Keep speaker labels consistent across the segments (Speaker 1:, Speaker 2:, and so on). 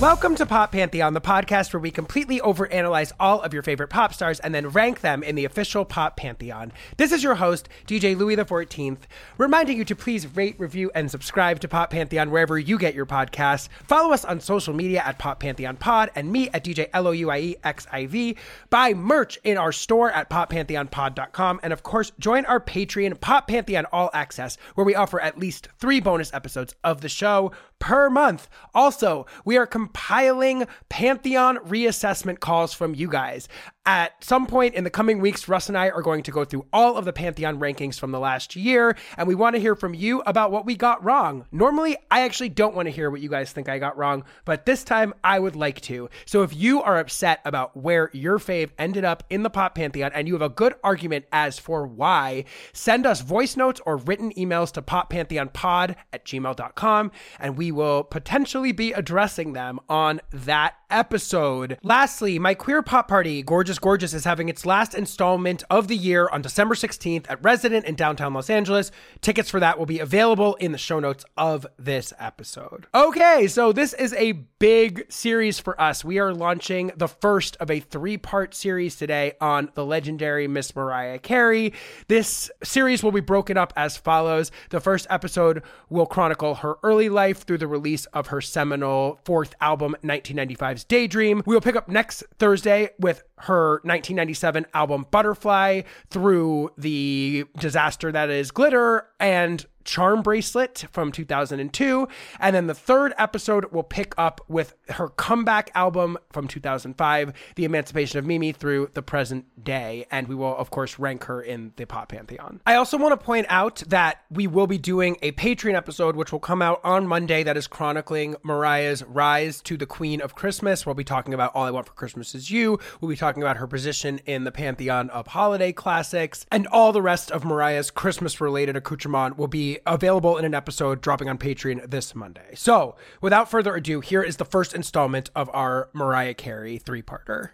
Speaker 1: Welcome to Pop Pantheon, the podcast where we completely overanalyze all of your favorite pop stars and then rank them in the official Pop Pantheon. This is your host, DJ Louie XIV, reminding you to please rate, review, and subscribe to Pop Pantheon wherever you get your podcasts. Follow us on social media at Pop Pantheon Pod and me at DJ L O U I E X I V. Buy merch in our store at poppantheonpod.com. And of course, join our Patreon, Pop Pantheon All Access, where we offer at least three bonus episodes of the show per month. Also, we are compiling Pantheon reassessment calls from you guys. At some point in the coming weeks, Russ and I are going to go through all of the Pantheon rankings from the last year, and we want to hear from you about what we got wrong. Normally, I actually don't want to hear what you guys think I got wrong, but this time I would like to. So if you are upset about where your fave ended up in the Pop Pantheon and you have a good argument as for why, send us voice notes or written emails to poppantheonpod at gmail.com, and we will potentially be addressing them on that episode. Lastly, my queer pop party, Gorgeous Gorgeous, is having its last installment of the year on December 16th at Resident in downtown Los Angeles. Tickets for that will be available in the show notes of this episode. Okay, so this is a big series for us. We are launching the first of a three part series today on the legendary Miss Mariah Carey. This series will be broken up as follows. The first episode will chronicle her early life through the release of her seminal fourth album, 1995's Daydream. We will pick up next Thursday with her 1997 album Butterfly through the disaster that is Glitter and Charmbracelet from 2002. And then the third episode will pick up with her comeback album from 2005, The Emancipation of Mimi, through the present day. And we will, of course, rank her in the Pop Pantheon. I also want to point out that we will be doing a Patreon episode, which will come out on Monday, that is chronicling Mariah's rise to the Queen of Christmas. We'll be talking about All I Want for Christmas Is You. We'll be talking about her position in the pantheon of holiday classics. And all the rest of Mariah's Christmas related accoutrement will be available in an episode dropping on Patreon this Monday. So, without further ado, here is the first installment of our Mariah Carey three parter.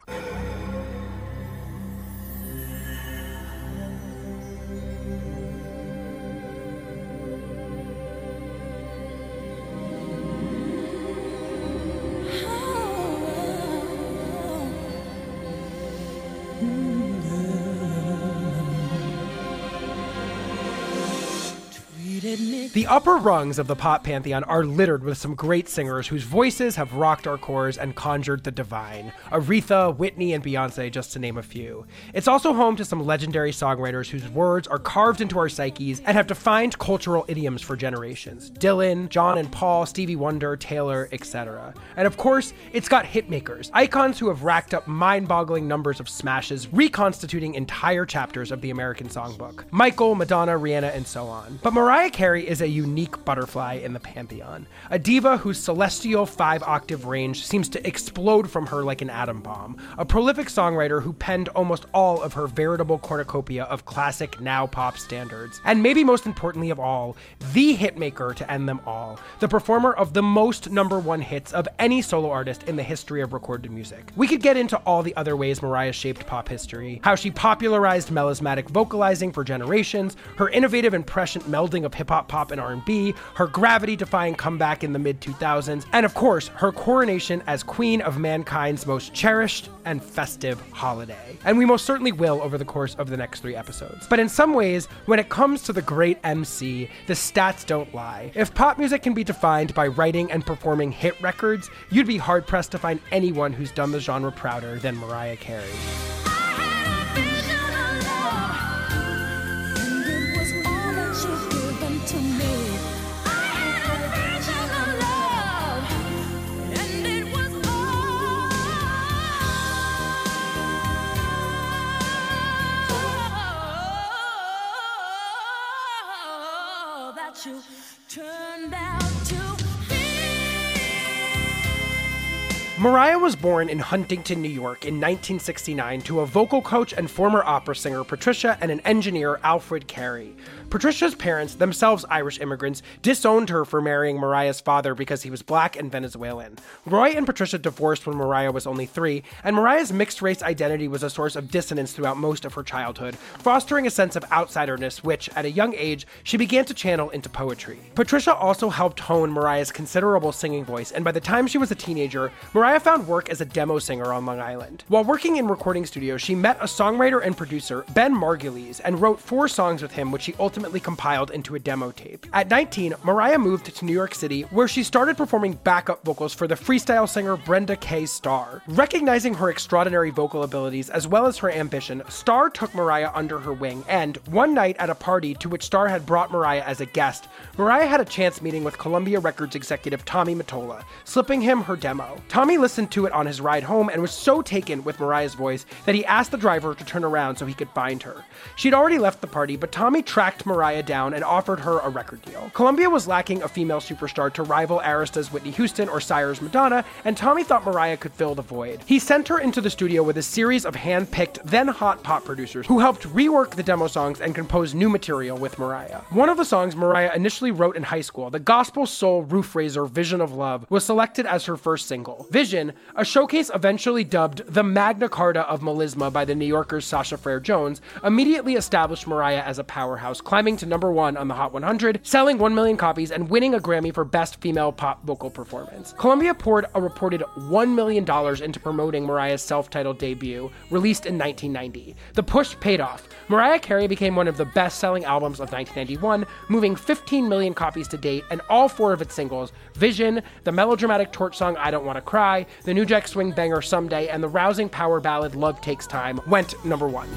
Speaker 1: The upper rungs of the pop pantheon are littered with some great singers whose voices have rocked our cores and conjured the divine. Aretha, Whitney, and Beyonce, just to name a few. It's also home to some legendary songwriters whose words are carved into our psyches and have defined cultural idioms for generations. Dylan, John and Paul, Stevie Wonder, Taylor, etc. And of course, it's got hitmakers, icons who have racked up mind-boggling numbers of smashes, reconstituting entire chapters of the American songbook. Michael, Madonna, Rihanna, and so on. But Mariah Carey is a unique butterfly in the pantheon, a diva whose celestial five octave range seems to explode from her like an atom bomb, a prolific songwriter who penned almost all of her veritable cornucopia of classic now pop standards, and maybe most importantly of all, the hitmaker to end them all, the performer of the most number one hits of any solo artist in the history of recorded music. We could get into all the other ways Mariah shaped pop history, how she popularized melismatic vocalizing for generations, her innovative and prescient melding of hip hop, pop, and R&B, her gravity-defying comeback in the mid-2000s, and of course, her coronation as queen of mankind's most cherished and festive holiday. And we most certainly will over the course of the next 3 episodes. But in some ways, when it comes to the great MC, the stats don't lie. If pop music can be defined by writing and performing hit records, you'd be hard-pressed to find anyone who's done the genre prouder than Mariah Carey. Mariah was born in Huntington, New York in 1969 to a vocal coach and former opera singer Patricia and an engineer Alfred Carey. Patricia's parents, themselves Irish immigrants, disowned her for marrying Mariah's father because he was black and Venezuelan. Roy and Patricia divorced when Mariah was only three, and Mariah's mixed race identity was a source of dissonance throughout most of her childhood, fostering a sense of outsiderness, which, at a young age, she began to channel into poetry. Patricia also helped hone Mariah's considerable singing voice, and by the time she was a teenager, Mariah found work as a demo singer on Long Island. While working in recording studios, she met a songwriter and producer, Ben Margulies, and wrote four songs with him, which she ultimately ultimately compiled into a demo tape. At 19, Mariah moved to New York City, where she started performing backup vocals for the freestyle singer Brenda K. Starr. Recognizing her extraordinary vocal abilities as well as her ambition, Starr took Mariah under her wing, and one night at a party to which Starr had brought Mariah as a guest, Mariah had a chance meeting with Columbia Records executive Tommy Mottola, slipping him her demo. Tommy listened to it on his ride home and was so taken with Mariah's voice that he asked the driver to turn around so he could find her. She'd already left the party, but Tommy tracked Mariah down and offered her a record deal. Columbia was lacking a female superstar to rival Arista's Whitney Houston or Sire's Madonna, and Tommy thought Mariah could fill the void. He sent her into the studio with a series of hand picked, then hot pop producers who helped rework the demo songs and compose new material with Mariah. One of the songs Mariah initially wrote in high school, the gospel soul roof raiser Vision of Love, was selected as her first single. Vision, a showcase eventually dubbed the Magna Carta of Melisma by the New Yorker's Sasha Frere Jones, immediately established Mariah as a powerhouse, climbing to number one on the Hot 100, selling 1 million copies and winning a Grammy for Best Female Pop Vocal Performance. Columbia poured a reported $1 million into promoting Mariah's self titled debut, released in 1990. The push paid off. Mariah Carey became one of the best selling albums of 1991, moving 15 million copies to date, and all four of its singles Vision, the melodramatic torch song I Don't Want to Cry, the New Jack Swing banger Someday, and the rousing power ballad Love Takes Time went number one.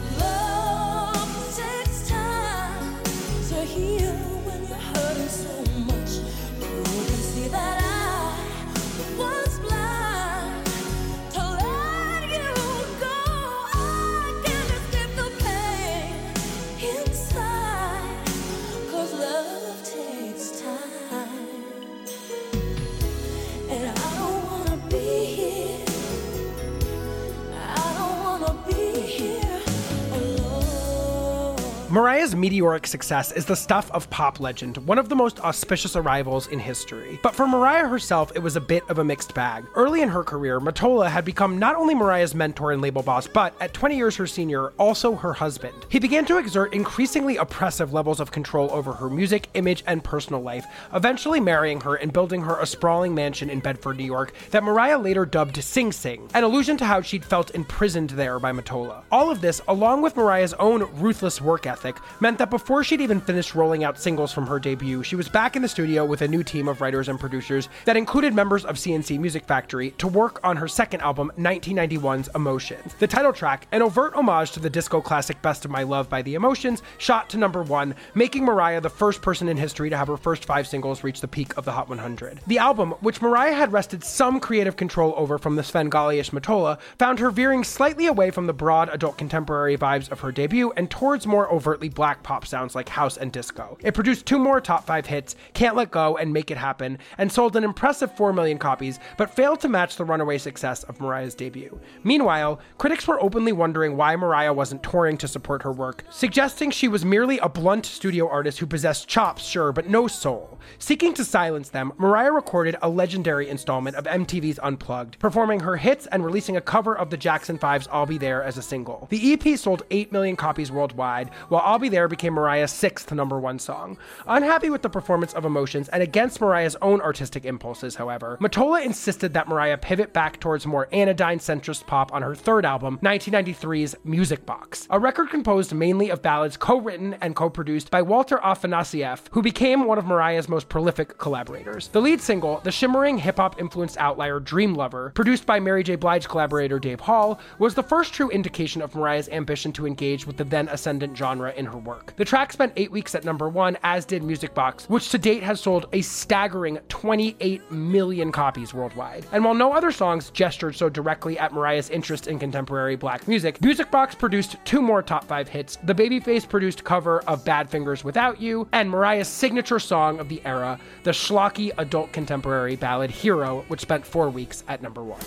Speaker 1: Mariah's meteoric success is the stuff of pop legend, one of the most auspicious arrivals in history. But for Mariah herself, it was a bit of a mixed bag. Early in her career, Mottola had become not only Mariah's mentor and label boss, but at 20 years her senior, also her husband. He began to exert increasingly oppressive levels of control over her music, image, and personal life, eventually marrying her and building her a sprawling mansion in Bedford, New York, that Mariah later dubbed Sing Sing, an allusion to how she'd felt imprisoned there by Mottola. All of this, along with Mariah's own ruthless work ethic, meant that before she'd even finished rolling out singles from her debut, she was back in the studio with a new team of writers and producers that included members of C+C Music Factory to work on her second album, 1991's Emotions. The title track, an overt homage to the disco classic Best of My Love by The Emotions, shot to number one, making Mariah the first person in history to have her first five singles reach the peak of the Hot 100. The album, which Mariah had wrested some creative control over from the Svengali-ish Mottola, found her veering slightly away from the broad adult contemporary vibes of her debut and towards more overt overtly black pop sounds like house and disco. It produced two more top five hits, Can't Let Go and Make It Happen, and sold an impressive 4 million copies, but failed to match the runaway success of Mariah's debut. Meanwhile, critics were openly wondering why Mariah wasn't touring to support her work, suggesting she was merely a blunt studio artist who possessed chops, sure, but no soul. Seeking to silence them, Mariah recorded a legendary installment of MTV's Unplugged, performing her hits and releasing a cover of the Jackson 5's I'll Be There as a single. The EP sold 8 million copies worldwide, while while I'll Be There became Mariah's sixth number one song. Unhappy with the performance of Emotions and against Mariah's own artistic impulses, however, Mottola insisted that Mariah pivot back towards more anodyne centrist pop on her third album, 1993's Music Box, a record composed mainly of ballads co written and co produced by Walter Afanasieff, who became one of Mariah's most prolific collaborators. The lead single, the shimmering hip hop influenced outlier Dream Lover, produced by Mary J. Blige collaborator Dave Hall, was the first true indication of Mariah's ambition to engage with the then ascendant genre genre in her work. The track spent eight weeks at number one, as did Music Box, which to date has sold a staggering 28 million copies worldwide. And while no other songs gestured so directly at Mariah's interest in contemporary black music, Music Box produced two more top five hits the Babyface produced cover of Badfinger's Without You, and Mariah's signature song of the era, the schlocky adult contemporary ballad Hero, which spent four weeks at number one.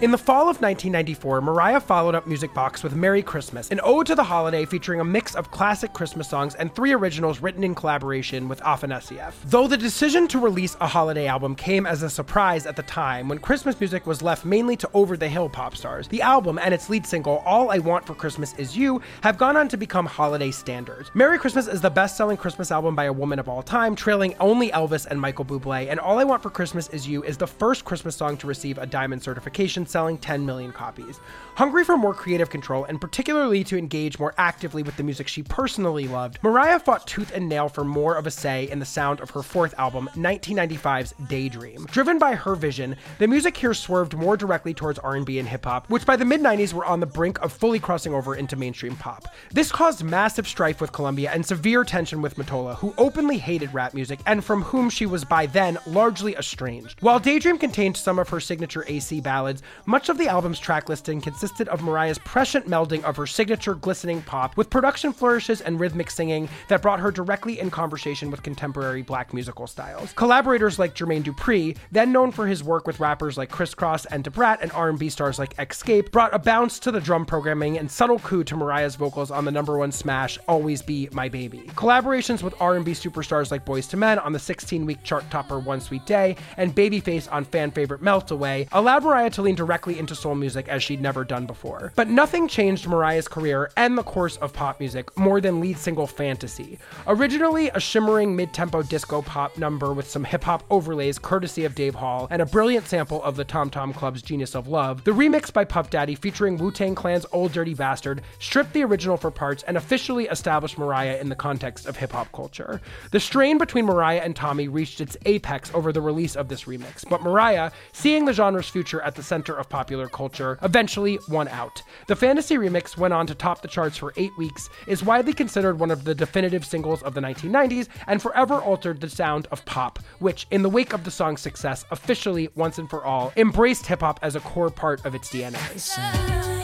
Speaker 1: In the fall of 1994, Mariah followed up Music Box with Merry Christmas, an ode to the holiday featuring a mix of classic Christmas songs and three originals written in collaboration with Afanasieff. Though the decision to release a holiday album came as a surprise at the time when Christmas music was left mainly to over the hill pop stars, the album and its lead single, All I Want for Christmas Is You, have gone on to become holiday standards. Merry Christmas is the best selling Christmas album by a woman of all time, trailing only Elvis and Michael Bublé, and All I Want for Christmas Is You is the first Christmas song to receive a diamond certification selling 10 million copies. Hungry for more creative control and particularly to engage more actively with the music she personally loved, Mariah fought tooth and nail for more of a say in the sound of her fourth album, 1995's Daydream. Driven by her vision, the music here swerved more directly towards R&B and hip hop, which by the mid 90s were on the brink of fully crossing over into mainstream pop. This caused massive strife with Columbia and severe tension with Mottola, who openly hated rap music and from whom she was by then largely estranged. While Daydream contained some of her signature AC ballads, much of the album's track listing consisted of Mariah's prescient melding of her signature glistening pop with production flourishes and rhythmic singing that brought her directly in conversation with contemporary black musical styles. Collaborators like Jermaine Dupri, then known for his work with rappers like Kris Kross and Da Brat and R&B stars like Xscape, brought a bounce to the drum programming and subtle coup to Mariah's vocals on the number one smash Always Be My Baby. Collaborations with R&B superstars like Boyz II Men on the 16-week chart topper One Sweet Day and Babyface on fan favorite Melt Away allowed Mariah to lean directly into soul music as she'd never done before. But nothing changed Mariah's career and the course of pop music more than lead single Fantasy. Originally a shimmering mid tempo disco pop number with some hip hop overlays courtesy of Dave Hall and a brilliant sample of the Tom Tom Club's Genius of Love, the remix by Puff Daddy featuring Wu Tang Clan's Ol' Dirty Bastard stripped the original for parts and officially established Mariah in the context of hip hop culture. The strain between Mariah and Tommy reached its apex over the release of this remix, but Mariah, seeing the genre's future at the center of popular culture, eventually won out. The Fantasy remix went on to top the charts for eight weeks, is widely considered one of the definitive singles of the 1990s, and forever altered the sound of pop, which, in the wake of the song's success, officially, once and for all, embraced hip hop as a core part of its DNA.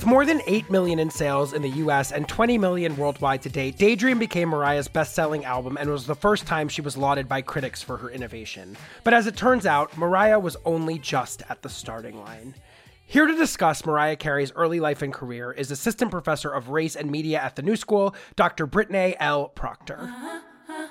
Speaker 1: With more than 8 million in sales in the US and 20 million worldwide to date, Daydream became Mariah's best selling album and was the first time she was lauded by critics for her innovation. But as it turns out, Mariah was only just at the starting line. Here to discuss Mariah Carey's early life and career is Assistant Professor of Race and Media at the New School, Dr. Brittnay L. Proctor. Uh-huh.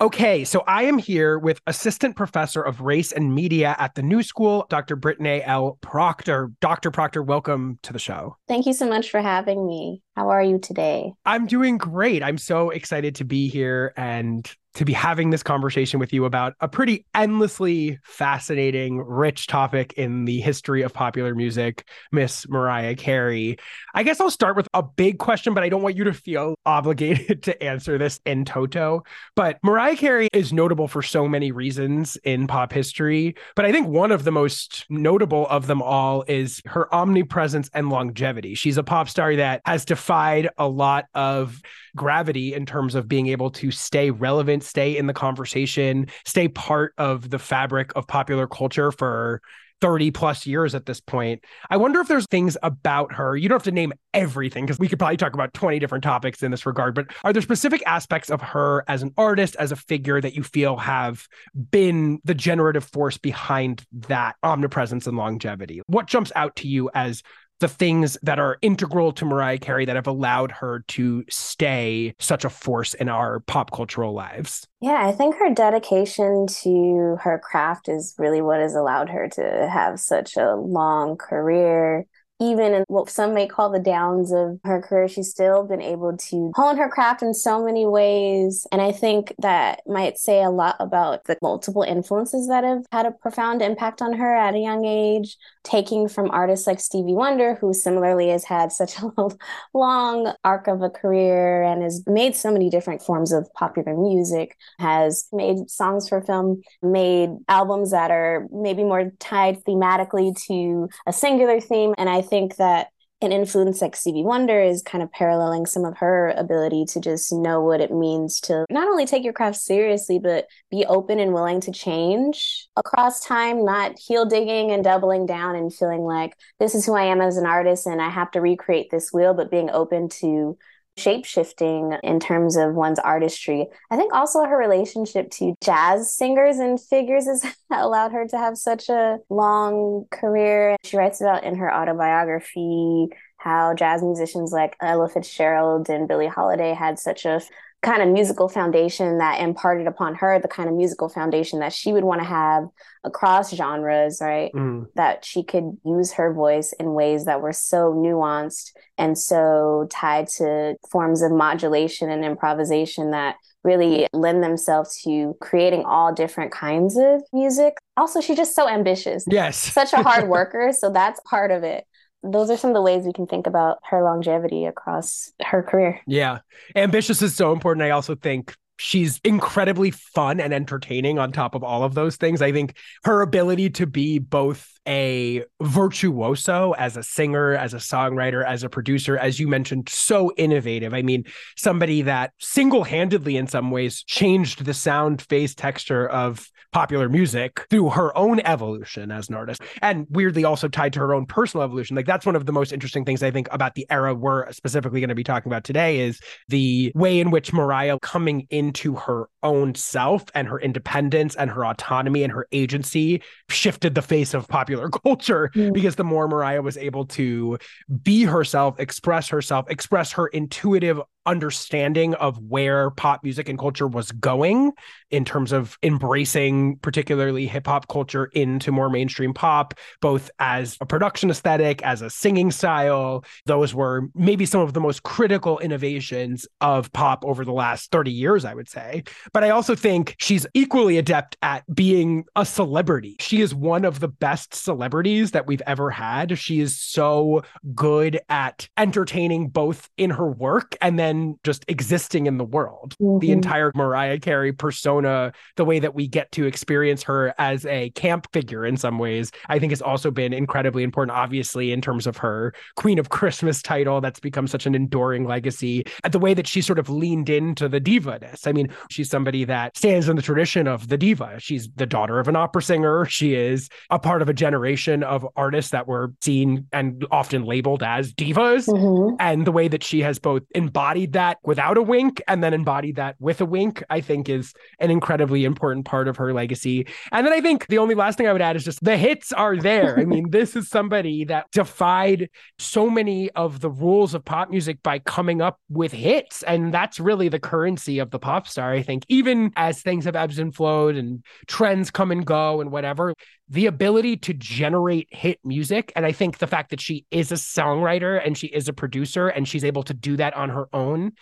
Speaker 1: Okay, so I am here with Assistant Professor of Race and Media at the New School, Dr. Brittnay L. Proctor. Dr. Proctor, welcome to the show.
Speaker 2: Thank you so much for having me. How are you today?
Speaker 1: I'm doing great. I'm so excited to be here and to be having this conversation with you about a pretty endlessly fascinating, rich topic in the history of popular music, Miss Mariah Carey. I guess I'll start with a big question, but I don't want you to feel obligated to answer this in toto. But Mariah Carey is notable for so many reasons in pop history. But I think one of the most notable of them all is her omnipresence and longevity. She's a pop star that has defied a lot of gravity in terms of being able to stay relevant, stay in the conversation, stay part of the fabric of popular culture for 30 plus years at this point. I wonder if there's things about her. You don't have to name everything because we could probably talk about 20 different topics in this regard, but are there specific aspects of her as an artist, as a figure that you feel have been the generative force behind that omnipresence and longevity? What jumps out to you as the things that are integral to Mariah Carey that have allowed her to stay such a force in our pop cultural lives?
Speaker 2: Yeah, I think her dedication to her craft is really what has allowed her to have such a long career even in what some may call the downs of her career, she's still been able to hone her craft in so many ways. And I think that might say a lot about the multiple influences that have had a profound impact on her at a young age, taking from artists like Stevie Wonder, who similarly has had such a long arc of a career and has made so many different forms of popular music, has made songs for film, made albums that are maybe more tied thematically to a singular theme. And I think that an influence like Stevie Wonder is kind of paralleling some of her ability to just know what it means to not only take your craft seriously, but be open and willing to change across time, not heel digging and doubling down and feeling like this is who I am as an artist and I have to recreate this wheel, but being open to shape shifting in terms of one's artistry. I think also her relationship to jazz singers and figures has allowed her to have such a long career. She writes about in her autobiography how jazz musicians like Ella Fitzgerald and Billie Holiday had such a kind of musical foundation that imparted upon her the kind of musical foundation that she would want to have across genres, right? Mm. That she could use her voice in ways that were so nuanced and so tied to forms of modulation and improvisation that really lend themselves to creating all different kinds of music. Also, she's just so ambitious.
Speaker 1: Yes.
Speaker 2: Such a hard worker. So that's part of it those are some of the ways we can think about her longevity across her career.
Speaker 1: Yeah. Ambitious is so important. I also think she's incredibly fun and entertaining on top of all of those things. I think her ability to be both a virtuoso as a singer, as a songwriter, as a producer, as you mentioned, so innovative. I mean, somebody that single handedly, in some ways, changed the sound, phase, texture of popular music through her own evolution as an artist, and weirdly also tied to her own personal evolution. Like, that's one of the most interesting things I think about the era we're specifically going to be talking about today is the way in which Mariah coming into her own self and her independence and her autonomy and her agency shifted the face of popular culture mm. because the more Mariah was able to be herself, express herself, express her intuitive understanding of where pop music and culture was going in terms of embracing particularly hip hop culture into more mainstream pop, both as a production aesthetic, as a singing style. Those were maybe some of the most critical innovations of pop over the last 30 years, I would say. But I also think she's equally adept at being a celebrity. She is one of the best celebrities that we've ever had. She is so good at entertaining both in her work and then just existing in the world. Mm-hmm. The entire Mariah Carey persona, the way that we get to experience her as a camp figure in some ways, I think has also been incredibly important, obviously, in terms of her Queen of Christmas title that's become such an enduring legacy. At the way that she sort of leaned into the diva ness. I mean, she's somebody that stands in the tradition of the diva. She's the daughter of an opera singer. She is a part of a generation of artists that were seen and often labeled as divas. Mm-hmm. And the way that she has both embodied that without a wink and then embodied that with a wink, I think is an incredibly important part of her legacy. And then I think the only last thing I would add is just the hits are there. I mean, this is somebody that defied so many of the rules of pop music by coming up with hits. And that's really the currency of the pop star, I think, even as things have ebbed and flowed and trends come and go and whatever, the ability to generate hit music. And I think the fact that she is a songwriter and she is a producer and she's able to do that on her own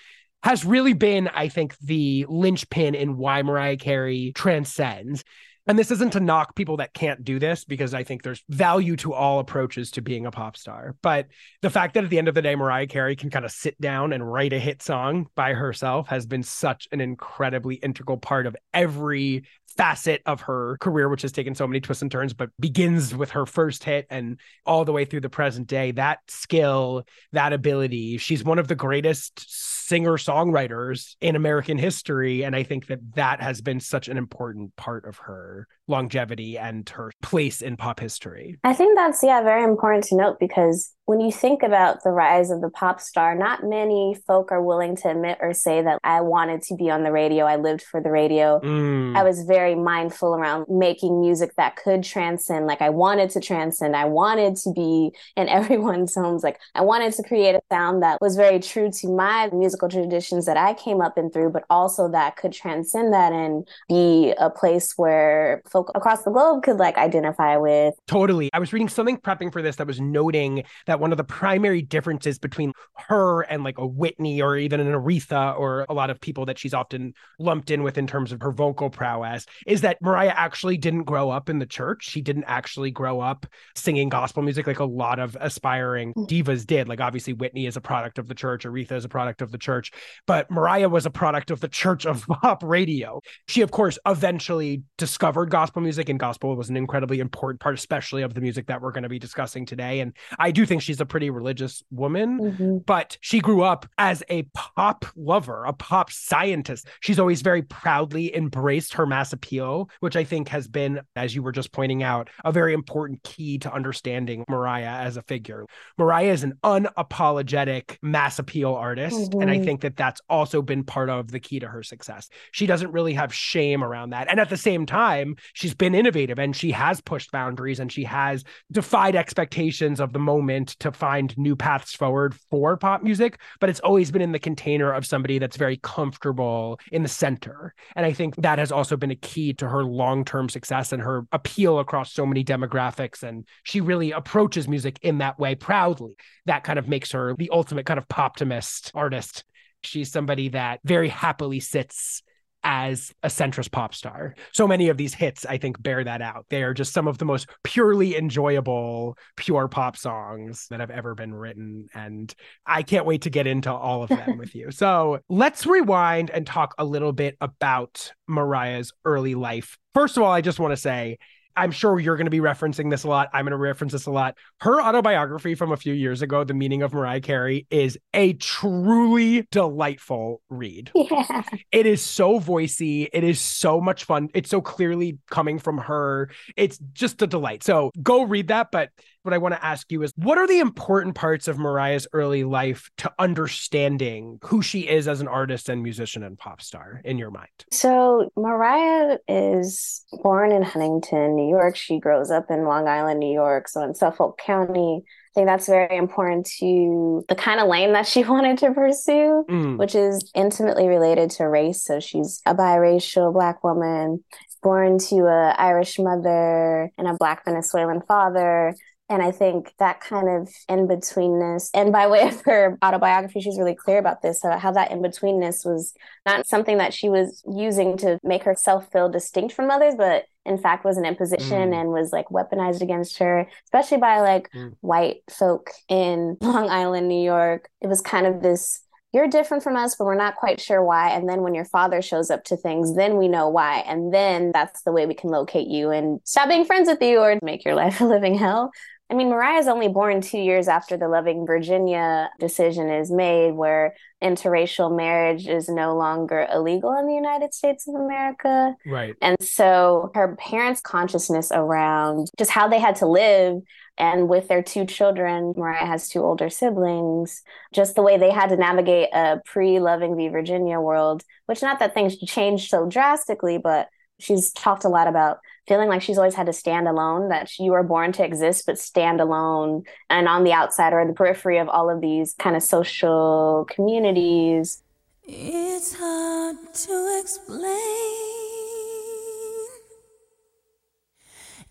Speaker 1: has really been, I think, the linchpin in why Mariah Carey transcends. And this isn't to knock people that can't do this because I think there's value to all approaches to being a pop star. But the fact that at the end of the day, Mariah Carey can kind of sit down and write a hit song by herself has been such an incredibly integral part of every facet of her career, which has taken so many twists and turns, but begins with her first hit and all the way through the present day. That skill, that ability, she's one of the greatest singer songwriters in American history. And I think that that has been such an important part of her longevity and her place in pop history.
Speaker 2: I think that's, yeah, very important to note because when you think about the rise of the pop star, not many folk are willing to admit or say that I wanted to be on the radio. I lived for the radio. Mm. I was very mindful around making music that could transcend. Like I wanted to transcend. I wanted to be in everyone's homes. Like I wanted to create a sound that was very true to my musical traditions that I came up and through, but also that could transcend that and be a place where folk across the globe could like identify with.
Speaker 1: Totally. I was reading something prepping for this that was noting that one of the primary differences between her and like a Whitney or even an Aretha or a lot of people that she's often lumped in with in terms of her vocal prowess is that Mariah actually didn't grow up in the church. She didn't actually grow up singing gospel music like a lot of aspiring mm. divas did. Like obviously Whitney is a product of the church, Aretha is a product of the church, but Mariah was a product of the church of pop radio. She of course eventually discovered gospel music and gospel was an incredibly important part especially of the music that we're going to be discussing today and I do think she's a pretty religious woman, mm-hmm. but she grew up as a pop lover, a pop scientist. She's always very proudly embraced her mass appeal, which I think has been, as you were just pointing out, a very important key to understanding Mariah as a figure. Mariah is an unapologetic mass appeal artist. Mm-hmm. And I mm-hmm. think that that's also been part of the key to her success. She doesn't really have shame around that. And at the same time, she's been innovative and she has pushed boundaries and she has defied expectations of the moment to find new paths forward for pop music, but it's always been in the container of somebody that's very comfortable in the center. And I think that has also been a key to her long term success and her appeal across so many demographics. And she really approaches music in that way proudly. That kind of makes her the ultimate kind of poptimist artist. She's somebody that very happily sits as a centrist pop star. So many of these hits, I think, bear that out. They are just some of the most purely enjoyable, pure pop songs that have ever been written. And I can't wait to get into all of them with you. So let's rewind and talk a little bit about Mariah's early life. First of all, I just want to say, I'm sure you're going to be referencing this a lot. I'm going to reference this a lot. Her autobiography from a few years ago, The Meaning of Mariah Carey, is a truly delightful read. Yeah. It is so voicey. It is so much fun. It's so clearly coming from her. It's just a delight. So go read that. But what I want to ask you is what are the important parts of Mariah's early life to understanding who she is as an artist and musician and pop star in your mind?
Speaker 2: So, Mariah is born in Huntington, New York. She grows up in Long Island, New York, so in Suffolk County. I think that's very important to the kind of lane that she wanted to pursue, mm. which is intimately related to race. So she's a biracial Black woman born to a Irish mother and a Black Venezuelan father. And I think that kind of in betweenness, and by way of her autobiography, she's really clear about this about how that in betweenness was not something that she was using to make herself feel distinct from others, but in fact was an imposition mm. and was like weaponized against her, especially by like mm. white folk in Long Island, New York. It was kind of this you're different from us, but we're not quite sure why. And then when your father shows up to things, then we know why. And then that's the way we can locate you and stop being friends with you or make your life a living hell. I mean, Mariah is only born two years after the Loving Virginia decision is made, where interracial marriage is no longer illegal in the United States of America.
Speaker 1: Right.
Speaker 2: And so her parents' consciousness around just how they had to live and with their two children, Mariah has two older siblings, just the way they had to navigate a pre Loving v. Virginia world, which not that things changed so drastically, but she's talked a lot about feeling like she's always had to stand alone, that you were born to exist, but stand alone and on the outside or the periphery of all of these kind of social communities. It's hard to explain.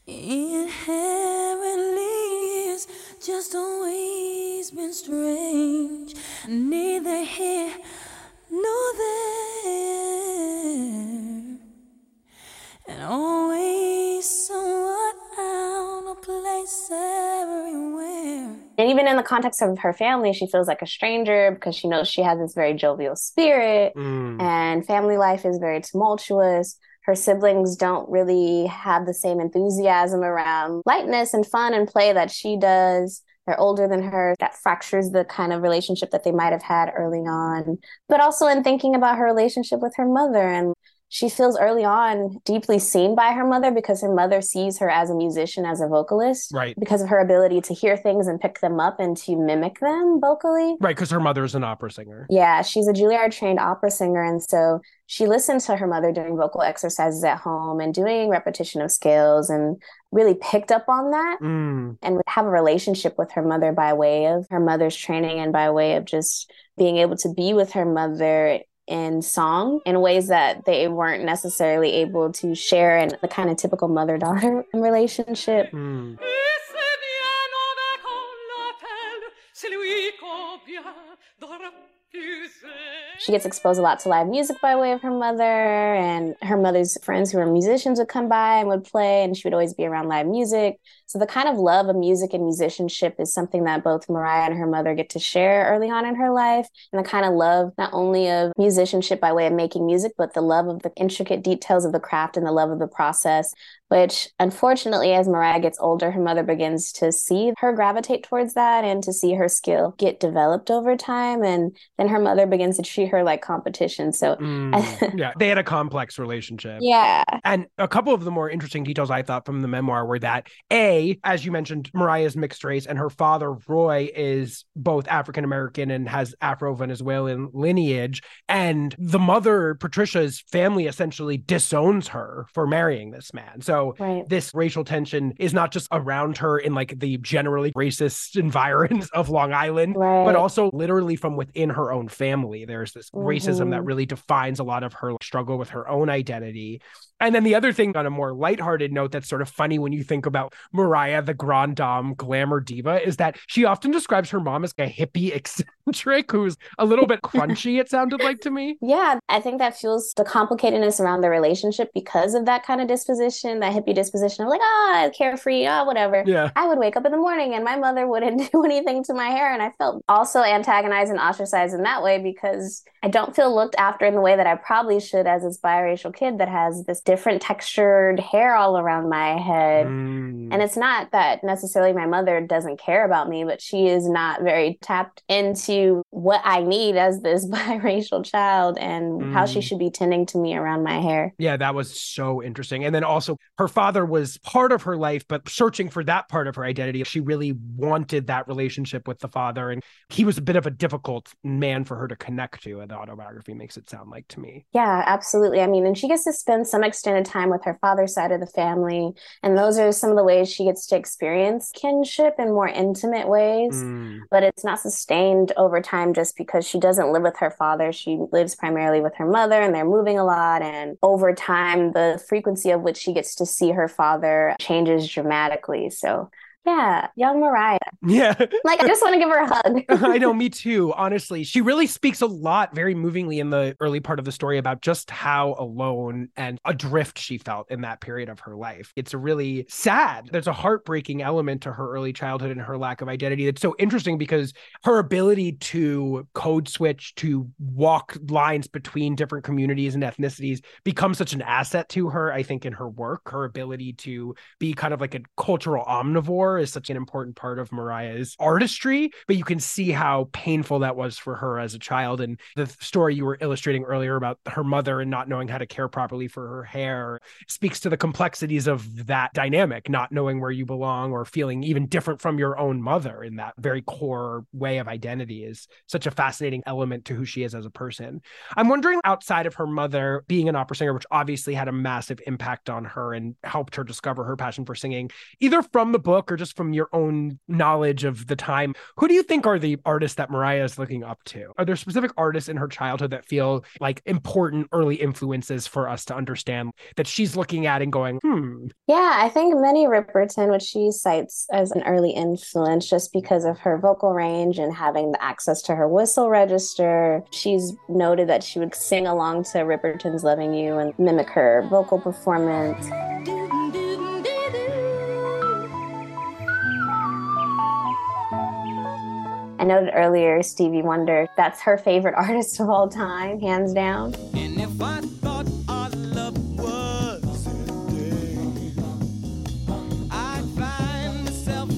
Speaker 2: Inherently, it's just always been strange. Neither here nor there and always somewhat out of place everywhere. And even in the context of her family, she feels like a stranger because she knows she has this very jovial spirit mm. and family life is very tumultuous. Her siblings don't really have the same enthusiasm around lightness and fun and play that she does. They're older than her. That fractures the kind of relationship that they might have had early on. But also in thinking about her relationship with her mother and she feels early on deeply seen by her mother because her mother sees her as a musician, as a vocalist.
Speaker 1: Right.
Speaker 2: Because of her ability to hear things and pick them up and to mimic them vocally.
Speaker 1: Right, because her mother is an opera singer.
Speaker 2: Yeah, she's a Juilliard trained opera singer. And so she listened to her mother doing vocal exercises at home and doing repetition of scales and really picked up on that
Speaker 1: Mm.
Speaker 2: and would have a relationship with her mother by way of her mother's training and by way of just being able to be with her mother in song in ways that they weren't necessarily able to share in the kind of typical mother daughter relationship.
Speaker 1: Mm.
Speaker 3: Et c'est bien envers qu'on l'appelle, c'est lui qu'on vient de refuser.
Speaker 2: She gets exposed a lot to live music by way of her mother, and her mother's friends who were musicians would come by and would play, and she would always be around live music. So, the kind of love of music and musicianship is something that both Mariah and her mother get to share early on in her life. And the kind of love, not only of musicianship by way of making music, but the love of the intricate details of the craft and the love of the process, which unfortunately, as Mariah gets older, her mother begins to see her gravitate towards that and to see her skill get developed over time. And then her mother begins to treat her like competition. So,
Speaker 1: Mm. yeah, they had a complex relationship.
Speaker 2: yeah.
Speaker 1: And a couple of the more interesting details I thought from the memoir were that A, as you mentioned, Mariah's mixed race, and her father, Roy, is both African American and has Afro Venezuelan lineage. And the mother, Patricia's family essentially disowns her for marrying this man. So
Speaker 2: Right.
Speaker 1: this racial tension is not just around her in like the generally racist environs of Long Island,
Speaker 2: Right.
Speaker 1: but also literally from within her own family. There's this racism that
Speaker 2: Mhm.
Speaker 1: really defines a lot of her struggle with her own identity. And then the other thing on a more lighthearted note that's sort of funny when you think about Mariah, the grand dame glamour diva, is that she often describes her mom as a hippie eccentric who's a little bit crunchy, it sounded like to me.
Speaker 2: Yeah, I think that fuels the complicatedness around the relationship because of that kind of disposition, that hippie disposition of like, ah, carefree, ah, whatever.
Speaker 1: Yeah.
Speaker 2: I would wake up in the morning and my mother wouldn't do anything to my hair. And I felt also antagonized and ostracized in that way because I don't feel looked after in the way that I probably should as this biracial kid that has this different textured hair all around my head.
Speaker 1: Mm.
Speaker 2: And it's not that necessarily my mother doesn't care about me, but she is not very tapped into what I need as this biracial child and how she
Speaker 1: Mm.
Speaker 2: should be tending to me around my hair.
Speaker 1: Yeah, that was so interesting. And then also, her father was part of her life, but searching for that part of her identity. She really wanted that relationship with the father. And he was a bit of a difficult man for her to connect to, the autobiography makes it sound like to me.
Speaker 2: Yeah, absolutely. I mean, and she gets to spend some extended time with her father's side of the family. And those are some of the ways she gets to experience kinship in more intimate ways.
Speaker 1: Mm.
Speaker 2: But it's not sustained over time just because she doesn't live with her father. She lives primarily with her mother and they're moving a lot. And over time, the frequency of which she gets to see her father changes dramatically. So, yeah, young Mariah.
Speaker 1: Yeah.
Speaker 2: Like, I just want to give her a hug.
Speaker 1: Uh-huh, I know, me too. Honestly, she really speaks a lot very movingly in the early part of the story about just how alone and adrift she felt in that period of her life. It's really sad. There's a heartbreaking element to her early childhood and her lack of identity. that's so interesting because her ability to code switch, to walk lines between different communities and ethnicities becomes such an asset to her, I think, in her work. Her ability to be kind of like a cultural omnivore is such an important part of Mariah's artistry, but you can see how painful that was for her as a child. And the story you were illustrating earlier about her mother and not knowing how to care properly for her hair speaks to the complexities of that dynamic, not knowing where you belong or feeling even different from your own mother in that very core way of identity is such a fascinating element to who she is as a person. I'm wondering outside of her mother being an opera singer, which obviously had a massive impact on her and helped her discover her passion for singing, either from the book or just from your own knowledge of the time, who do you think are the artists that Mariah is looking up to? Are there specific artists in her childhood that feel like important early influences for us to understand that she's looking at and going, hmm,
Speaker 2: Yeah, I think Minnie Riperton, which she cites as an early influence just because of her vocal range and having the access to her whistle register. She's noted that she would sing along to Riperton's Loving You and mimic her vocal performance. I noted earlier Stevie Wonder, that's her favorite artist of all time, hands down.
Speaker 4: And if I thought our love was ending, I'd find myself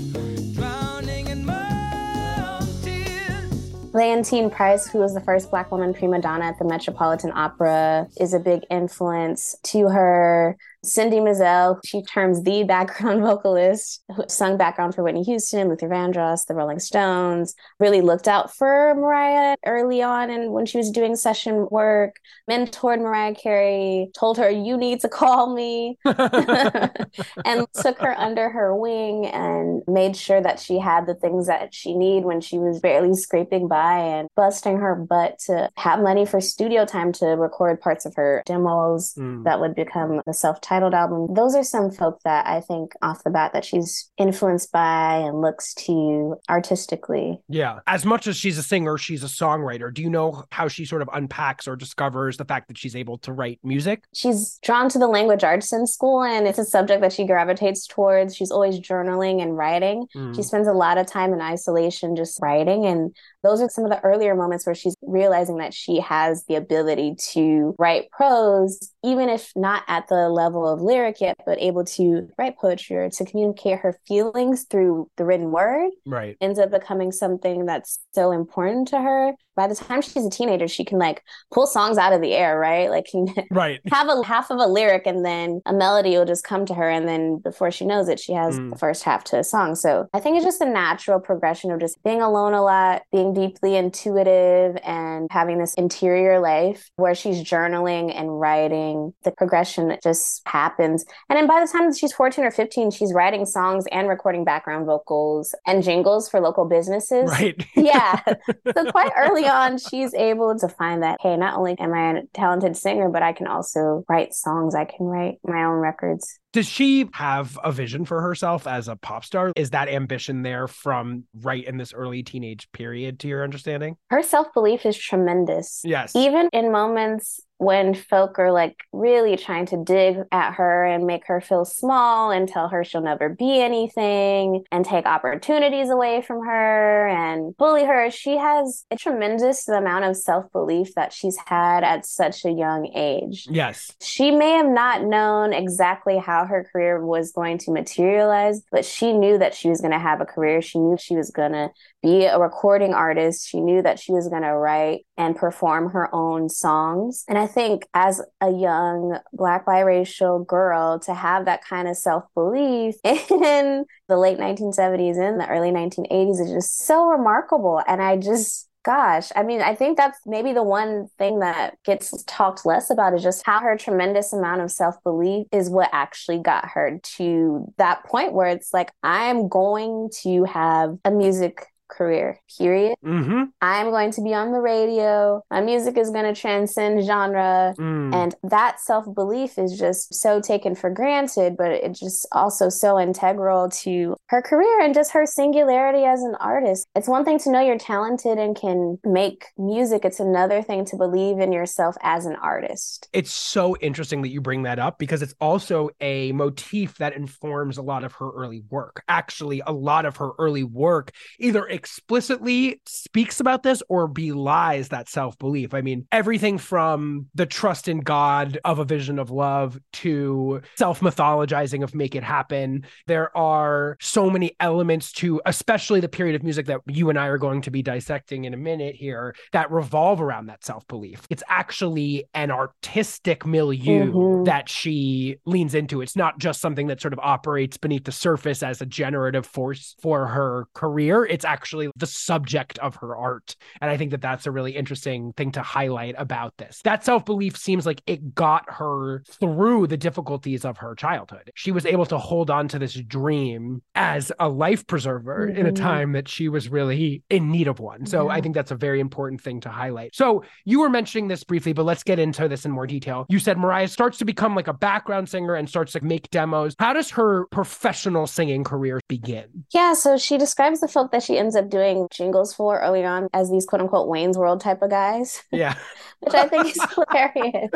Speaker 4: drowning in my own tears.
Speaker 2: Leontyne Price, who was the first Black woman prima donna at the Metropolitan Opera, is a big influence to her. Cindy Mizelle, she terms the background vocalist, who sung background for Whitney Houston, Luther Vandross, the Rolling Stones, really looked out for Mariah early on and when she was doing session work, mentored Mariah Carey, told her, You need to call me, and took her under her wing and made sure that she had the things that she needed when she was barely scraping by and busting her butt to have money for studio time to record parts of her demos
Speaker 1: Mm.
Speaker 2: that would become the self titled album. Those are some folk that I think off the bat that she's influenced by and looks to artistically.
Speaker 1: Yeah. As much as she's a singer, she's a songwriter. Do you know how she sort of unpacks or discovers the fact that she's able to write music?
Speaker 2: She's drawn to the language arts in school and it's a subject that she gravitates towards. She's always journaling and writing.
Speaker 1: Mm.
Speaker 2: She spends a lot of time in isolation just writing. And those are some of the earlier moments where she's realizing that she has the ability to write prose, even if not at the level of lyric yet, but able to write poetry or to communicate her feelings through the written word
Speaker 1: Right.
Speaker 2: ends up becoming something that's so important to her. By the time she's a teenager, she can like pull songs out of the air, right? Like can
Speaker 1: Right.
Speaker 2: have a half of a lyric and then a melody will just come to her and then before she knows it she has
Speaker 1: Mm.
Speaker 2: the first half to a song so i think it's just a natural progression of just being alone a lot being deeply intuitive and having this interior life where she's journaling and writing the progression just happens and then by the time she's 14 or 15 she's writing songs and recording background vocals and jingles for local businesses
Speaker 1: Right.
Speaker 2: yeah. So quite early on, she's able to find that, hey, not only am I a talented singer, but I can also write songs. I can write my own records.
Speaker 1: Does she have a vision for herself as a pop star? Is that ambition there from right in this early teenage period, to your understanding?
Speaker 2: Her self belief is tremendous.
Speaker 1: Yes.
Speaker 2: Even in moments when folk are like really trying to dig at her and make her feel small and tell her she'll never be anything and take opportunities away from her and bully her, she has a tremendous amount of self belief that she's had at such a young age.
Speaker 1: Yes.
Speaker 2: She may have not known exactly how her career was going to materialize, but she knew that she was going to have a career. She knew she was going to be a recording artist. She knew that she was going to write and perform her own songs. And I think as a young Black biracial girl, to have that kind of self belief in the late 1970s and the early 1980s is just so remarkable. And I just, Gosh, I mean, I think that's maybe the one thing that gets talked less about is just how her tremendous amount of self belief is what actually got her to that point where it's like, I'm going to have a music career, period.
Speaker 1: Mm-hmm.
Speaker 2: I'm going to be on the radio. My music is going to transcend genre.
Speaker 1: Mm.
Speaker 2: And that self belief is just so taken for granted, but it's just also so integral to her career and just her singularity as an artist. It's one thing to know you're talented and can make music, it's another thing to believe in yourself as an artist.
Speaker 1: It's so interesting that you bring that up because it's also a motif that informs a lot of her early work. Actually, a lot of her early work either explicitly speaks about this or belies that self belief. I mean, everything from the trust in God of a vision of love to self mythologizing of make it happen. There are so many elements to, especially the period of music that you and I are going to be dissecting in a minute here, that revolve around that self belief. It's actually an artistic milieu
Speaker 2: Mhm.
Speaker 1: that she leans into. It's not just something that sort of operates beneath the surface as a generative force for her career. It's actually the subject of her art. And I think that that's a really interesting thing to highlight about this. That self belief seems like it got her through the difficulties of her childhood. She was able to hold on to this dream as a life preserver in a
Speaker 2: Mhm.
Speaker 1: time that she was really in need of one. So I think that's a very important thing to highlight. So you were mentioning this briefly, but let's get into this in more detail. You said Mariah starts to become like a background singer and starts to make demos. How does her professional singing career begin?
Speaker 2: Yeah, so she describes the folk that she ends up doing jingles for early on as these quote unquote Wayne's World type of guys,
Speaker 1: Yeah.
Speaker 2: which I think is hilarious.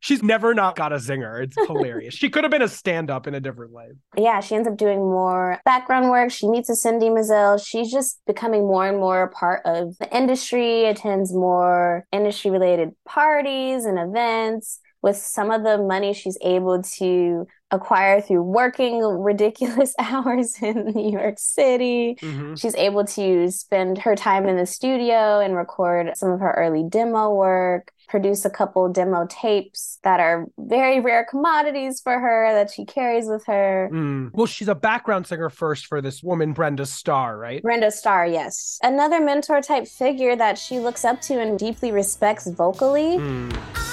Speaker 1: She's never not got a singer. It's hilarious. she could have been a stand up in a different life.
Speaker 2: yeah, she ends up doing more background work. She meets a Cindy Mizelle. She's just becoming more and more a part of the industry, attends more industry related parties and events. With some of the money she's able to acquire through working ridiculous hours in New York City.
Speaker 1: Mhm.
Speaker 2: She's able to spend her time in the studio and record some of her early demo work, produce a couple demo tapes that are very rare commodities for her that she carries with her.
Speaker 1: Mm. Well, she's a background singer first for this woman, Brenda Starr, right?
Speaker 2: Brenda Starr, yes. Another mentor type figure that she looks up to and deeply respects vocally.
Speaker 1: Mm.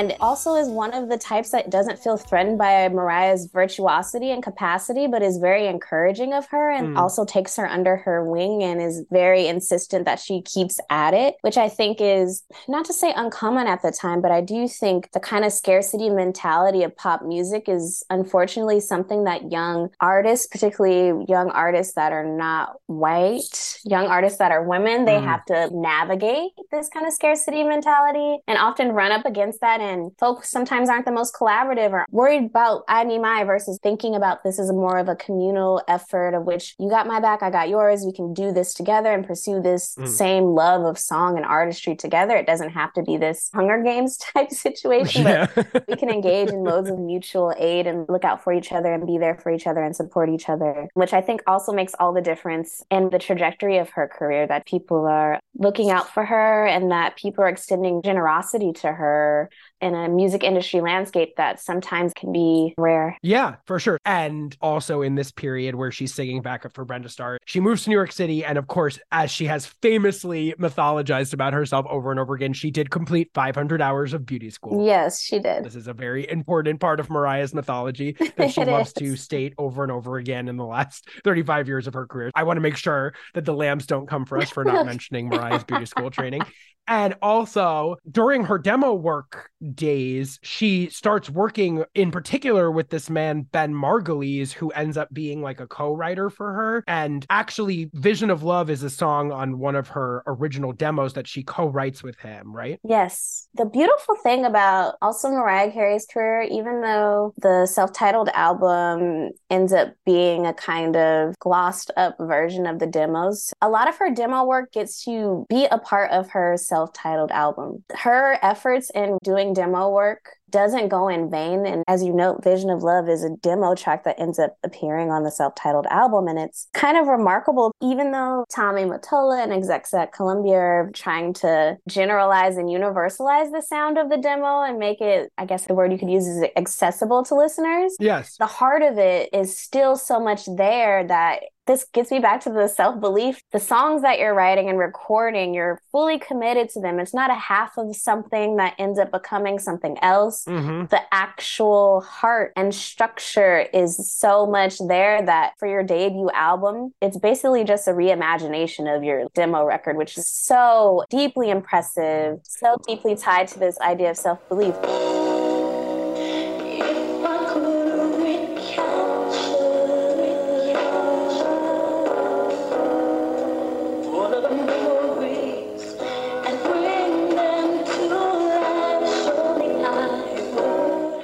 Speaker 5: And
Speaker 2: also is one of the types that doesn't feel threatened by Mariah's virtuosity and capacity, but is very encouraging of her and
Speaker 1: Mm.
Speaker 2: also takes her under her wing and is very insistent that she keeps at it, which I think is not to say uncommon at the time, but I do think the kind of scarcity mentality of pop music is unfortunately something that young artists, particularly young artists that are not white, young artists that are women, they
Speaker 1: Mm.
Speaker 2: have to navigate this kind of scarcity mentality and often run up against that. And folks sometimes aren't the most collaborative or worried about I need my versus thinking about this as more of a communal effort of which you got my back, I got yours. We can do this together and pursue this
Speaker 1: Mm.
Speaker 2: same love of song and artistry together. It doesn't have to be this Hunger Games type situation, but
Speaker 1: Yeah.
Speaker 2: we can engage in modes of mutual aid and look out for each other and be there for each other and support each other, which I think also makes all the difference in the trajectory of her career that people are looking out for her and that people are extending generosity to her in a music industry landscape that sometimes can be rare.
Speaker 1: Yeah, for sure. And also in this period where she's singing backup for Brenda Starr, she moves to New York City. And of course, as she has famously mythologized about herself over and over again, she did complete 500 hours of beauty school.
Speaker 2: Yes, she did.
Speaker 1: This is a very important part of Mariah's mythology that she loves
Speaker 2: is.
Speaker 1: to state over and over again in the last 35 years of her career. I want to make sure that the lambs don't come for us for not mentioning Mariah's beauty school training. And also during her demo work days, she starts working in particular with this man, Ben Margulies, who ends up being like a co writer for her. And actually, Vision of Love is a song on one of her original demos that she co writes with him, right?
Speaker 2: Yes. The beautiful thing about also Mariah Carey's career, even though the self titled album ends up being a kind of glossed up version of the demos, a lot of her demo work gets to be a part of her self titled album. Her efforts in doing demo work doesn't go in vain. And as you note, Vision of Love is a demo track that ends up appearing on the self titled album. And it's kind of remarkable, even though Tommy Mottola and execs at Columbia are trying to generalize and universalize the sound of the demo and make it, I guess the word you could use is accessible to listeners.
Speaker 1: Yes.
Speaker 2: The heart of it is still so much there that this gets me back to the self belief. The songs that you're writing and recording, you're fully committed to them. It's not a half of something that ends up becoming something else.
Speaker 1: hmm
Speaker 2: The actual heart and structure is so much there that for your debut album, it's basically just a reimagination of your demo record, which is so deeply impressive, so deeply tied to this idea of self belief.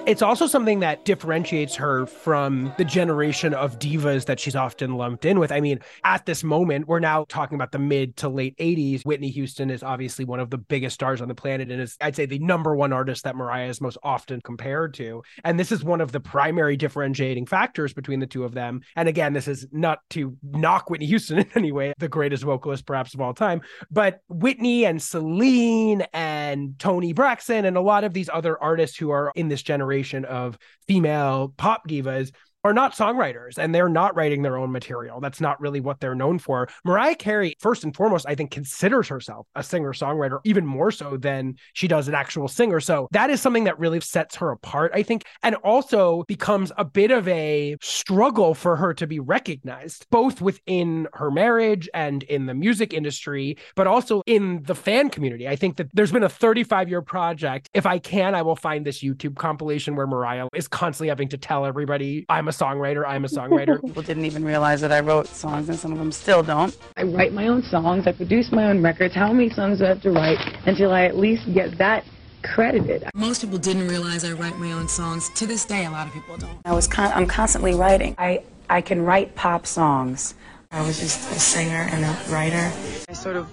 Speaker 1: It's also something that differentiates her from the generation of divas that she's often lumped in with. I mean, at this moment, we're now talking about the mid to late 80s. Whitney Houston is obviously one of the biggest stars on the planet and is, I'd say, the number one artist that Mariah is most often compared to. And this is one of the primary differentiating factors between the two of them. And again, this is not to knock Whitney Houston in any way, the greatest vocalist perhaps of all time, but Whitney and Celine and Toni Braxton and a lot of these other artists who are in this generation of female pop divas are not songwriters and they're not writing their own material. That's not really what they're known for. Mariah Carey, first and foremost, I think considers herself a singer songwriter, even more so than she does an actual singer. So that is something that really sets her apart, I think, and also becomes a bit of a struggle for her to be recognized, both within her marriage and in the music industry, but also in the fan community. I think that there's been a 35 year project. If I can, I will find this YouTube compilation where Mariah is constantly having to tell everybody, I'm a songwriter, I'm a songwriter.
Speaker 6: People didn't even realize that I wrote songs, and some of them still don't.
Speaker 7: I write my own songs, I produce my own records. How many songs do I have to write until I at least get that credited?
Speaker 8: Most people didn't realize I write my own songs. To this day, a lot of people don't.
Speaker 6: I was con- I'm constantly writing.
Speaker 7: I
Speaker 6: I can write pop songs. I was just a singer and a writer. I sort of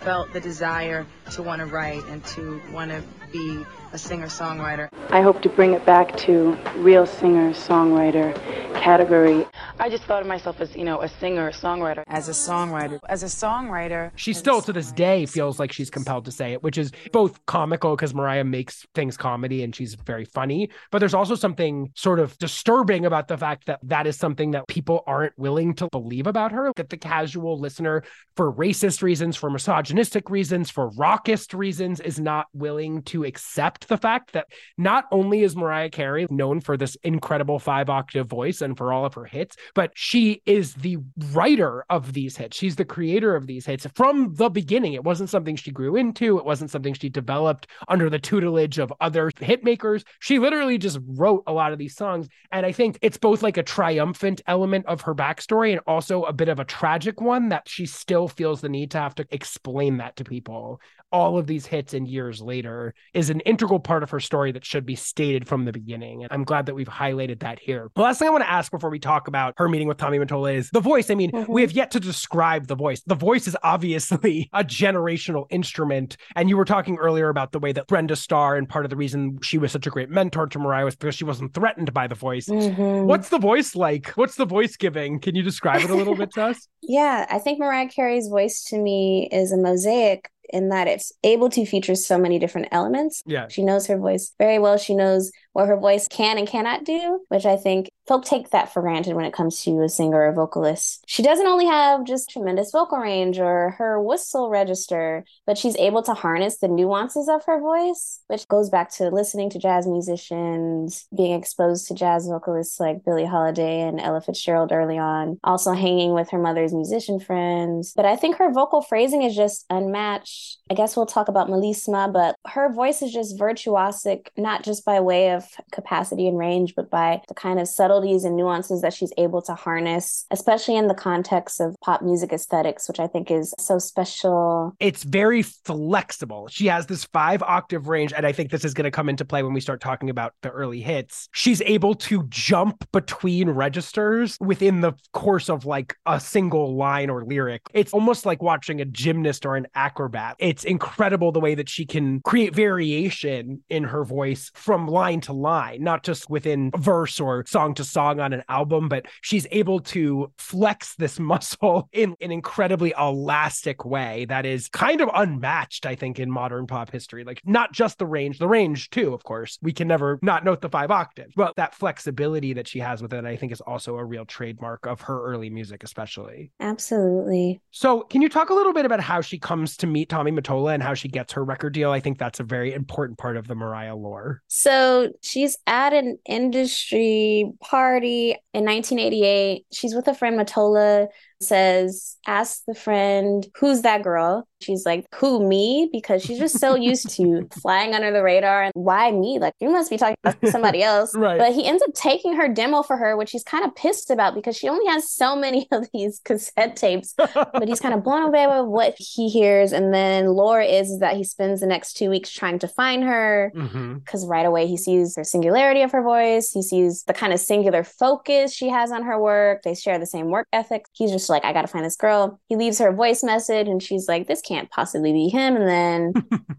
Speaker 6: felt the desire to want to write and to want to be a singer-songwriter.
Speaker 7: I hope to bring it back to real singer songwriter category. I just thought of myself as, you know, a singer songwriter.
Speaker 6: As a songwriter, as a songwriter,
Speaker 1: She still to this day feels like she's compelled to say it, which is both comical because Mariah makes things comedy and she's very funny, but there's also something sort of disturbing about the fact that that is something that people aren't willing to believe about her. That the casual listener, for racist reasons, for misogynistic reasons, for rockist reasons, is not willing to accept the fact that not only is Mariah Carey known for this incredible five octave voice and for all of her hits, but she is the writer of these hits. She's the creator of these hits from the beginning. It wasn't something she grew into, it wasn't something she developed under the tutelage of other hit makers. She literally just wrote a lot of these songs. And I think it's both like a triumphant element of her backstory and also a bit of a tragic one that she still feels the need to have to explain that to people. All of these hits and years later is an integral part of her story that should be stated from the beginning. And I'm glad that we've highlighted that here. The last thing I want to ask before we talk about her meeting with Tommy Mottola is the voice. I mean, we have yet to describe the voice. The voice is obviously a generational instrument. And you were talking earlier about the way that Brenda Starr and part of the reason she was such a great mentor to Mariah was because she wasn't threatened by the voice.
Speaker 2: Mhm.
Speaker 1: What's the voice like? What's the voice giving? Can you describe it a little bit to us?
Speaker 2: Yeah, I think Mariah Carey's voice to me is a mosaic in that it's able to feature so many different elements.
Speaker 1: Yeah.
Speaker 2: She knows her voice very well. She knows what her voice can and cannot do, which I think folk take that for granted when it comes to a singer or vocalist. She doesn't only have just tremendous vocal range or her whistle register, but she's able to harness the nuances of her voice, which goes back to listening to jazz musicians, being exposed to jazz vocalists like Billie Holiday and Ella Fitzgerald early on, also hanging with her mother's musician friends. But I think her vocal phrasing is just unmatched. I guess we'll talk about Melisma, but her voice is just virtuosic, not just by way of capacity and range, but by the kind of subtleties and nuances that she's able to harness, especially in the context of pop music aesthetics, which I think is so special.
Speaker 1: It's very flexible. She has this five octave range, and I think this is going to come into play when we start talking about the early hits. She's able to jump between registers within the course of like a single line or lyric. It's almost like watching a gymnast or an acrobat. It's incredible the way that she can create variation in her voice from line to line, not just within verse or song to song on an album, but she's able to flex this muscle in an incredibly elastic way that is kind of unmatched, I think, in modern pop history. Like, not just the range, the range too, of course. We can never not note the five octaves, but that flexibility that she has with it, I think, is also a real trademark of her early music, especially.
Speaker 2: Absolutely.
Speaker 1: So, can you talk a little bit about how she comes to meet Tommy Mottola and how she gets her record deal? I think that's a very important part of the Mariah lore.
Speaker 2: So she's at an industry party in 1988. She's with a friend, Mottola, says, Ask the friend, who's that girl? She's like, Who, me? Because she's just so used to flying under the radar. And why me? Like, you must be talking about somebody else.
Speaker 1: Right.
Speaker 2: But he ends up taking her demo for her, which he's kind of pissed about because she only has so many of these cassette tapes. but he's kind of blown away by what he hears. And then lore is that he spends the next two weeks trying to find her
Speaker 1: mm-hmm.
Speaker 2: because right away he sees the singularity of her voice. He sees the kind of singular focus she has on her work. They share the same work ethic. He's just like, I got to find this girl. He leaves her a voice message and she's like, this can't possibly be him. And then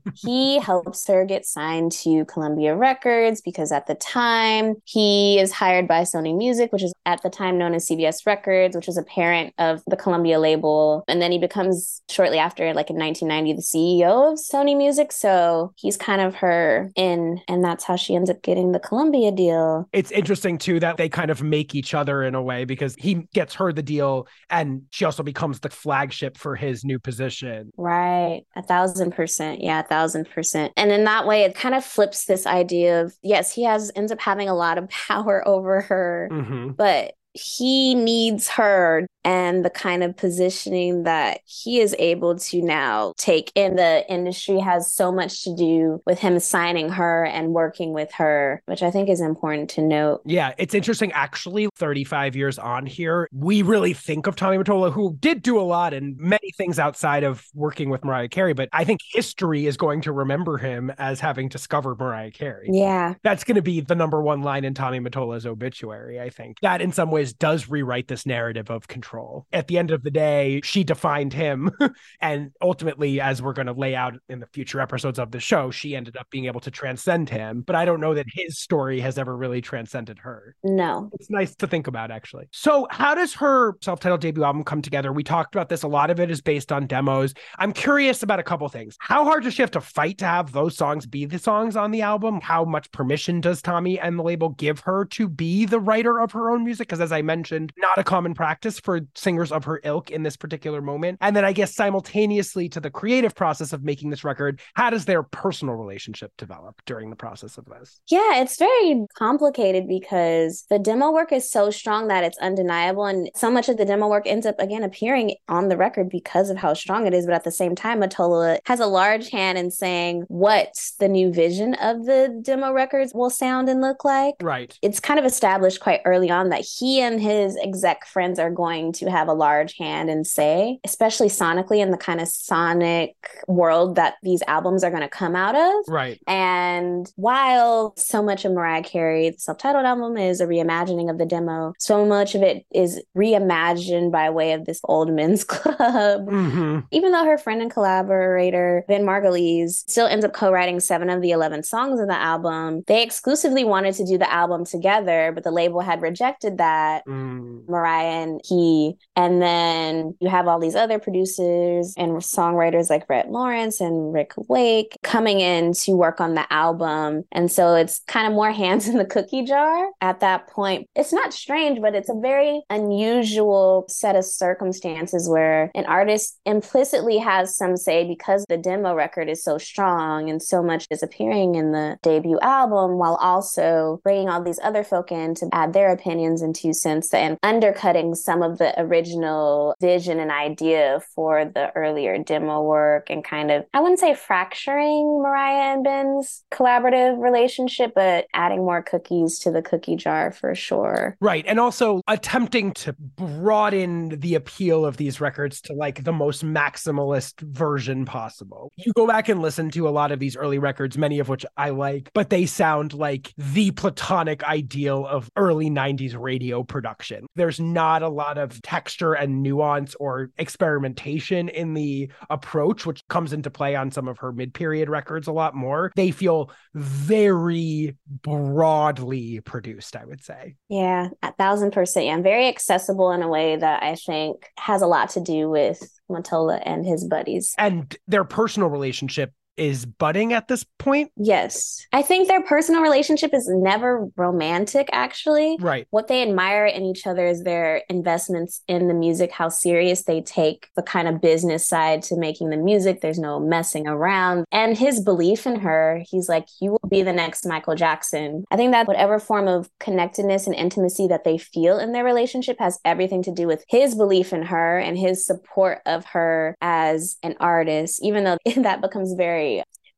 Speaker 2: he helps her get signed to Columbia Records because at the time he is hired by Sony Music, which is at the time known as CBS Records, which is a parent of the Columbia label. And then he becomes shortly after, like in 1990, the CEO of Sony Music. So he's kind of her in, and that's how she ends up getting the Columbia deal.
Speaker 1: It's interesting too that they kind of make each other in a way because he gets her the deal and she also becomes the flagship for his new position.
Speaker 2: Right. A thousand percent. Yeah, a thousand percent. And in that way, it kind of flips this idea of yes, he has ends up having a lot of power over her,
Speaker 1: hmm
Speaker 2: but he needs her and the kind of positioning that he is able to now take in the industry has so much to do with him signing her and working with her, which I think is important to note.
Speaker 1: Yeah, it's interesting. Actually, 35 years on here, we really think of Tommy Mottola, who did do a lot and many things outside of working with Mariah Carey. But I think history is going to remember him as having discovered Mariah Carey.
Speaker 2: Yeah.
Speaker 1: That's going to be the number one line in Tommy Mottola's obituary, I think. That in some ways Does rewrite this narrative of control. At the end of the day, she defined him. and ultimately, as we're going to lay out in the future episodes of the show, she ended up being able to transcend him. But I don't know that his story has ever really transcended her.
Speaker 2: No.
Speaker 1: It's nice to think about, actually. So, how does her self titled debut album come together? We talked about this. A lot of it is based on demos. I'm curious about a couple things. How hard does she have to fight to have those songs be the songs on the album? How much permission does Tommy and the label give her to be the writer of her own music? Because, as I mentioned, not a common practice for singers of her ilk in this particular moment. And then, I guess, simultaneously to the creative process of making this record, how does their personal relationship develop during the process of this?
Speaker 2: Yeah, it's very complicated because the demo work is so strong that it's undeniable. And so much of the demo work ends up again appearing on the record because of how strong it is. But at the same time, Mottola has a large hand in saying what the new vision of the demo records will sound and look like.
Speaker 1: Right.
Speaker 2: It's kind of established quite early on that he and his exec friends are going to have a large hand and say, especially sonically in the kind of sonic world that these albums are going to come out of.
Speaker 1: Right.
Speaker 2: And while so much of Mariah Carey, the self titled album, is a reimagining of the demo, so much of it is reimagined by way of this old men's club.
Speaker 1: hmm
Speaker 2: Even though her friend and collaborator, Ben Margulies, still ends up co writing seven of the 11 songs of the album, they exclusively wanted to do the album together, but the label had rejected that.
Speaker 1: Mm.
Speaker 2: Mariah and he. And then you have all these other producers and songwriters like Rhett Lawrence and Rick Wake coming in to work on the album. And so it's kind of more hands in the cookie jar at that point. It's not strange, but it's a very unusual set of circumstances where an artist implicitly has some say because the demo record is so strong and so much is appearing in the debut album while also bringing all these other folk in to add their opinions and two cents and undercutting some of the original vision and idea for the earlier demo work and kind of, I wouldn't say fracturing Mariah and Ben's collaborative relationship, but adding more cookies to the cookie jar for sure.
Speaker 1: Right. And also attempting to broaden the appeal of these records to like the most maximalist version possible. You go back and listen to a lot of these early records, many of which I like, but they sound like the platonic ideal of early 90s radio production. There's not a lot of texture and nuance or experimentation in the approach, which comes into play on some of her mid period records a lot more. They feel very broadly produced, I would say.
Speaker 2: Yeah, a thousand percent. Yeah, very accessible in a way that I think has a lot to do with Mottola and his buddies.
Speaker 1: And their personal relationship is budding at this point.
Speaker 2: Yes. I think their personal relationship is never romantic, actually.
Speaker 1: Right.
Speaker 2: What they admire in each other is their investments in the music, how serious they take the kind of business side to making the music. There's no messing around. And his belief in her, he's like, you will be the next Michael Jackson. I think that whatever form of connectedness and intimacy that they feel in their relationship has everything to do with his belief in her and his support of her as an artist, even though that becomes very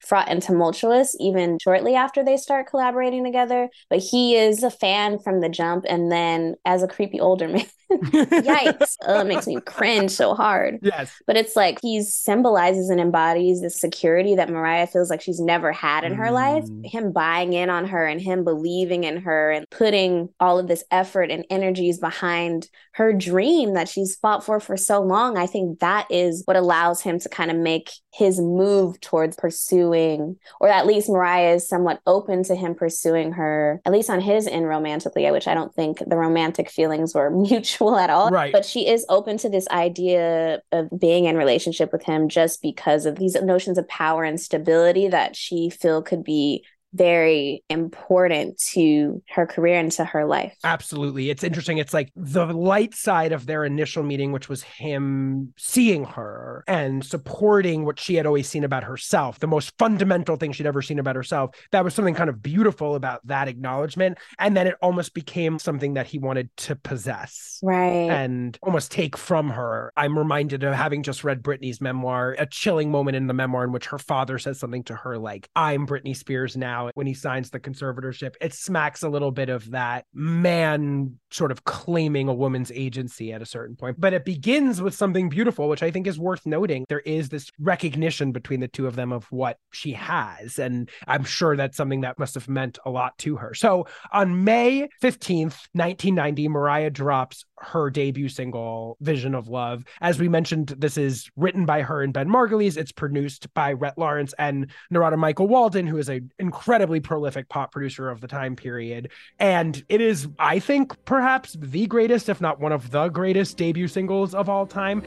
Speaker 2: fraught and tumultuous even shortly after they start collaborating together. But he is a fan from the jump. And then as a creepy older man, yikes, oh, it makes me cringe so hard.
Speaker 1: Yes.
Speaker 2: But it's like he symbolizes and embodies the security that Mariah feels like she's never had in her life.
Speaker 1: Mm.
Speaker 2: Him buying in on her and him believing in her and putting all of this effort and energies behind her dream that she's fought for for so long. I think that is what allows him to kind of make his move towards pursuing, or at least Mariah is somewhat open to him pursuing her, at least on his end romantically, which I don't think the romantic feelings were mutual at all.
Speaker 1: Right.
Speaker 2: But she is open to this idea of being in relationship with him just because of these notions of power and stability that she feel could be very important to her career and to her life.
Speaker 1: Absolutely. It's interesting. It's like the light side of their initial meeting, which was him seeing her and supporting what she had always seen about herself, the most fundamental thing she'd ever seen about herself. That was something kind of beautiful about that acknowledgement. And then it almost became something that he wanted to possess.
Speaker 2: Right.
Speaker 1: And almost take from her. I'm reminded of having just read Britney's memoir, a chilling moment in the memoir in which her father says something to her like, I'm Britney Spears now. When he signs the conservatorship. It smacks a little bit of that man sort of claiming a woman's agency at a certain point. But it begins with something beautiful, which I think is worth noting. There is this recognition between the two of them of what she has. And I'm sure that's something that must have meant a lot to her. So on May 15th, 1990, Mariah drops her debut single, Vision of Love. As we mentioned, this is written by her and Ben Margulies. It's produced by Rhett Lawrence and Narada Michael Walden, who is an incredibly prolific pop producer of the time period. And it is, I think, perhaps the greatest, if not one of the greatest debut singles of all time.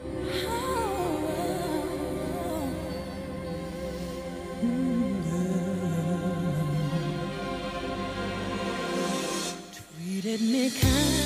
Speaker 5: Me kind.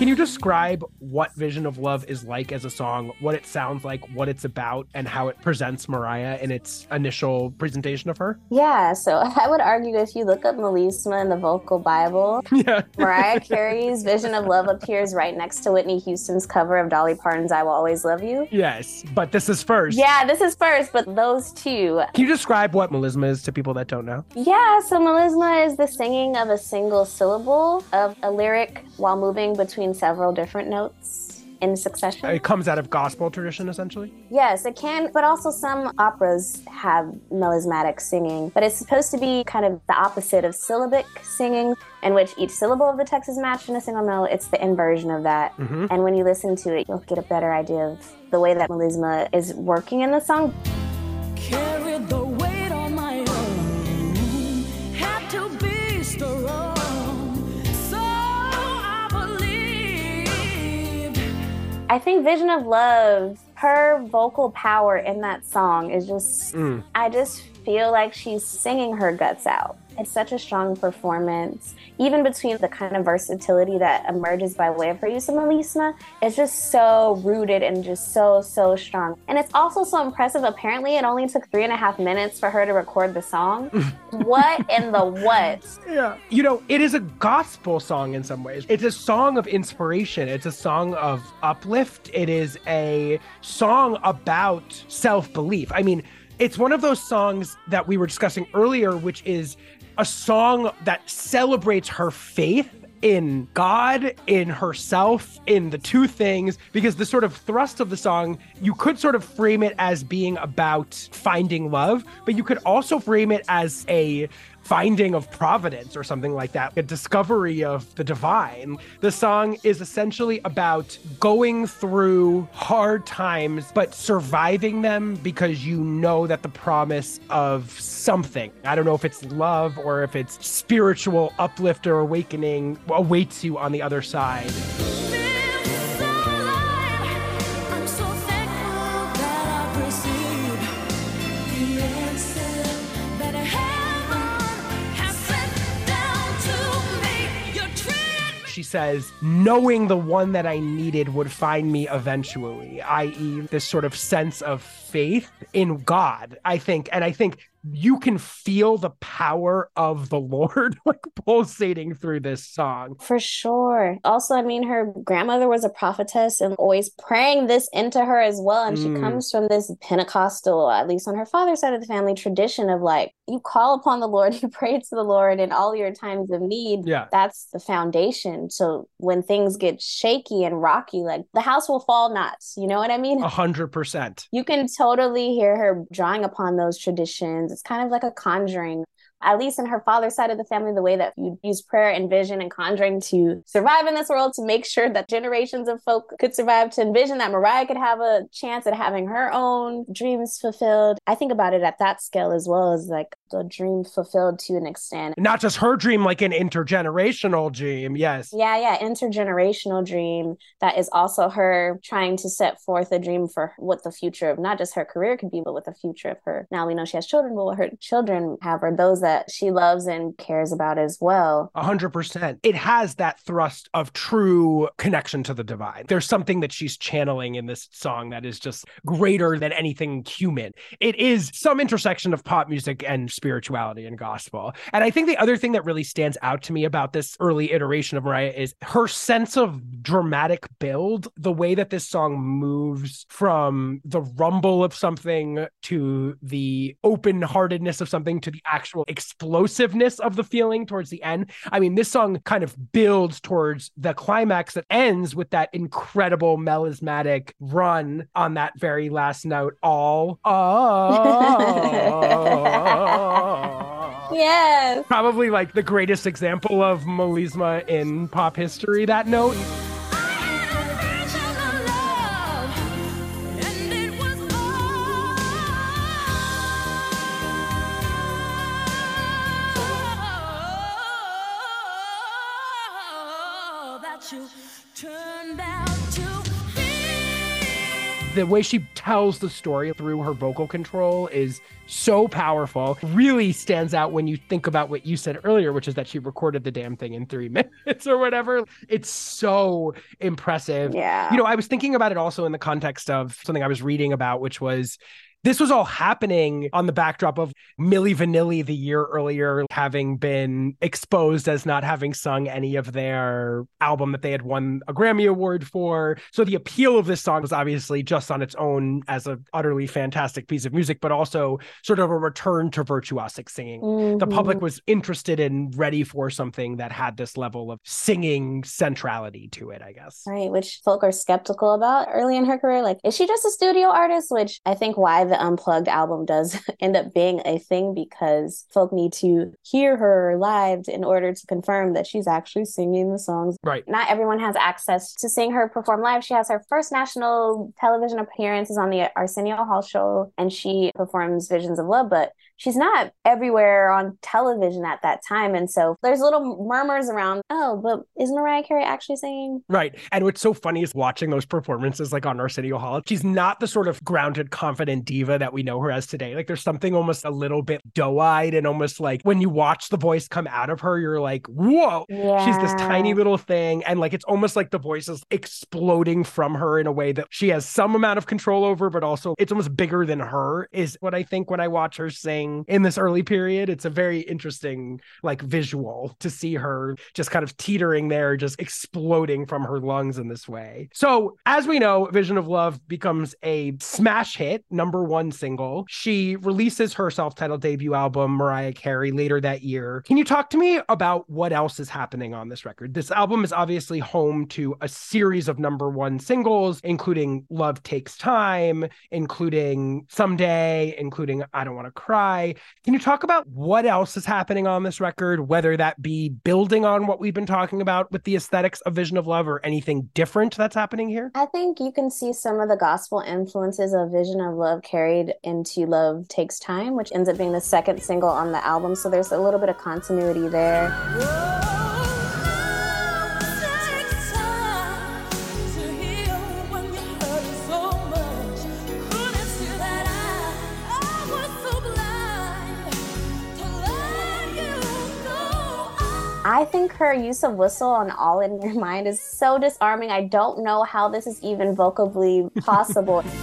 Speaker 1: Can you describe what Vision of Love is like as a song, what it sounds like, what it's about, and how it presents Mariah in its initial presentation of her?
Speaker 2: Yeah, so I would argue if you look up Melisma in the vocal Bible,
Speaker 1: Yeah.
Speaker 2: Mariah Carey's Vision of Love appears right next to Whitney Houston's cover of Dolly Parton's I Will Always Love You.
Speaker 1: Yes, but this is first.
Speaker 2: Yeah, this is first, but those two.
Speaker 1: Can you describe what melisma is to people that don't know?
Speaker 2: Yeah, so melisma is the singing of a single syllable of a lyric while moving between several different notes in succession.
Speaker 1: It comes out of gospel tradition, essentially.
Speaker 2: Yes, it can, but also some operas have melismatic singing, but it's supposed to be kind of the opposite of syllabic singing, in which each syllable of the text is matched in a single note. It's the inversion of that.
Speaker 1: Mhm.
Speaker 2: And when you listen to it, you'll get a better idea of the way that melisma is working in the song.
Speaker 5: Carried I
Speaker 2: think Vision of Love, her vocal power in that song is just,
Speaker 1: Mm.
Speaker 2: I just feel like she's singing her guts out. It's such a strong performance. Even between the kind of versatility that emerges by way of her use of Melisma, it's just so rooted and just so, so strong. And it's also so impressive. Apparently, it only took three and a half minutes for her to record the song. what in the what?
Speaker 1: Yeah. You know, it is a gospel song in some ways. It's a song of inspiration. It's a song of uplift. It is a song about self belief. I mean, it's one of those songs that we were discussing earlier, which is a song that celebrates her faith in God, in herself, in the two things, because the sort of thrust of the song, you could sort of frame it as being about finding love, but you could also frame it as a finding of providence or something like that, a discovery of the divine. The song is essentially about going through hard times, but surviving them because you know that the promise of something, I don't know if it's love or if it's spiritual uplift or awakening, awaits you on the other side. She says, knowing the one that I needed would find me eventually, i.e., this sort of sense of faith in God, I think. And I think you can feel the power of the Lord like pulsating through this song.
Speaker 2: For sure. Also, I mean, her grandmother was a prophetess and always praying this into her as well. And
Speaker 1: Mm.
Speaker 2: she comes from this Pentecostal, at least on her father's side of the family, tradition of like, you call upon the Lord, you pray to the Lord in all your times of need.
Speaker 1: Yeah.
Speaker 2: That's the foundation. So when things get shaky and rocky, like the house will fall not. You know what I mean?
Speaker 1: A hundred percent.
Speaker 2: You can totally hear her drawing upon those traditions. It's kind of like a conjuring. At least in her father's side of the family, the way that you use prayer and vision and conjuring to survive in this world, to make sure that generations of folk could survive, to envision that Mariah could have a chance at having her own dreams fulfilled. I think about it at that scale as well as like the dream fulfilled to an extent.
Speaker 1: Not just her dream, like an intergenerational dream. Yes.
Speaker 2: Yeah, yeah, intergenerational dream that is also her trying to set forth a dream for what the future of not just her career could be, but what the future of her. Now we know she has children, but what her children have are those that she loves and cares about as well.
Speaker 1: A hundred percent. It has that thrust of true connection to the divine. There's something that she's channeling in this song that is just greater than anything human. It is some intersection of pop music and spirituality and gospel. And I think the other thing that really stands out to me about this early iteration of Mariah is her sense of dramatic build, the way that this song moves from the rumble of something to the open heartedness of something to the actual explosiveness of the feeling towards the end. I mean, this song kind of builds towards the climax that ends with that incredible melismatic run on that very last note. All, oh.
Speaker 2: Yes.
Speaker 1: Probably like the greatest example of melisma in pop history, that note. The way she tells the story through her vocal control is so powerful. Really stands out when you think about what you said earlier, which is that she recorded the damn thing in three minutes or whatever. It's so impressive.
Speaker 2: Yeah.
Speaker 1: You know, I was thinking about it also in the context of something I was reading about, which was this was all happening on the backdrop of Milli Vanilli the year earlier having been exposed as not having sung any of their album that they had won a Grammy Award for. So the appeal of this song was obviously just on its own as an utterly fantastic piece of music, but also sort of a return to virtuosic singing. The
Speaker 2: Mhm.
Speaker 1: public was interested and ready for something that had this level of singing centrality to it, I guess.
Speaker 2: Right, which folk are skeptical about early in her career. Like, is she just a studio artist? Which I think why the Unplugged album does end up being a thing because folk need to hear her live in order to confirm that she's actually singing the songs.
Speaker 1: Right.
Speaker 2: Not everyone has access to seeing her perform live. She has her first national television appearances on the Arsenio Hall show and she performs Visions of Love, but she's not everywhere on television at that time. And so there's little murmurs around, oh, but is Mariah Carey actually singing?
Speaker 1: Right. And what's so funny is watching those performances like on Arsenio Hall. She's not the sort of grounded, confident diva that we know her as today. Like there's something almost a little bit doe-eyed and almost like when you watch the voice come out of her, you're like, whoa. yeah. She's this tiny little thing. And like it's almost like the voice is exploding from her in a way that she has some amount of control over, but also it's almost bigger than her, is what I think when I watch her sing in this early period. It's a very interesting like visual to see her just kind of teetering there, just exploding from her lungs in this way. So, as we know, Vision of Love becomes a smash hit, number one single. She releases her self titled debut album, Mariah Carey, later that year. Can you talk to me about what else is happening on this record? This album is obviously home to a series of number one singles, including Love Takes Time, including Someday, including I Don't Want to Cry. Can you talk about what else is happening on this record, whether that be building on what we've been talking about with the aesthetics of Vision of Love or anything different that's happening here?
Speaker 2: I think you can see some of the gospel influences of Vision of Love carried into Love Takes Time, which ends up being the second single on the album. So there's a little bit of continuity there. I think her use of whistle on All in Your Mind is so disarming. I don't know how this is even vocally possible.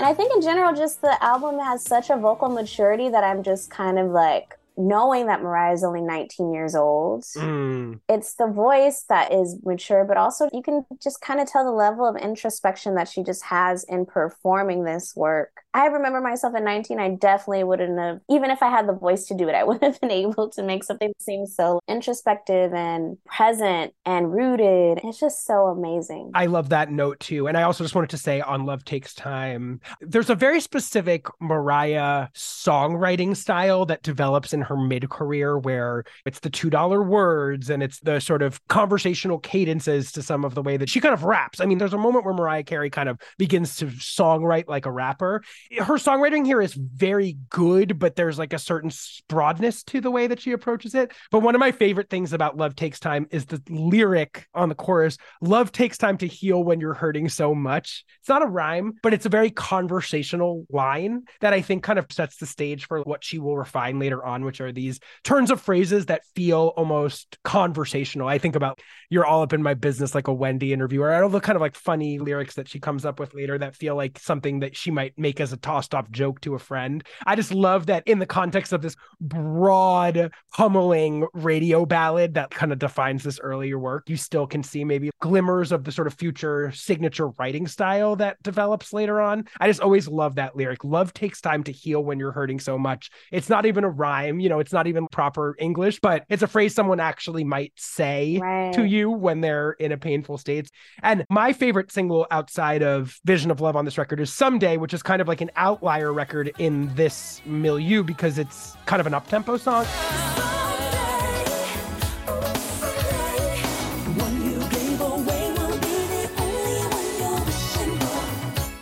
Speaker 2: And I think in general, just the album has such a vocal maturity that I'm just kind of like knowing that Mariah is only 19 years old.
Speaker 1: Mm,
Speaker 2: It's the voice that is mature, but also you can just kind of tell the level of introspection that she just has in performing this work. I remember myself at 19, I definitely wouldn't have, even if I had the voice to do it, I wouldn't have been able to make something seem so introspective and present and rooted. It's just so amazing.
Speaker 1: I love that note too. And I also just wanted to say on Love Takes Time, there's a very specific Mariah songwriting style that develops in her mid career where it's the $2 words and it's the sort of conversational cadences to some of the way that she kind of raps. I mean, there's a moment where Mariah Carey kind of begins to songwrite like a rapper. Her songwriting here is very good, but there's like a certain broadness to the way that she approaches it. But one of my favorite things about Love Takes Time is the lyric on the chorus Love takes time to heal when you're hurting so much. It's not a rhyme, but it's a very conversational line that I think kind of sets the stage for what she will refine later on which are these turns of phrases that feel almost conversational. I think about you're all up in my business like a Wendy interviewer. All the kind of like funny lyrics that she comes up with later that feel like something that she might make as a tossed off joke to a friend. I just love that in the context of this broad, pummeling radio ballad that kind of defines this earlier work, you still can see maybe glimmers of the sort of future signature writing style that develops later on. I just always love that lyric. Love takes time to heal when you're hurting so much. It's not even a rhyme, you know, it's not even proper English, but it's a phrase someone actually might say
Speaker 2: Right.
Speaker 1: to you when they're in a painful state. And my favorite single outside of Vision of Love on this record is Someday, which is kind of like an outlier record in this milieu because it's kind of an up-tempo song.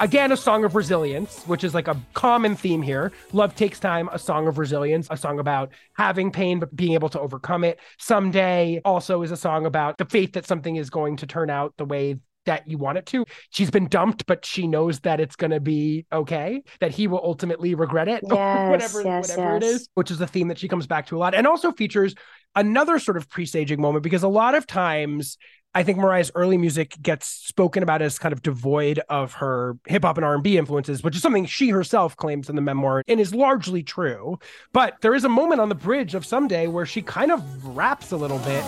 Speaker 1: Again, a song of resilience, which is like a common theme here. Love Takes Time, a song of resilience, a song about having pain, but being able to overcome it. Someday also is a song about the faith that something is going to turn out the way that you want it to. She's been dumped, but she knows that it's going to be okay, that he will ultimately regret it,
Speaker 2: Yes,
Speaker 1: whatever,
Speaker 2: yes,
Speaker 1: whatever it
Speaker 2: yes.
Speaker 1: is, which is a theme that she comes back to a lot and also features another sort of presaging moment because a lot of times I think Mariah's early music gets spoken about as kind of devoid of her hip hop and R&B influences, which is something she herself claims in the memoir and is largely true. But there is a moment on the bridge of Someday where she kind of raps a little bit.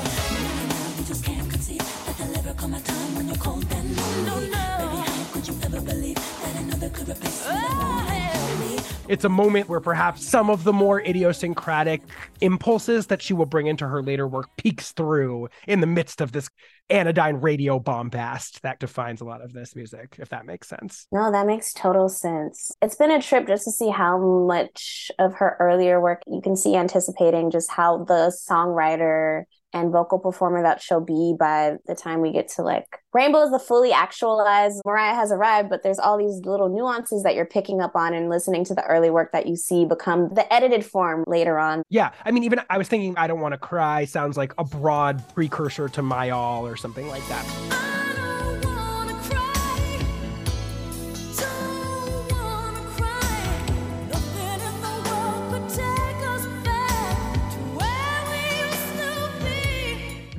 Speaker 1: It's a moment where perhaps some of the more idiosyncratic impulses that she will bring into her later work peeks through in the midst of this anodyne radio bombast that defines a lot of this music, if that makes sense.
Speaker 2: No, that makes total sense. It's been a trip just to see how much of her earlier work you can see anticipating just how the songwriter and vocal performer that she'll be by the time we get to like Rainbow is the fully actualized Mariah has arrived, but there's all these little nuances that you're picking up on and listening to the early work that you see become the edited form later on.
Speaker 1: Yeah, I mean, even I was thinking I Don't Want to Cry sounds like a broad precursor to My All or something like that.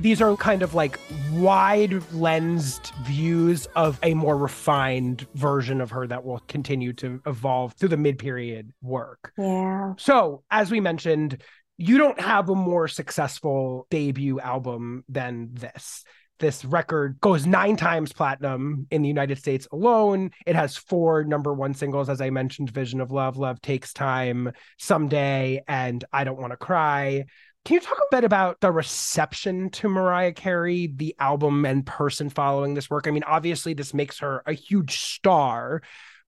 Speaker 1: These are kind of like wide lensed views of a more refined version of her that will continue to evolve through the mid period work.
Speaker 2: Yeah.
Speaker 1: So, as we mentioned, you don't have a more successful debut album than this. This record goes nine times platinum in the United States alone. It has four number one singles, as I mentioned Vision of Love, Love Takes Time, Someday, and I Don't Want to Cry. Can you talk a bit about the reception to Mariah Carey, the album and person following this work? I mean, obviously, this makes her a huge star,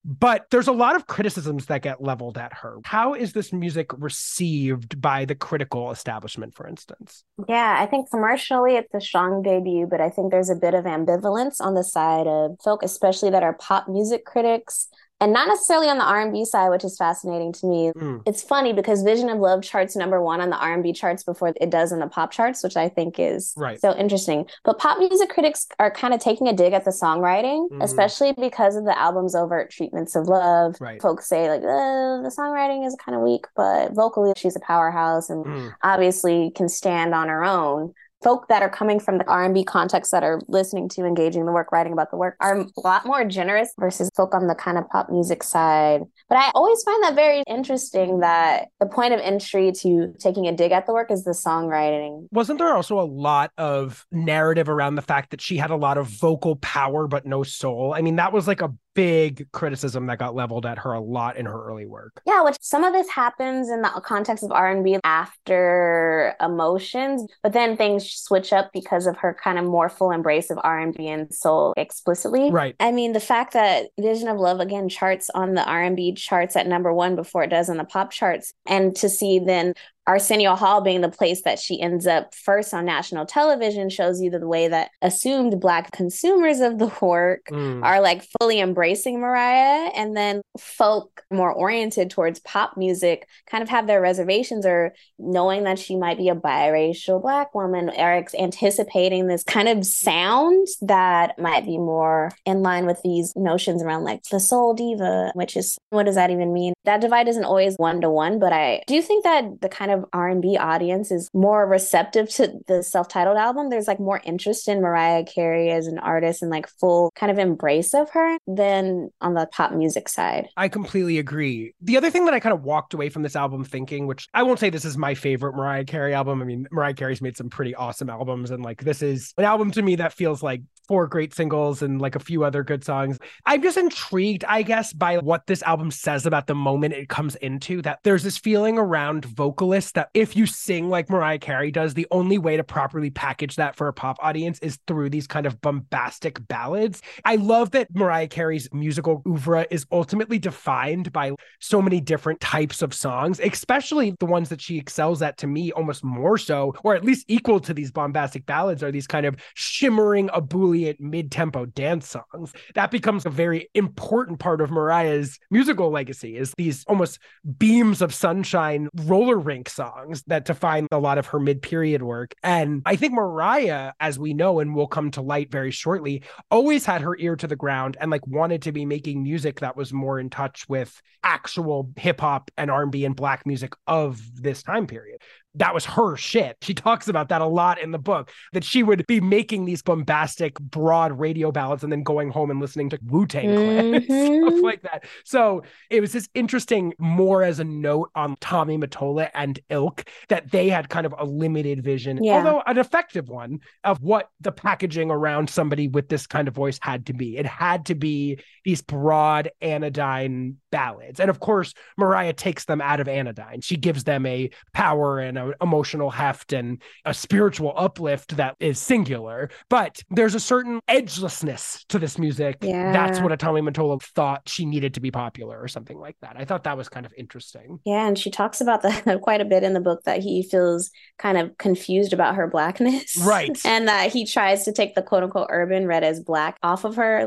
Speaker 1: but there's a lot of criticisms that get leveled at her. How is this music received by the critical establishment, for instance?
Speaker 2: Yeah, I think commercially it's a strong debut, but I think there's a bit of ambivalence on the side of folk, especially that are pop music critics, and not necessarily on the R&B side, which is fascinating to me.
Speaker 1: Mm.
Speaker 2: It's funny because Vision of Love charts number one on the R&B charts before it does in the pop charts, which I think is
Speaker 1: Right.
Speaker 2: so interesting. But pop music critics are kind of taking a dig at the songwriting,
Speaker 1: Mhm.
Speaker 2: especially because of the album's overt treatments of love.
Speaker 1: Right.
Speaker 2: Folks say like "Uh, the songwriting is kind of weak, but vocally she's a powerhouse and
Speaker 1: Mm.
Speaker 2: obviously can stand on her own. Folk that are coming from the R&B context that are listening to, engaging the work, writing about the work are a lot more generous versus folk on the kind of pop music side. But I always find that very interesting that the point of entry to taking a dig at the work is the songwriting.
Speaker 1: Wasn't there also a lot of narrative around the fact that she had a lot of vocal power but no soul? I mean, that was like a big criticism that got leveled at her a lot in her early work.
Speaker 2: Yeah, which some of this happens in the context of R&B after emotions, but then things switch up because of her kind of more full embrace of R&B and soul explicitly.
Speaker 1: Right.
Speaker 2: I mean, the fact that Vision of Love again charts on the R&B charts at number 1 before it does on the pop charts and to see then Arsenio Hall being the place that she ends up first on national television shows you the way that assumed black consumers of the work
Speaker 1: Mm.
Speaker 2: are like fully embracing Mariah. And then folk more oriented towards pop music kind of have their reservations or knowing that she might be a biracial black woman. Eric's anticipating this kind of sound that might be more in line with these notions around like the soul diva which is what does that even mean? That divide isn't always one to one but I do think that the kind of of R&B audience is more receptive to the self-titled album. There's like more interest in Mariah Carey as an artist and like full kind of embrace of her than on the pop music side.
Speaker 1: I completely agree. The other thing that I kind of walked away from this album thinking, which I won't say this is my favorite Mariah Carey album. I mean, Mariah Carey's made some pretty awesome albums, and like this is an album to me that feels like four great singles and like a few other good songs. I'm just intrigued, I guess, by what this album says about the moment it comes into. That there's this feeling around vocalists that if you sing like Mariah Carey does, the only way to properly package that for a pop audience is through these kind of bombastic ballads. I love that Mariah Carey's musical oeuvre is ultimately defined by so many different types of songs, especially the ones that she excels at to me almost more so, or at least equal to these bombastic ballads, are these kind of shimmering, ebullient, mid tempo dance songs. That becomes a very important part of Mariah's musical legacy, is these almost beams of sunshine roller rink songs that define a lot of her mid period work. And I think Mariah, as we know and will come to light very shortly, always had her ear to the ground and like wanted to be making music that was more in touch with actual hip hop and R&B and black music of this time period that was her shit. She talks about that a lot in the book that she would be making these bombastic, broad radio ballads and then going home and listening to Wu Tang Clan and
Speaker 2: Mhm.
Speaker 1: stuff like that. So it was just interesting, more as a note on Tommy Mottola and Ilk, that they had kind of a limited vision,
Speaker 2: Yeah.
Speaker 1: although an effective one, of what the packaging around somebody with this kind of voice had to be. It had to be these broad anodyne ballads. And of course, Mariah takes them out of anodyne. She gives them a power and an emotional heft and a spiritual uplift that is singular. But there's a certain edgelessness to this music. That's
Speaker 2: Yeah.
Speaker 1: what Tommy Mottola thought she needed to be popular or something like that. I thought that was kind of interesting.
Speaker 2: Yeah, and she talks about that quite a bit in the book that he feels kind of confused about her blackness.
Speaker 1: Right.
Speaker 2: And that he tries to take the quote unquote urban read as black off of her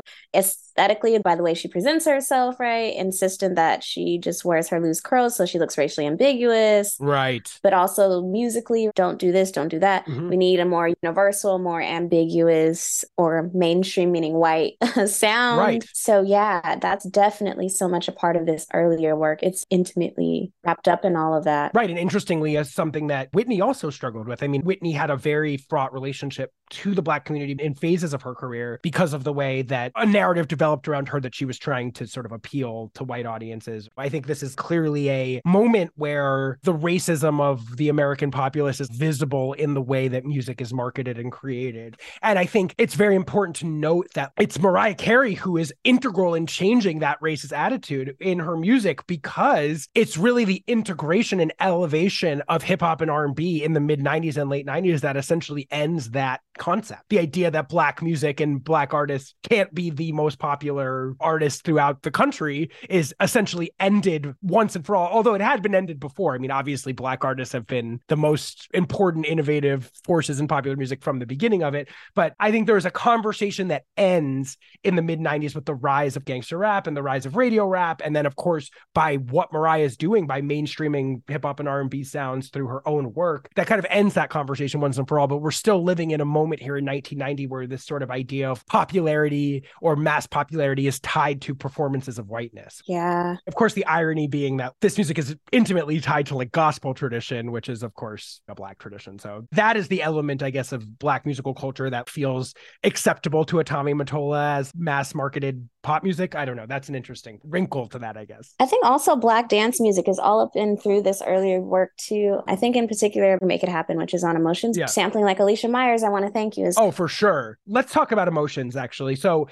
Speaker 2: aesthetically by the way she presents herself, right? Insistent that she just wears her loose curls so she looks racially ambiguous.
Speaker 1: Right.
Speaker 2: But also musically, don't do this, don't do that.
Speaker 1: Mhm.
Speaker 2: We need a more universal, more ambiguous, or mainstream, meaning white sound.
Speaker 1: Right.
Speaker 2: So, yeah, that's definitely so much a part of this earlier work. It's intimately wrapped up in all of that.
Speaker 1: Right. And interestingly, as something that Whitney also struggled with. I mean, Whitney had a very fraught relationship to the Black community in phases of her career because of the way that a narrative developed around her that she was trying to sort of appeal to white audiences. I think this is clearly a moment where the racism of the American populace is visible in the way that music is marketed and created. And I think it's very important to note that it's Mariah Carey who is integral in changing that racist attitude in her music because it's really the integration and elevation of hip hop and R&B in the mid 90s and late 90s that essentially ends that concept. The idea that black music and black artists can't be the most popular artists throughout the country is essentially ended once and for all. Although it had been ended before. I mean, obviously black artists have been the most important innovative forces in popular music from the beginning of it, but I think there's a conversation that ends in the mid 90s with the rise of gangster rap and the rise of radio rap and then of course by what Mariah is doing by mainstreaming hip hop and R&B sounds through her own work that kind of ends that conversation once and for all but we're still living in a moment here in 1990 where this sort of idea of popularity or mass popularity is tied to performances of whiteness
Speaker 2: Yeah.
Speaker 1: of course the irony being that this music is intimately tied to like gospel tradition which is of course a black tradition so that is the element i guess of black musical culture that feels acceptable to a tommy mottola as mass marketed pop music i don't know that's an interesting wrinkle to that i guess
Speaker 2: I think also black dance music is all up in through this earlier work too. I think in particular, Make It Happen, which is on Emotions,
Speaker 1: Yeah.
Speaker 2: sampling like Alicia Myers, I Want to Thank Thank you
Speaker 1: oh for sure. Let's talk about emotions actually. So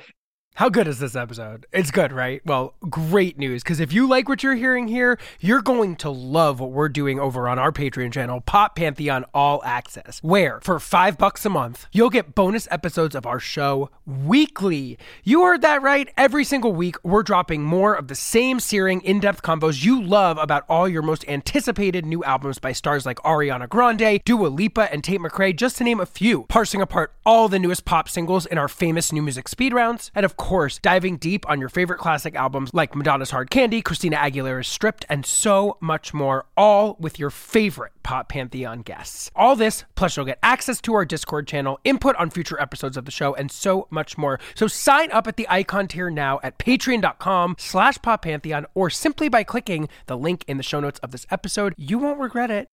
Speaker 1: how good is this episode? It's good, right? Well, great news. Because if you like what you're hearing here, you're going to love what we're doing over on our Patreon channel, Pop Pantheon All Access, where for five bucks a month, you'll get bonus episodes of our show weekly. You heard that right. Every single week, we're dropping more of the same searing, in depth combos you love about all your most anticipated new albums by stars like Ariana Grande, Dua Lipa, and Tate McRae, just to name a few, parsing apart all the newest pop singles in our famous new music speed rounds, and of course, diving deep on your favorite classic albums like Madonna's Hard Candy, Christina Aguilera's Stripped, and so much more, all with your favorite Pop Pantheon guests. All this, plus you'll get access to our Discord channel, input on future episodes of the show, and so much more. So sign up at the icon tier now at patreon.com slash poppantheon or simply by clicking the link in the show notes of this episode. You won't regret it.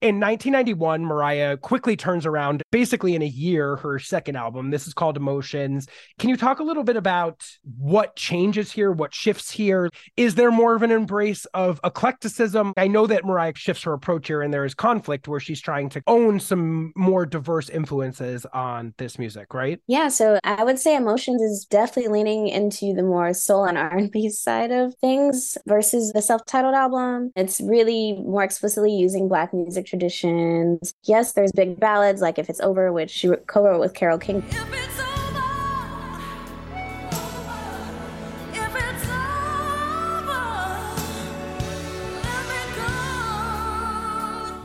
Speaker 1: In 1991, Mariah quickly turns around, basically in a year, her second album. This is called Emotions. Can you talk a little bit about what changes here, what shifts here? Is there more of an embrace of eclecticism? I know that Mariah shifts her approach here, and there is conflict where she's trying to own some more diverse influences on this music, right?
Speaker 2: Yeah, so I would say Emotions is definitely leaning into the more soul and R&B side of things versus the self-titled album. It's really more explicitly using black music traditions. Yes, there's big ballads like If It's Over, which she co-wrote with Carole King.
Speaker 5: If it's over, if it's over, let me go.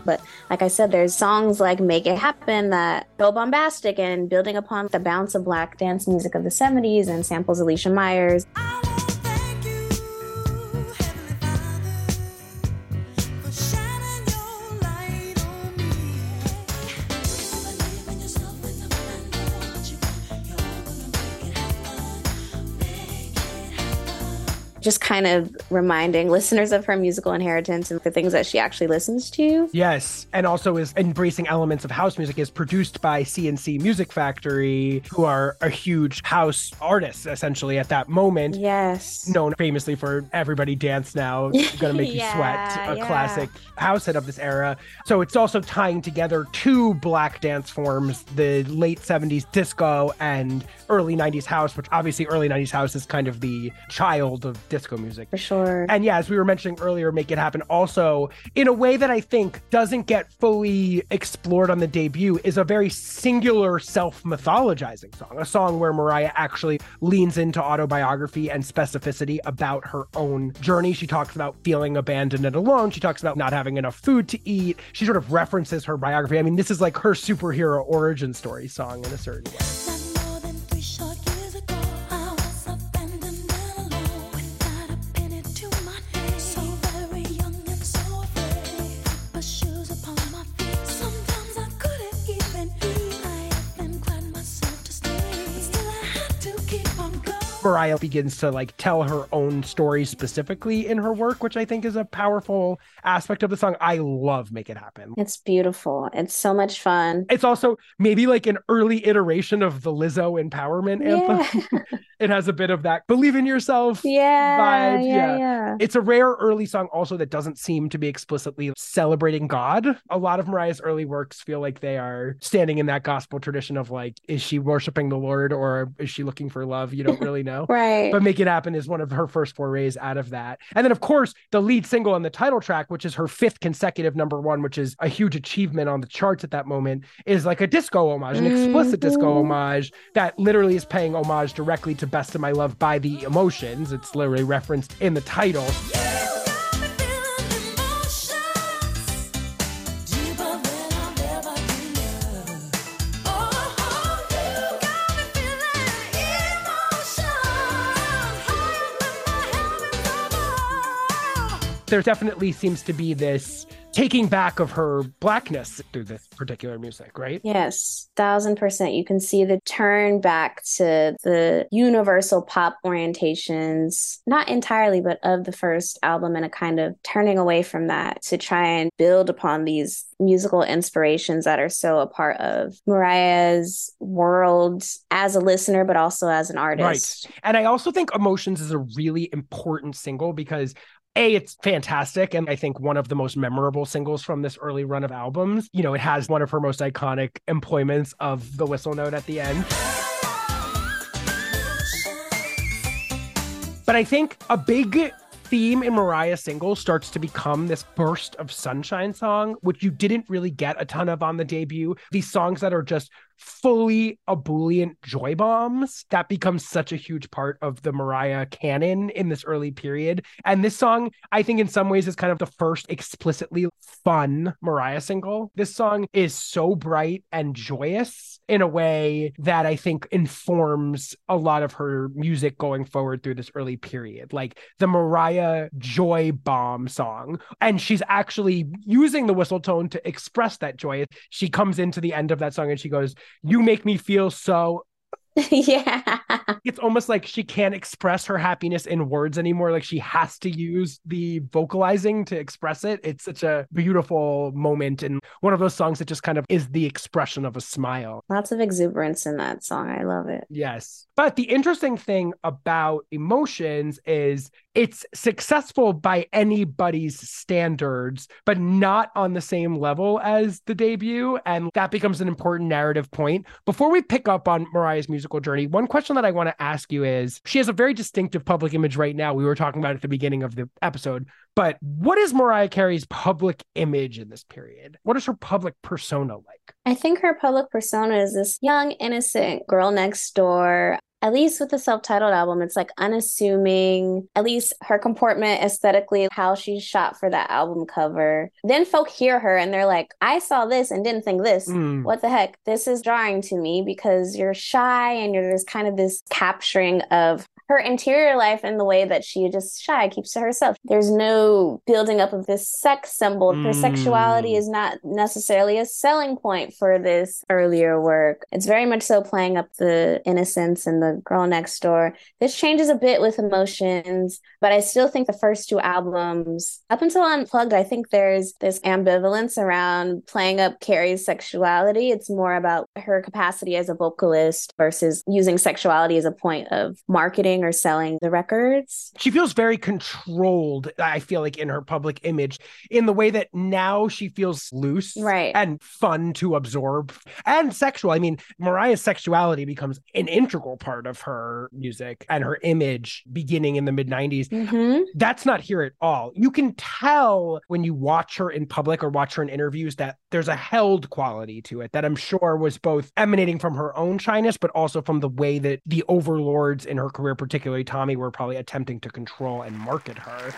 Speaker 2: But like I said, there's songs like Make It Happen that go bombastic and building upon the bounce of black dance music of the 70s and samples Alicia Myers.
Speaker 5: I
Speaker 2: Just kind of reminding listeners of her musical inheritance and the things that she actually listens to.
Speaker 1: Yes, and also is embracing elements of house music. is produced by C+C Music Factory, who are a huge house artist essentially at that moment.
Speaker 2: Yes.
Speaker 1: Known famously for Everybody Dance Now, Gonna Make You Sweat, a
Speaker 2: yeah.
Speaker 1: classic house hit of this era. So it's also tying together two black dance forms, the late 70s disco and early 90s house, which obviously early 90s house is kind of the child of disco music.
Speaker 2: For sure.
Speaker 1: And yeah, as we were mentioning earlier, Make It Happen also, in a way that I think doesn't get fully explored on the debut, is a very singular self mythologizing song. A song where Mariah actually leans into autobiography and specificity about her own journey. She talks about feeling abandoned and alone. She talks about not having enough food to eat. She sort of references her biography. I mean, this is like her superhero origin story song in a certain way. Mariah begins to like tell her own story specifically in her work, which I think is a powerful aspect of the song. I love Make It Happen.
Speaker 2: It's beautiful. It's so much fun.
Speaker 1: It's also maybe like an early iteration of the Lizzo empowerment anthem. it has a bit of that believe in yourself
Speaker 2: Yeah.
Speaker 1: vibe.
Speaker 2: Yeah.
Speaker 1: Yeah.
Speaker 2: Yeah.
Speaker 1: It's a rare early song also that doesn't seem to be explicitly celebrating God. A lot of Mariah's early works feel like they are standing in that gospel tradition of like, is she worshiping the Lord or is she looking for love? You don't really know.
Speaker 2: Right.
Speaker 1: But Make It Happen is one of her first forays out of that. And then, of course, the lead single and the title track, which is her fifth consecutive number one, which is a huge achievement on the charts at that moment, is like a disco homage, an explicit disco mm-hmm. homage that literally is paying homage directly to Best of My Love by the Emotions. It's literally referenced in the title.
Speaker 5: You
Speaker 1: There definitely seems to be this taking back of her blackness through this particular music, right?
Speaker 2: Yes, thousand percent. You can see the turn back to the universal pop orientations, not entirely, but of the first album, and a kind of turning away from that to try and build upon these musical inspirations that are so a part of Mariah's world as a listener, but also as an artist.
Speaker 1: Right. And I also think Emotions is a really important single because a, it's fantastic. And I think one of the most memorable singles from this early run of albums. You know, it has one of her most iconic employments of the whistle note at the end. But I think a big theme in Mariah's singles starts to become this burst of sunshine song, which you didn't really get a ton of on the debut. These songs that are just fully ebullient joy bombs that becomes such a huge part of the Mariah canon in this early period. And this song, I think, in some ways, is kind of the first explicitly fun Mariah single. This song is so bright and joyous in a way that I think informs a lot of her music going forward through this early period. Like the Mariah joy bomb song. And she's actually using the whistle tone to express that joy. She comes into the end of that song and she goes, You make me feel so
Speaker 2: yeah.
Speaker 1: It's almost like she can't express her happiness in words anymore. Like she has to use the vocalizing to express it. It's such a beautiful moment and one of those songs that just kind of is the expression of a smile.
Speaker 2: Lots of exuberance in that song. I love it.
Speaker 1: Yes. But the interesting thing about emotions is it's successful by anybody's standards, but not on the same level as the debut. And that becomes an important narrative point. Before we pick up on Mariah's musical journey, one question that I want to ask you is she has a very distinctive public image right now. We were talking about at the beginning of the episode. But what is Mariah Carey's public image in this period? What is her public persona like?
Speaker 2: I think her public persona is this young, innocent girl next door. At least with the self titled album, it's like unassuming, at least her comportment aesthetically, how she's shot for that album cover. Then folk hear her and they're like, I saw this and didn't think this.
Speaker 1: Mm.
Speaker 2: What the heck? This is jarring to me because you're shy and you're just kind of this capturing of her interior life and the way that she just shy, keeps to herself. There's no building up of this sex symbol. Her
Speaker 1: Mm.
Speaker 2: sexuality is not necessarily a selling point for this earlier work. It's very much so playing up the innocence and the girl next door. This changes a bit with emotions, but I still think the first two albums, up until Unplugged, I think there's this ambivalence around playing up Carey's sexuality. It's more about her capacity as a vocalist versus using sexuality as a point of marketing or selling the records.
Speaker 1: She feels very controlled, I feel like, in her public image, in the way that now she feels loose
Speaker 2: Right.
Speaker 1: and fun to absorb and sexual. I mean, Mariah's sexuality becomes an integral part of her music and her image beginning in the mid 90s.
Speaker 2: Mm-hmm.
Speaker 1: That's not here at all. You can tell when you watch her in public or watch her in interviews that there's a held quality to it that I'm sure was both emanating from her own shyness, but also from the way that the overlords in her career, particularly Tommy, were probably attempting to control and market her.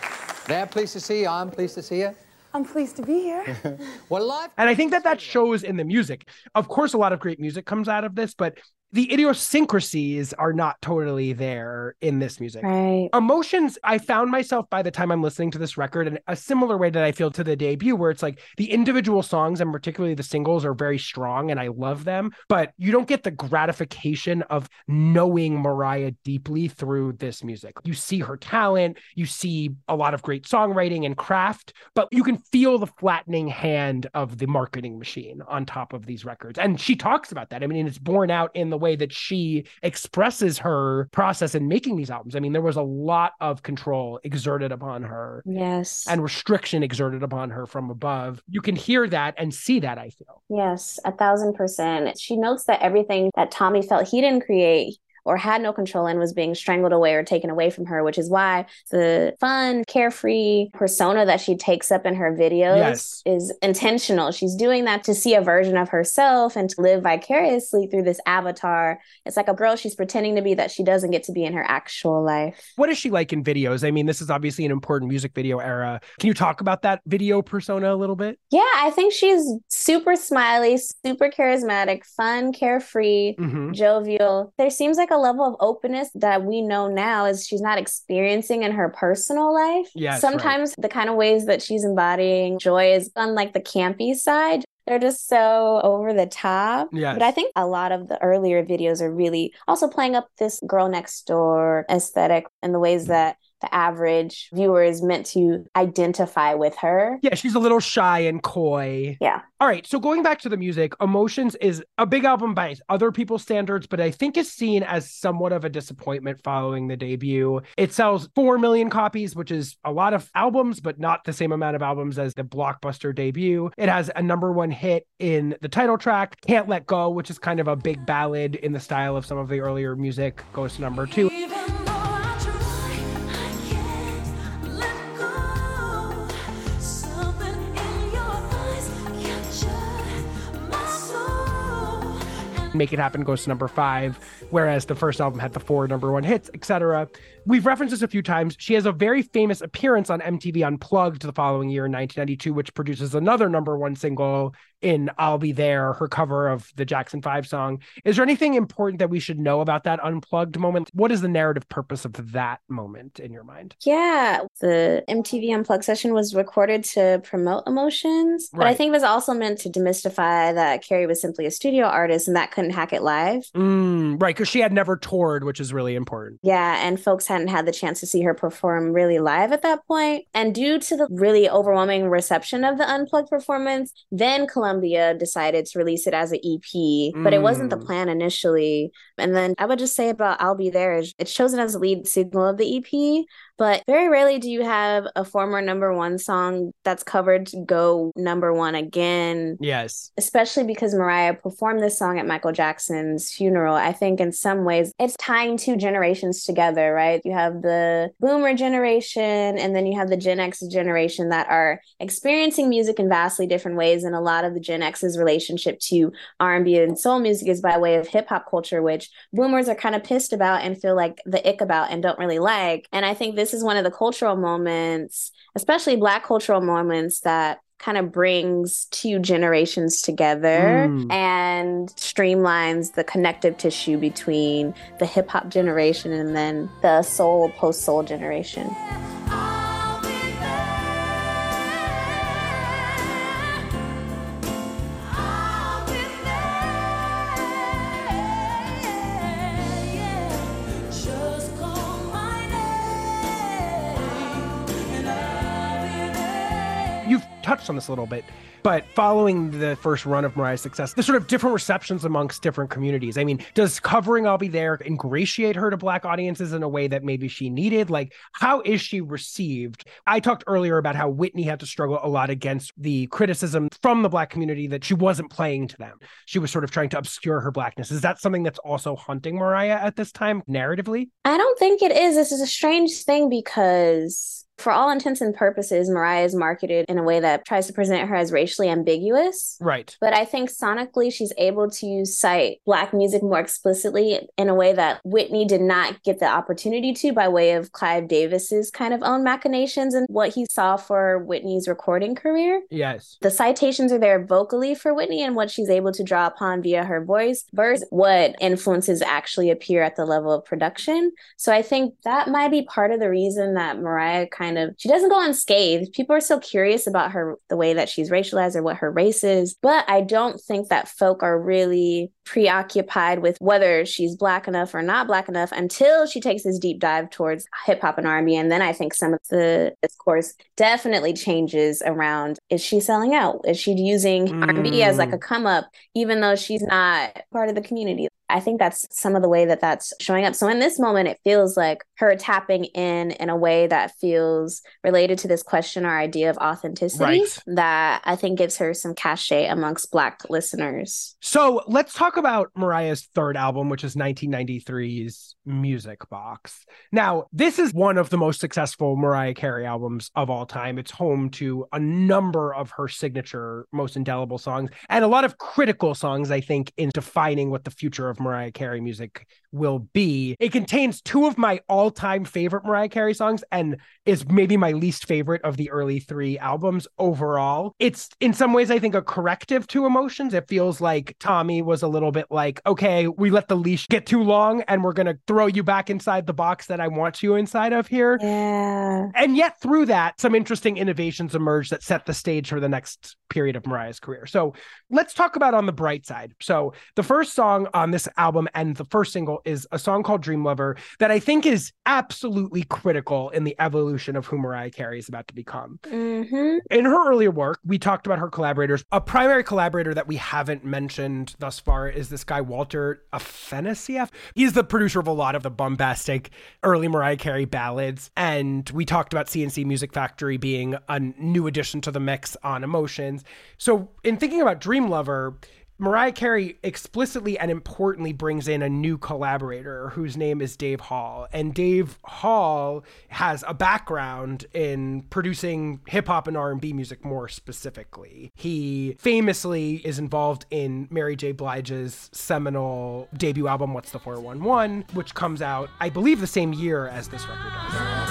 Speaker 8: Dad, pleased to see you. I'm pleased to see you.
Speaker 9: I'm pleased to be here.
Speaker 8: What a life.
Speaker 1: And I think that that shows in the music. Of course, a lot of great music comes out of this, but the idiosyncrasies are not totally there in this music.
Speaker 2: Right.
Speaker 1: Emotions, I found myself by the time I'm listening to this record in a similar way that I feel to the debut, where it's like the individual songs and particularly the singles are very strong and I love them, but you don't get the gratification of knowing Mariah deeply through this music. You see her talent, you see a lot of great songwriting and craft, but you can feel the flattening hand of the marketing machine on top of these records. And she talks about that. I mean, it's borne out in the way that she expresses her process in making these albums. I mean, there was a lot of control exerted upon her
Speaker 2: Yes.
Speaker 1: and restriction exerted upon her from above. You can hear that and see that, I feel.
Speaker 2: Yes, a thousand percent. She notes that everything that Tommy felt he didn't create or had no control and was being strangled away or taken away from her, which is why the fun, carefree persona that she takes up in her videos
Speaker 1: Yes.
Speaker 2: is intentional. She's doing that to see a version of herself and to live vicariously through this avatar. It's like a girl she's pretending to be that she doesn't get to be in her actual life.
Speaker 1: What is she like in videos? I mean, this is obviously an important music video era. Can you talk about that video persona a little bit?
Speaker 2: Yeah, I think she's super smiley, super charismatic, fun, carefree.
Speaker 1: Mhm.
Speaker 2: jovial. There seems like a level of openness that we know now is she's not experiencing in her personal life.
Speaker 1: Yeah,
Speaker 2: Sometimes the kind of ways that she's embodying joy is on like the campy side. They're just so over the top.
Speaker 1: Yes.
Speaker 2: But I think a lot of the earlier videos are really also playing up this girl next door aesthetic and the ways mm. that the average viewer is meant to identify with her.
Speaker 1: Yeah, she's a little shy and coy.
Speaker 2: Yeah.
Speaker 1: All right. So going back to the music, Emotions is a big album by other people's standards, but I think is seen as somewhat of a disappointment following the debut. It sells 4 million copies, which is a lot of albums, but not the same amount of albums as the blockbuster debut. It has a number one hit in the title track, Can't Let Go, which is kind of a big ballad in the style of some of the earlier music, goes to number two. Make It Happen goes to number five, whereas the first album had the four number one hits, etc. We've referenced this a few times. She has a very famous appearance on MTV Unplugged the following year in 1992, which produces another number one single in I'll Be There, her cover of the Jackson 5 song. Is there anything important that we should know about that unplugged moment? What is the narrative purpose of that moment in your mind?
Speaker 2: Yeah, the MTV Unplugged session was recorded to promote emotions, but I think it was also meant to demystify that Carey was simply a studio artist and that couldn't hack it live.
Speaker 1: Mm, right, because she had never toured, which is really important.
Speaker 2: Yeah, and folks hadn't had the chance to see her perform really live at that point. And due to the really overwhelming reception of the Unplugged performance, then Columbia decided to release it as an EP, but it wasn't the
Speaker 1: Mm.
Speaker 2: plan initially. And then I would just say about I'll Be There, is it's chosen as the lead single of the EP, but very rarely do you have a former number one song that's covered to go number one again
Speaker 1: Yes.
Speaker 2: especially because Mariah performed this song at Michael Jackson's funeral. I think in some ways it's tying two generations together, right? You have the boomer generation and then you have the Gen X generation that are experiencing music in vastly different ways and a lot of the Gen X's relationship to R&B and soul music is by way of hip hop culture which boomers are kind of pissed about and feel like the ick about and don't really like. And I think this is one of the cultural moments, especially black cultural moments that kind of brings two generations together
Speaker 1: Mm.
Speaker 2: and streamlines the connective tissue between the hip hop generation and then the soul post soul generation.
Speaker 1: Touched on this a little bit, but following the first run of Mariah's success, there's sort of different receptions amongst different communities. I mean, does covering I'll Be There ingratiate her to Black audiences in a way that maybe she needed? Like, how is she received? I talked earlier about how Whitney had to struggle a lot against the criticism from the Black community that she wasn't playing to them. She was sort of trying to obscure her Blackness. Is that something that's also haunting Mariah at this time, narratively?
Speaker 2: I don't think it is. This is a strange thing because, for all intents and purposes, Mariah is marketed in a way that tries to present her as racially ambiguous.
Speaker 1: Right.
Speaker 2: But I think sonically, she's able to cite Black music more explicitly in a way that Whitney did not get the opportunity to by way of Clive Davis's kind of own machinations and what he saw for Whitney's recording career.
Speaker 1: Yes.
Speaker 2: The citations are there vocally for Whitney and what she's able to draw upon via her voice versus what influences actually appear at the level of production. So I think that might be part of the reason that Mariah kind of she doesn't go unscathed. People are still curious about her the way that she's racialized or what her race is, but I don't think that folk are really preoccupied with whether she's black enough or not black enough until she takes this deep dive towards hip hop and R&B and then I think some of the discourse definitely changes around is she selling out? Is she using R&B as like a mm. come up even though she's not part of the community I think that's some of the way that that's showing up. So in this moment, it feels like her tapping in in a way that feels related to this question or idea of authenticity
Speaker 1: Right.
Speaker 2: that I think gives her some cachet amongst Black listeners.
Speaker 1: So let's talk about Mariah's third album, which is 1993's Music Box. Now, this is one of the most successful Mariah Carey albums of all time. It's home to a number of her signature, most indelible songs, and a lot of critical songs, I think, in defining what the future of Mariah Carey music will be. It contains two of my all time favorite Mariah Carey songs and is maybe my least favorite of the early three albums overall. It's in some ways, I think, a corrective to emotions. It feels like Tommy was a little bit like, okay, we let the leash get too long and we're going to throw you back inside the box that I want you inside of here.
Speaker 2: Yeah.
Speaker 1: And yet, through that, some interesting innovations emerged that set the stage for the next period of Mariah's career. So let's talk about on the bright side. So the first song on this album and the first single is a song called Dream Lover that I think is absolutely critical in the evolution of who Mariah Carey is about to become.
Speaker 2: hmm
Speaker 1: In her earlier work, we talked about her collaborators. A primary collaborator that we haven't mentioned thus far is this guy, Walter Afanasieff. He's the producer of a lot of the bombastic early Mariah Carey ballads. And we talked about C+C Music Factory being a new addition to the mix on Emotions. So, in thinking about Dream Lover, Mariah Carey explicitly and importantly brings in a new collaborator whose name is Dave Hall. And Dave Hall has a background in producing hip hop and R&B music more specifically. He famously is involved in Mary J. Blige's seminal debut album What's the 411, which comes out I believe the same year as this record does.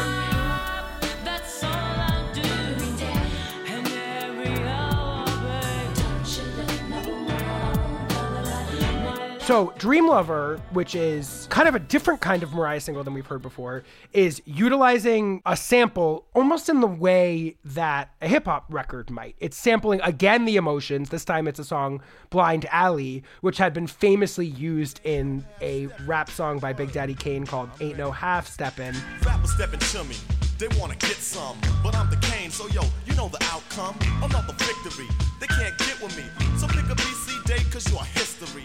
Speaker 1: So, Dream Lover, which is kind of a different kind of Mariah single than we've heard before, is utilizing a sample almost in the way that a hip hop record might. It's sampling again the emotions. This time it's a song, Blind Alley, which had been famously used in a rap song by Big Daddy Kane called Ain't No Half Steppin'.
Speaker 9: Rappers stepping to me. They wanna get some, but I'm the Kane, so yo, you know the outcome. Another victory. They can't get with me. So pick a BC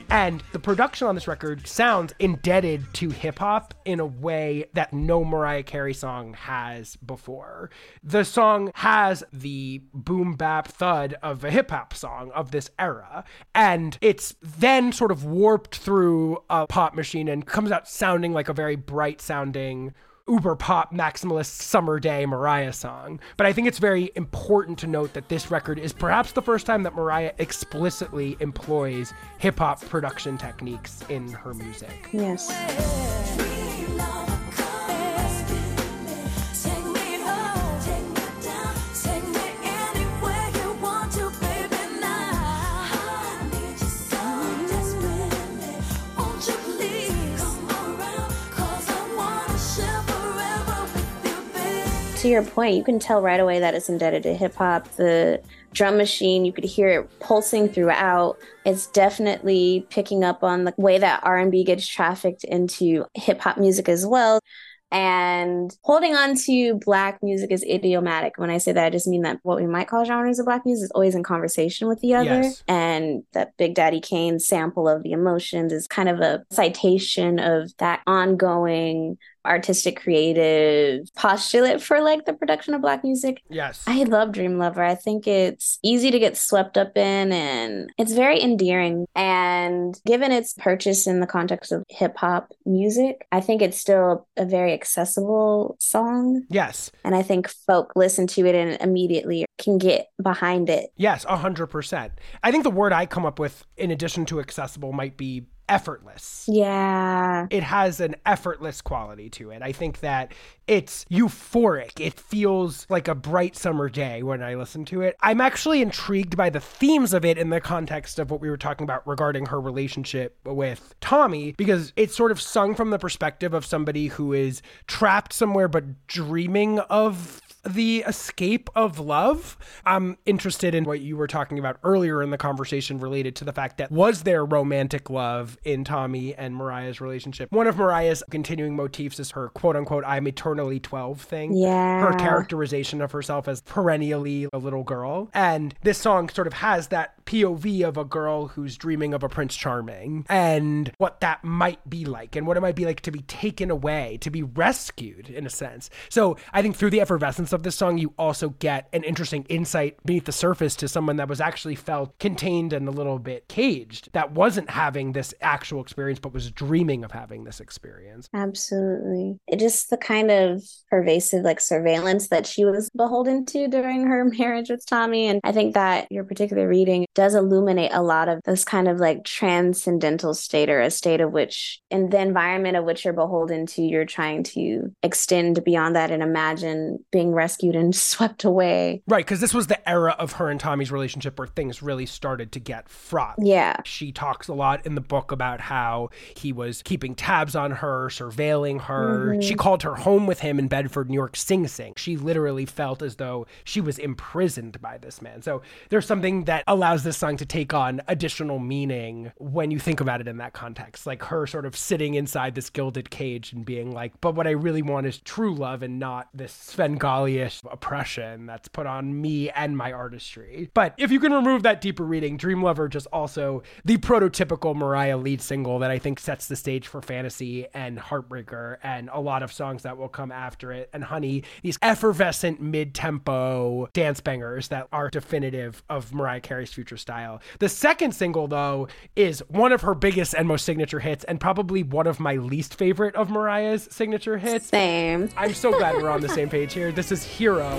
Speaker 1: And the production on this record sounds indebted to hip hop in a way that no Mariah Carey song has before. The song has the boom bap thud of a hip hop song of this era. And it's then sort of warped through a pop machine and comes out sounding like a very bright sounding uber pop maximalist summer day Mariah song. But I think it's very important to note that this record is perhaps the first time that Mariah explicitly employs hip hop production techniques in her music.
Speaker 2: Yes.
Speaker 5: To
Speaker 2: your point, you can tell right away that it's indebted to hip hop. The drum machine, you could hear it pulsing throughout. It's definitely picking up on the way that R&B gets trafficked into hip hop music as well. And holding on to black music is idiomatic. When I say that, I just mean that what we might call genres of black music is always in conversation with the other.
Speaker 1: Yes.
Speaker 2: And that Big Daddy Kane sample of the emotions is kind of a citation of that ongoing artistic creative postulate for like the production of black music.
Speaker 1: Yes.
Speaker 2: I love Dream Lover. I think it's easy to get swept up in and it's very endearing. And given its purchase in the context of hip hop music, I think it's still a very accessible song.
Speaker 1: yes.
Speaker 2: And I think folk listen to it and immediately can get behind it.
Speaker 1: Yes, 100%. I think the word I come up with in addition to accessible might be effortless.
Speaker 2: Yeah.
Speaker 1: it has an effortless quality to it. I think that it's euphoric. It feels like a bright summer day when I listen to it. I'm actually intrigued by the themes of it in the context of what we were talking about regarding her relationship with Tommy, because it's sort of sung from the perspective of somebody who is trapped somewhere but dreaming of the escape of love. I'm interested in what you were talking about earlier in the conversation related to the fact that was there romantic love in Tommy and Mariah's relationship? One of Mariah's continuing motifs is her quote unquote I'm eternally 12 thing.
Speaker 2: Yeah.
Speaker 1: Her characterization of herself as perennially a little girl. And this song sort of has that POV of a girl who's dreaming of a Prince Charming and what that might be like and what it might be like to be taken away, to be rescued in a sense. So I think through the effervescence of this song, you also get an interesting insight beneath the surface to someone that was actually felt contained and a little bit caged, that wasn't having this actual experience, but was dreaming of having this experience.
Speaker 2: Absolutely. It just the kind of pervasive like surveillance that she was beholden to during her marriage with Tommy. And I think that your particular reading does illuminate a lot of this kind of like transcendental state or a state of which in the environment of which you're beholden to, you're trying to extend beyond that and imagine being rescued and swept away.
Speaker 1: Right, because this was the era of her and Tommy's relationship where things really started to get fraught.
Speaker 2: Yeah.
Speaker 1: She talks a lot in the book about how he was keeping tabs on her, surveilling her.
Speaker 2: Mhm.
Speaker 1: She called her home with him in Bedford, New York, Sing Sing. She literally felt as though she was imprisoned by this man. So there's something that allows this song to take on additional meaning when you think about it in that context. Like her sort of sitting inside this gilded cage and being like, but what I really want is true love and not this Svengali-ish oppression that's put on me and my artistry. But if you can remove that deeper reading, Dream Lover just also the prototypical Mariah lead single that I think sets the stage for Fantasy and Heartbreaker and a lot of songs that will come after it. And Honey, these effervescent mid-tempo dance bangers that are definitive of Mariah Carey's future style. The second single though is one of her biggest and most signature hits and probably one of my least favorite of Mariah's signature hits.
Speaker 2: Same.
Speaker 1: I'm so glad we're on the same page here. This is Hero.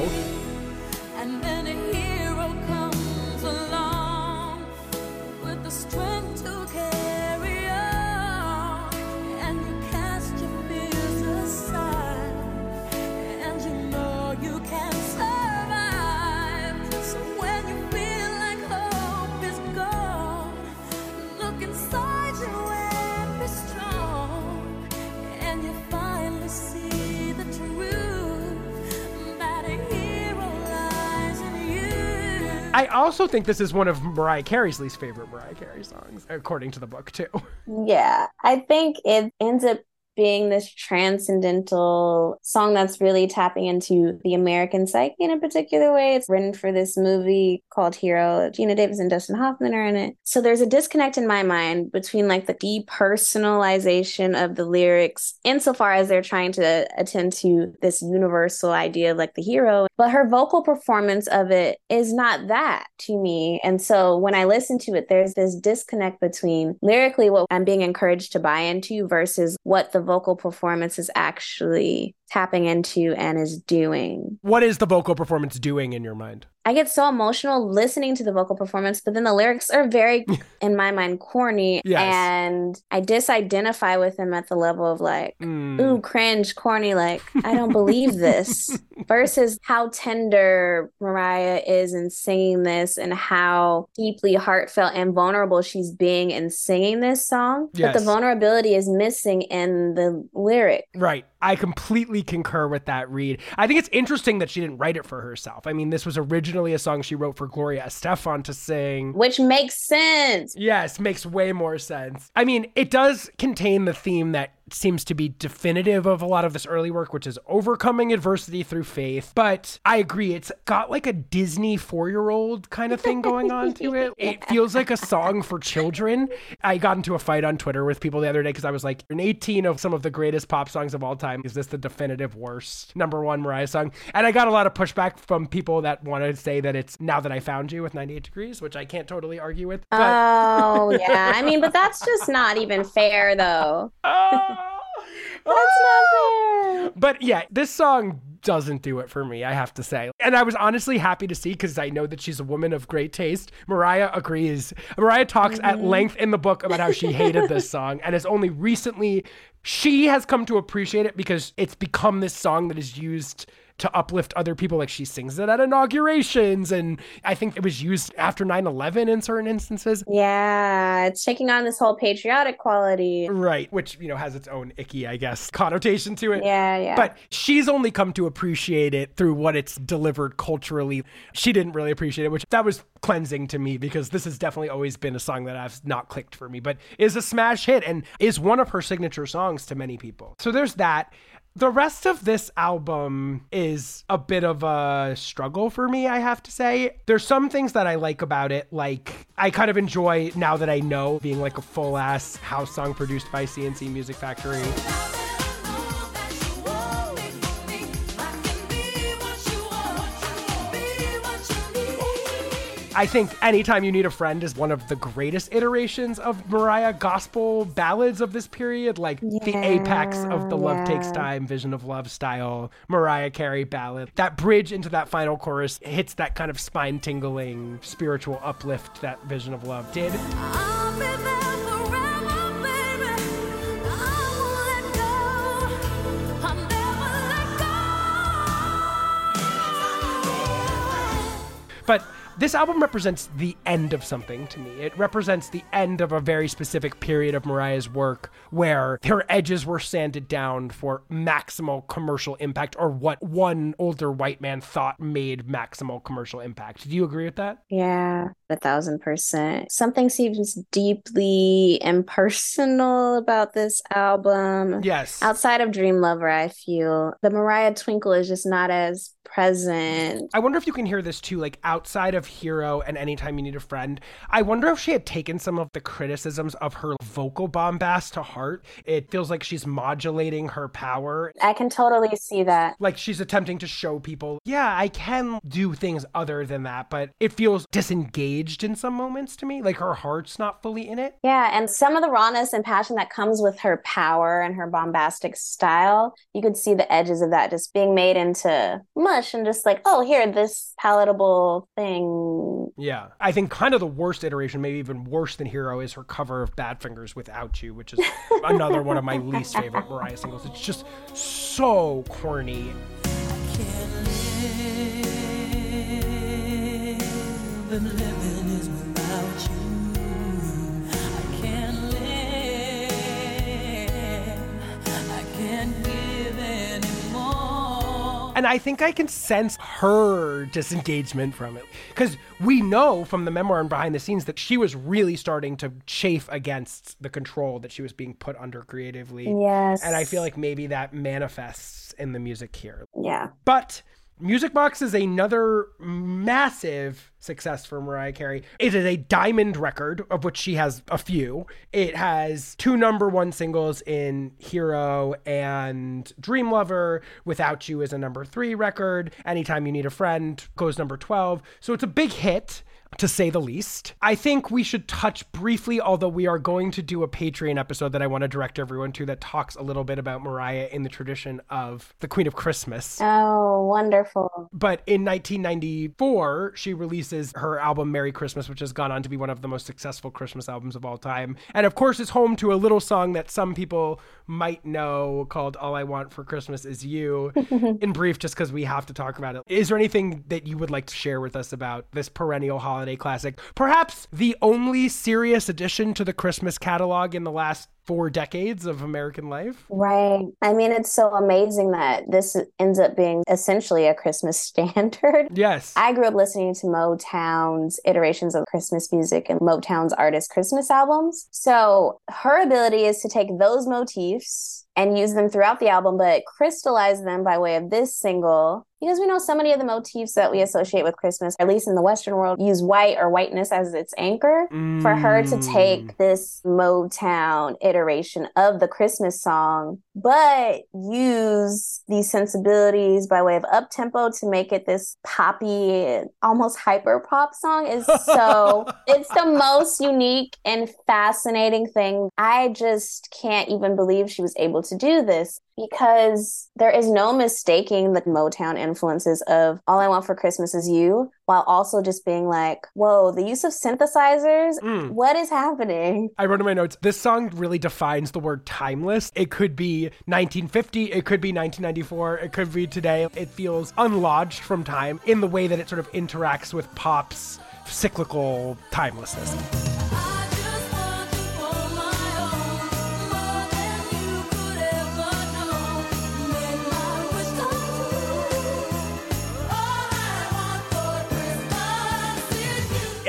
Speaker 1: I also think this is one of Mariah Carey's least favorite Mariah Carey songs, according to the book, too.
Speaker 2: Yeah, I think it ends up being this transcendental song that's really tapping into the American psyche in a particular way. It's written for this movie called Hero. Geena Davis and Dustin Hoffman are in it. So there's a disconnect in my mind between like the depersonalization of the lyrics insofar as they're trying to attend to this universal idea of like the hero, but her vocal performance of it is not that to me. And so when I listen to it, there's this disconnect between lyrically what I'm being encouraged to buy into versus what the vocal performance is actually tapping into and is doing.
Speaker 1: What is the vocal performance doing in your mind?
Speaker 2: I get so emotional listening to the vocal performance, but then the lyrics are very, in my mind, corny.
Speaker 1: Yes.
Speaker 2: And I disidentify with them at the level of like,
Speaker 1: Mm.
Speaker 2: ooh, cringe, corny, like, I don't believe this. Versus how tender Mariah is in singing this and how deeply heartfelt and vulnerable she's being in singing this song. But the vulnerability is missing in the lyric.
Speaker 1: Right. I completely concur with that read. I think it's interesting that she didn't write it for herself. I mean, this was originally a song she wrote for Gloria Estefan to sing.
Speaker 2: Which makes sense.
Speaker 1: Yes, makes way more sense. I mean, it does contain the theme that seems to be definitive of a lot of this early work, which is overcoming adversity through faith. But I agree, it's got like a Disney four year old kind of thing going on to it. It feels like a song for children. I got into a fight on Twitter with people the other day because I was like, in 18 of some of the greatest pop songs of all time, is this the definitive worst number one Mariah song? And I got a lot of pushback from people that want to say that it's Now That I Found You with 98 Degrees, which I can't totally argue with. But
Speaker 2: Oh, yeah. I mean, but that's just not even fair, though. Oh, That's.
Speaker 1: But yeah, this song doesn't do it for me, I have to say. And I was honestly happy to see because I know that she's a woman of great taste. Mariah agrees. Mariah talks at mm-hmm. length in the book about how she hated this song and has only recently she has come to appreciate it because it's become this song that is used to uplift other people like she sings it at inaugurations and I think it was used after 9/11 in certain instances.
Speaker 2: Yeah, it's taking on this whole patriotic quality.
Speaker 1: Right, which you know has its own icky, I guess, connotation to it.
Speaker 2: Yeah, yeah.
Speaker 1: But she's only come to appreciate it through what it's delivered culturally. She didn't really appreciate it, which that was cleansing to me because this has definitely always been a song that I've not clicked for me, but is a smash hit and is one of her signature songs to many people. So there's that. The rest of this album is a bit of a struggle for me, I have to say. There's some things that I like about it, like I kind of enjoy now that I know being like a full ass house song produced by C+C Music Factory. I think Anytime You Need a Friend is one of the greatest iterations of Mariah gospel ballads of this period, like the apex of the Love Takes. Time, Vision of Love style Mariah Carey ballad. That bridge into that final chorus hits that kind of spine tingling spiritual uplift that Vision of Love did.
Speaker 5: I'll be there forever, baby. I won't let go. I'll never let go.
Speaker 1: But this album represents the end of something to me. It represents the end of a very specific period of Mariah's work where her edges were sanded down for maximal commercial impact or what one older white man thought made maximal commercial impact. Do you agree with that?
Speaker 2: Yeah, a thousand percent. Something seems deeply impersonal about this album.
Speaker 1: Yes.
Speaker 2: Outside of Dream Lover, I feel the Mariah Twinkle is just not as present.
Speaker 1: I wonder if you can hear this too, like outside of Hero and Anytime You Need a Friend. I wonder if she had taken some of the criticisms of her vocal bombast to heart. It feels like she's modulating her power
Speaker 2: I can totally see that.
Speaker 1: like she's attempting to show people, yeah, I can do things other than that, but it feels disengaged in some moments to me. Like her heart's not fully in it.
Speaker 2: Yeah, and some of the rawness and passion that comes with her power and her bombastic style, you could see the edges of that just being made into mush and just like, oh, here, this palatable thing.
Speaker 1: Yeah. I think kind of the worst iteration, maybe even worse than Hero, is her cover of Badfinger's Without You, which is another one of my least favorite Mariah singles. It's just so corny.
Speaker 4: and living is without you. I can't live. I can't give anymore.
Speaker 1: And I think I can sense her disengagement from it. Because we know from the memoir and behind the scenes that she was really starting to chafe against the control that she was being put under creatively.
Speaker 2: Yes.
Speaker 1: And I feel like maybe that manifests in the music here.
Speaker 2: Yeah.
Speaker 1: But Music Box is another massive success for Mariah Carey. It is a diamond record, of which she has a few. It has two number one singles in Hero and Dream Lover. Without You is a number three record. Anytime You Need a Friend goes number 12. So it's a big hit to say the least. I think we should touch briefly, although we are going to do a Patreon episode that I want to direct everyone to that talks a little bit about Mariah in the tradition of the Queen of Christmas.
Speaker 2: Oh, wonderful.
Speaker 1: But in 1994, she releases her album Merry Christmas, which has gone on to be one of the most successful Christmas albums of all time. And of course, is home to a little song that some people might know called All I Want for Christmas Is You. in brief, just because we have to talk about it. Is there anything that you would like to share with us about this perennial holiday classic? Perhaps the only serious addition to the Christmas catalog in the last four decades of American life?
Speaker 2: Right. I mean, it's so amazing that this ends up being essentially a Christmas standard.
Speaker 1: Yes.
Speaker 2: I grew up listening to Motown's iterations of Christmas music and Motown's artist Christmas albums. So her ability is to take those motifs and use them throughout the album, but crystallize them by way of this single. Because we know so many of the motifs that we associate with Christmas, at least in the Western world, use white or whiteness as its anchor. For her to mm. take this Motown iteration of the Christmas song, but use these sensibilities by way of up tempo to make it this poppy, almost hyper pop song is so, it's the most unique and fascinating thing. I just can't even believe she was able to do this because there is no mistaking the Motown influences of All I Want for Christmas Is You, while also just being like, whoa, the use of synthesizers,
Speaker 1: Mm.
Speaker 2: what is happening?
Speaker 1: I wrote in my notes, this song really defines the word timeless. It could be 1950, it could be 1994, it could be today. It feels unlodged from time in the way that it sort of interacts with pop's cyclical timelessness.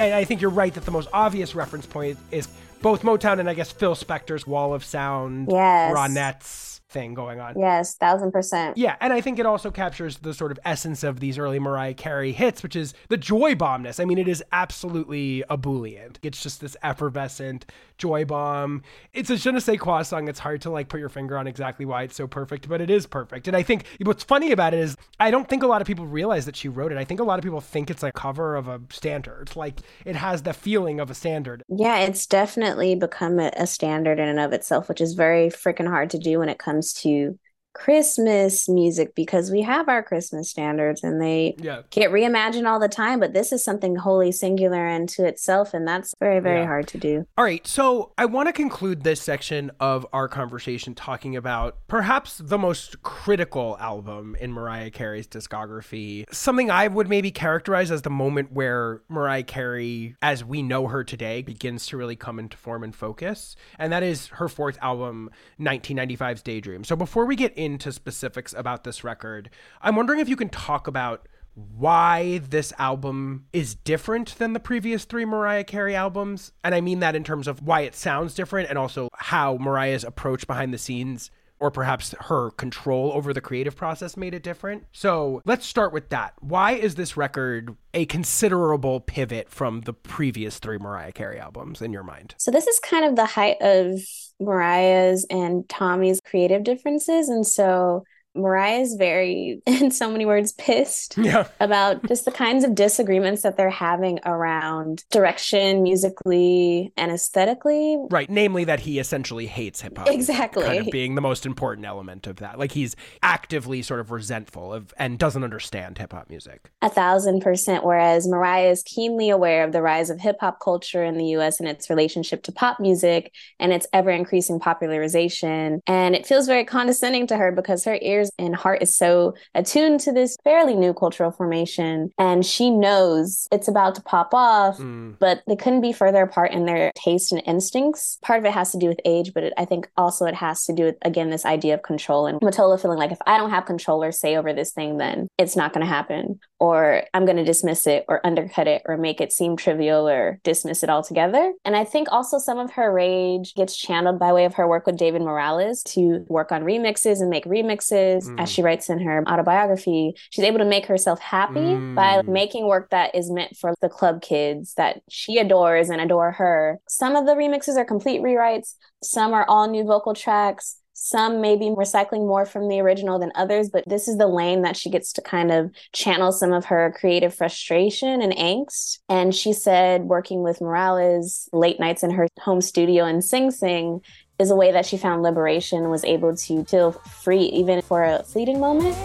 Speaker 1: And I think you're right that the most obvious reference point is both Motown and I guess Phil Spector's Wall of Sound,
Speaker 2: Yes.
Speaker 1: Ronettes thing going on.
Speaker 2: Yes, thousand percent.
Speaker 1: Yeah, and I think it also captures the sort of essence of these early Mariah Carey hits, which is the joy bombness. I mean, it is absolutely ebullient. It's just this effervescent joy bomb. It's a je ne sais quoi song. It's hard to like put your finger on exactly why it's so perfect, but it is perfect. And I think what's funny about it is I don't think a lot of people realize that she wrote it. I think a lot of people think it's a cover of a standard. Like it has the feeling of a standard.
Speaker 2: Yeah, it's definitely become a, a standard in and of itself, which is very freaking hard to do when it comes to Christmas music because we have our Christmas standards and they
Speaker 1: Yeah.
Speaker 2: get reimagined all the time. But this is something wholly singular unto itself, and that's very, very
Speaker 1: Yeah.
Speaker 2: hard to do.
Speaker 1: All right, so I want to conclude this section of our conversation talking about perhaps the most critical album in Mariah Carey's discography. Something I would maybe characterize as the moment where Mariah Carey, as we know her today, begins to really come into form and focus. And that is her fourth album, 1995's Daydream. So before we get into specifics about this record, I'm wondering if you can talk about why this album is different than the previous three Mariah Carey albums. And I mean that in terms of why it sounds different and also how Mariah's approach behind the scenes or perhaps her control over the creative process made it different. So let's start with that. Why is this record a considerable pivot from the previous three Mariah Carey albums in your mind?
Speaker 2: So this is kind of the height of Mariah's and Tommy's creative differences. And so Mariah's very, in so many words, pissed
Speaker 1: Yeah.
Speaker 2: about just the kinds of disagreements that they're having around direction musically and aesthetically.
Speaker 1: Right, namely that he essentially hates hip hop.
Speaker 2: Exactly.
Speaker 1: Kind of being the most important element of that. Like he's actively sort of resentful of and doesn't understand hip hop music.
Speaker 2: A thousand percent. Whereas Mariah is keenly aware of the rise of hip hop culture in the US and its relationship to pop music and its ever increasing popularization. And it feels very condescending to her because her ears and heart is so attuned to this fairly new cultural formation. And she knows it's about to pop off,
Speaker 1: Mm.
Speaker 2: but they couldn't be further apart in their taste and instincts. Part of it has to do with age, but it, I think also it has to do with, again, this idea of control and Mottola feeling like if I don't have control or say over this thing, then it's not going to happen, or I'm going to dismiss it or undercut it or make it seem trivial or dismiss it altogether. And I think also some of her rage gets channeled by way of her work with David Morales to work on remixes and make remixes.
Speaker 10: Mm.
Speaker 2: As she writes in her autobiography, she's able to make herself happy by
Speaker 10: Mm.
Speaker 2: making work that is meant for the club kids that she adores and adore her. Some of the remixes are complete rewrites, some are all new vocal tracks. Some may be recycling more from the original than others, but this is the lane that she gets to kind of channel some of her creative frustration and angst. And she said working with Morales late nights in her home studio in Sing Sing is a way that she found liberation, was able to feel free even for a fleeting moment.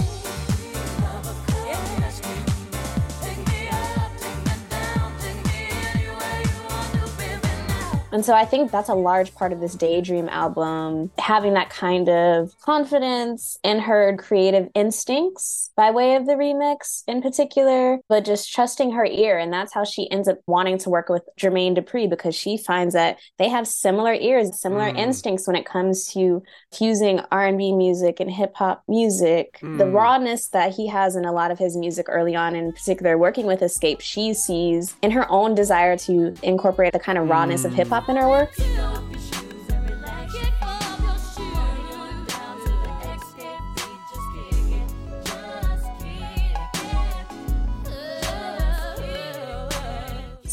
Speaker 2: And so I think that's a large part of this Daydream album, having that kind of confidence in her creative instincts by way of the remix in particular, but just trusting her ear. And that's how she ends up wanting to work with Jermaine Dupri because she finds that they have similar ears, similar
Speaker 10: Mm.
Speaker 2: instincts when it comes to fusing R&B music and hip hop music. The
Speaker 10: Mm.
Speaker 2: rawness that he has in a lot of his music early on, in particular working with Xscape, she sees in her own desire to incorporate the kind of rawness of hip hop in her work.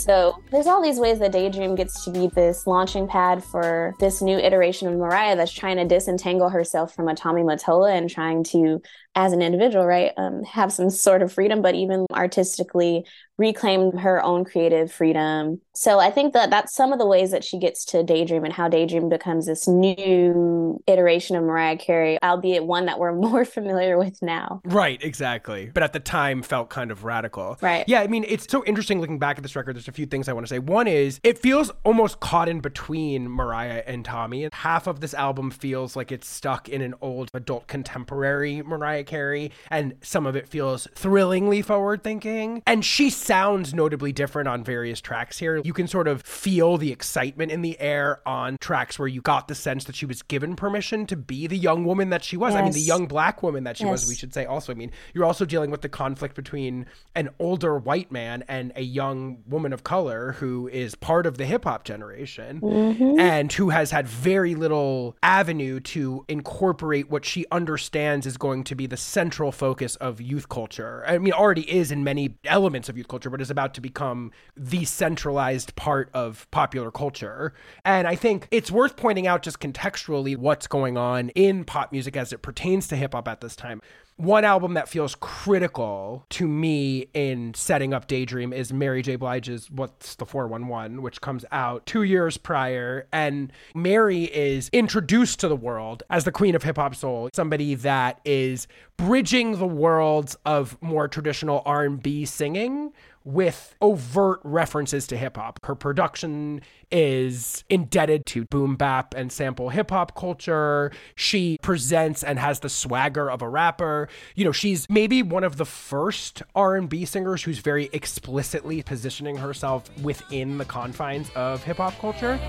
Speaker 2: So there's all these ways that Daydream gets to be this launching pad for this new iteration of Mariah that's trying to disentangle herself from a Tommy Mottola and trying to, as an individual, right, um, have some sort of freedom, but even artistically reclaim her own creative freedom. So I think that that's some of the ways that she gets to Daydream and how Daydream becomes this new iteration of Mariah Carey, albeit one that we're more familiar with now.
Speaker 1: Right, exactly. But at the time felt kind of radical.
Speaker 2: Right.
Speaker 1: Yeah, I mean, it's so interesting looking back at this record. There's a few things I want to say. One is it feels almost caught in between Mariah and Tommy. Half of this album feels like it's stuck in an old adult contemporary Mariah Carey, and some of it feels thrillingly forward thinking. And she sounds notably different on various tracks here. You can sort of feel the excitement in the air on tracks where you got the sense that she was given permission to be the young woman that she was. I mean, the young black woman that she was, we should say also. I mean, you're also dealing with the conflict between an older white man and a young woman of color who is part of the hip hop generation
Speaker 10: Mhm.
Speaker 1: and who has had very little avenue to incorporate what she understands is going to be the central focus of youth culture. I mean, already is in many elements of youth culture, but is about to become the centralized part of popular culture. And I think it's worth pointing out just contextually what's going on in pop music as it pertains to hip hop at this time. One album that feels critical to me in setting up Daydream is Mary J. Blige's What's the 411, which comes out two years prior. And Mary is introduced to the world as the queen of hip hop soul, somebody that is bridging the worlds of more traditional R&B singing with overt references to hip hop. Her production is indebted to boom bap and sample hip hop culture. She presents and has the swagger of a rapper. You know, she's maybe one of the first R&B singers who's very explicitly positioning herself within the confines of hip hop culture.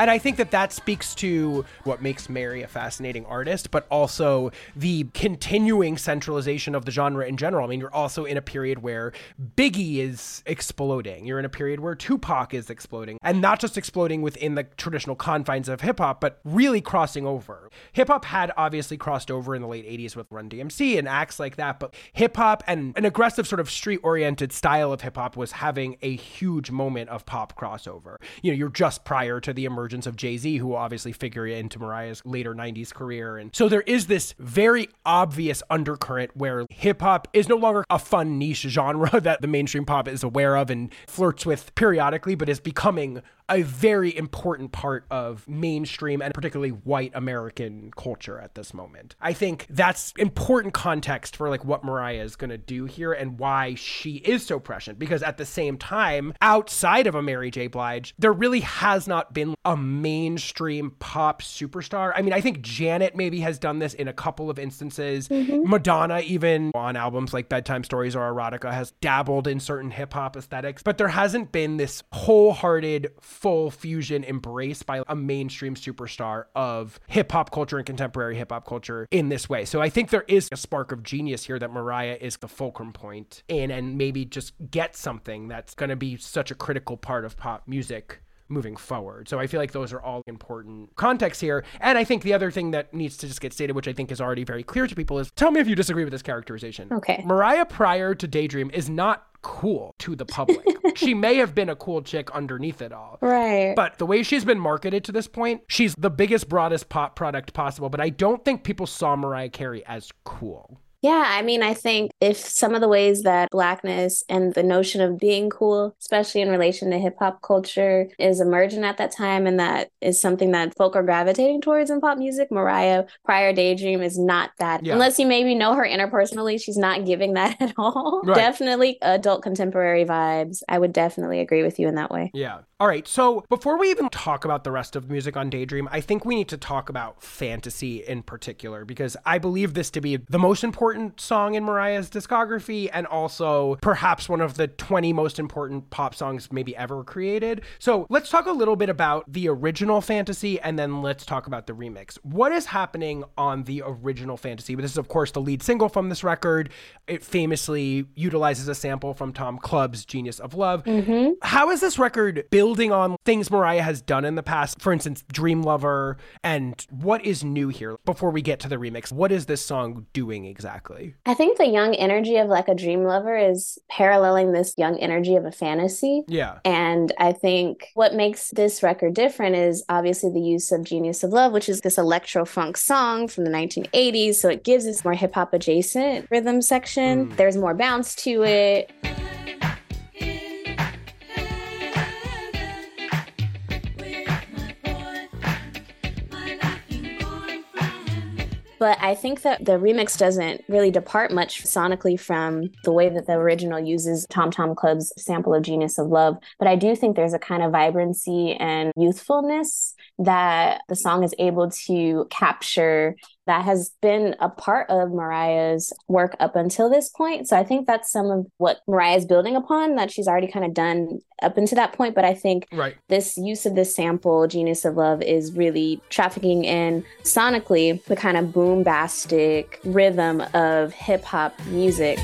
Speaker 1: And I think that that speaks to what makes Mary a fascinating artist, but also the continuing centralization of the genre in general. I mean, you're also in a period where Biggie is exploding. You're in a period where Tupac is exploding, and not just exploding within the traditional confines of hip hop, but really crossing over. Hip hop had obviously crossed over in the late 80s with Run DMC and acts like that, but hip hop and an aggressive sort of street oriented style of hip hop was having a huge moment of pop crossover. You know, you're just prior to the emergence emergence of Jay Z, who obviously figure into Mariah's later 90s career. And so there is this very obvious undercurrent where hip hop is no longer a fun niche genre that the mainstream pop is aware of and flirts with periodically, but is becoming a very important part of mainstream and particularly white American culture at this moment. I think that's important context for like what Mariah is going to do here and why she is so prescient because at the same time outside of a Mary J Blige there really has not been a mainstream pop superstar. I mean, I think Janet maybe has done this in a couple of instances. Mm-hmm. Madonna even on albums like Bedtime Stories or Erotica has dabbled in certain hip hop aesthetics, but there hasn't been this wholehearted full fusion embrace by a mainstream superstar of hip hop culture and contemporary hip hop culture in this way. So I think there is a spark of genius here that Mariah is the fulcrum point in and maybe just get something that's going to be such a critical part of pop music moving forward. So I feel like those are all important context here. And I think the other thing that needs to just get stated, which I think is already very clear to people, is tell me if you disagree with this characterization.
Speaker 2: Okay.
Speaker 1: Mariah prior to Daydream is not cool to the public. she may have been a cool chick underneath it all.
Speaker 2: Right.
Speaker 1: But the way she's been marketed to this point, she's the biggest, broadest pop product possible. But I don't think people saw Mariah Carey as cool.
Speaker 2: Yeah, I mean, I think if some of the ways that blackness and the notion of being cool, especially in relation to hip hop culture, is emergent at that time, and that is something that folk are gravitating towards in pop music, Mariah prior Daydream is not that.
Speaker 1: Yeah.
Speaker 2: Unless you maybe know her interpersonally, she's not giving that at all.
Speaker 1: Right.
Speaker 2: Definitely adult contemporary vibes. I would definitely agree with you in that way.
Speaker 1: Yeah. All right. So before we even talk about the rest of music on Daydream, I think we need to talk about fantasy in particular because I believe this to be the most important song in Mariah's discography and also perhaps one of the 20 most important pop songs maybe ever created. So let's talk a little bit about the original fantasy and then let's talk about the remix. What is happening on the original fantasy? This is, of course, the lead single from this record. It famously utilizes a sample from Tom Club's Genius of Love. Mm-hmm. How is this record building on things Mariah has done in the past? For instance, Dream Lover. And what is new here? Before we get to the remix, what is this song doing exactly?
Speaker 2: I think the young energy of like a dream lover is paralleling this young energy of a fantasy.
Speaker 1: Yeah.
Speaker 2: And I think what makes this record different is obviously the use of Genius of Love, which is this electro funk song from the 1980s. So it gives us more hip hop adjacent rhythm section. Mm. There's more bounce to it. But I think that the remix doesn't really depart much sonically from the way that the original uses Tom Tom Club's sample of Genius of Love. But I do think there's a kind of vibrancy and youthfulness that the song is able to capture that has been a part of Mariah's work up until this point. So I think that's some of what Mariah is building upon that she's already kind of done up until that point. But I think
Speaker 1: Right.
Speaker 2: this use of this sample, Genius of Love, is really trafficking in sonically the kind of bombastic rhythm of hip hop music.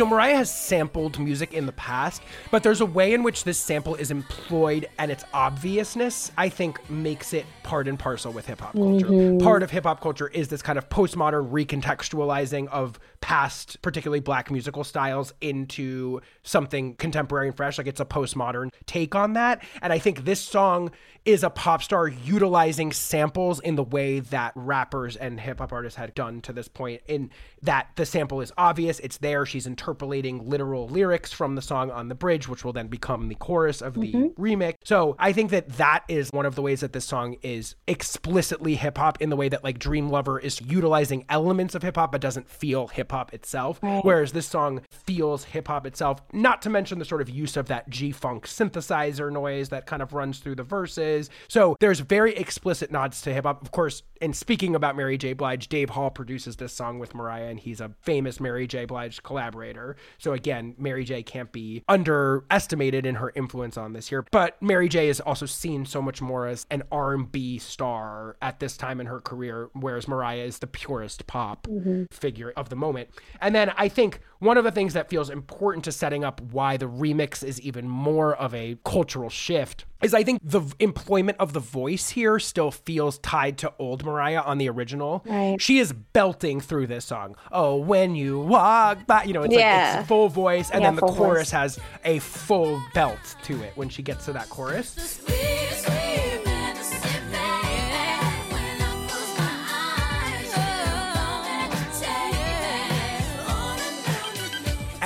Speaker 1: Know, Mariah has sampled music in the past, but there's a way in which this sample is employed and its obviousness, I think, makes it part and parcel with hip hop culture. Mm-hmm. Part of hip hop culture is this kind of postmodern recontextualizing of past, particularly black musical styles, into something contemporary and fresh. Like it's a postmodern take on that. And I think this song is a pop star utilizing samples in the way that rappers and hip hop artists had done to this point, in that the sample is obvious, it's there, she's interpolating literal lyrics from the song on the bridge, which will then become the chorus of the mm-hmm. remix. So I think that that is one of the ways that this song is explicitly hip hop in the way that like Dream Lover is utilizing elements of hip hop but doesn't feel hip hop itself. Whereas this song feels hip hop itself, not to mention the sort of use of that G funk synthesizer noise that kind of runs through the verses. So there's very explicit nods to hip hop. Of course, and speaking about Mary J. Blige, Dave Hall produces this song with Mariah, and he's a famous Mary J. Blige collaborator. So again, Mary J. can't be underestimated in her influence on this here. But Mary J. is also seen so much more as an R&B star at this time in her career, whereas Mariah is the purest pop mm-hmm. figure of the moment. Moment. And then I think one of the things that feels important to setting up why the remix is even more of a cultural shift is I think the employment of the voice here still feels tied to old Mariah on the original.
Speaker 2: Right.
Speaker 1: She is belting through this song. Oh, when you walk by, you know, it's like it's full voice, and
Speaker 2: Yeah,
Speaker 1: then the chorus
Speaker 2: voice.
Speaker 1: has a full belt to it when she gets to that chorus.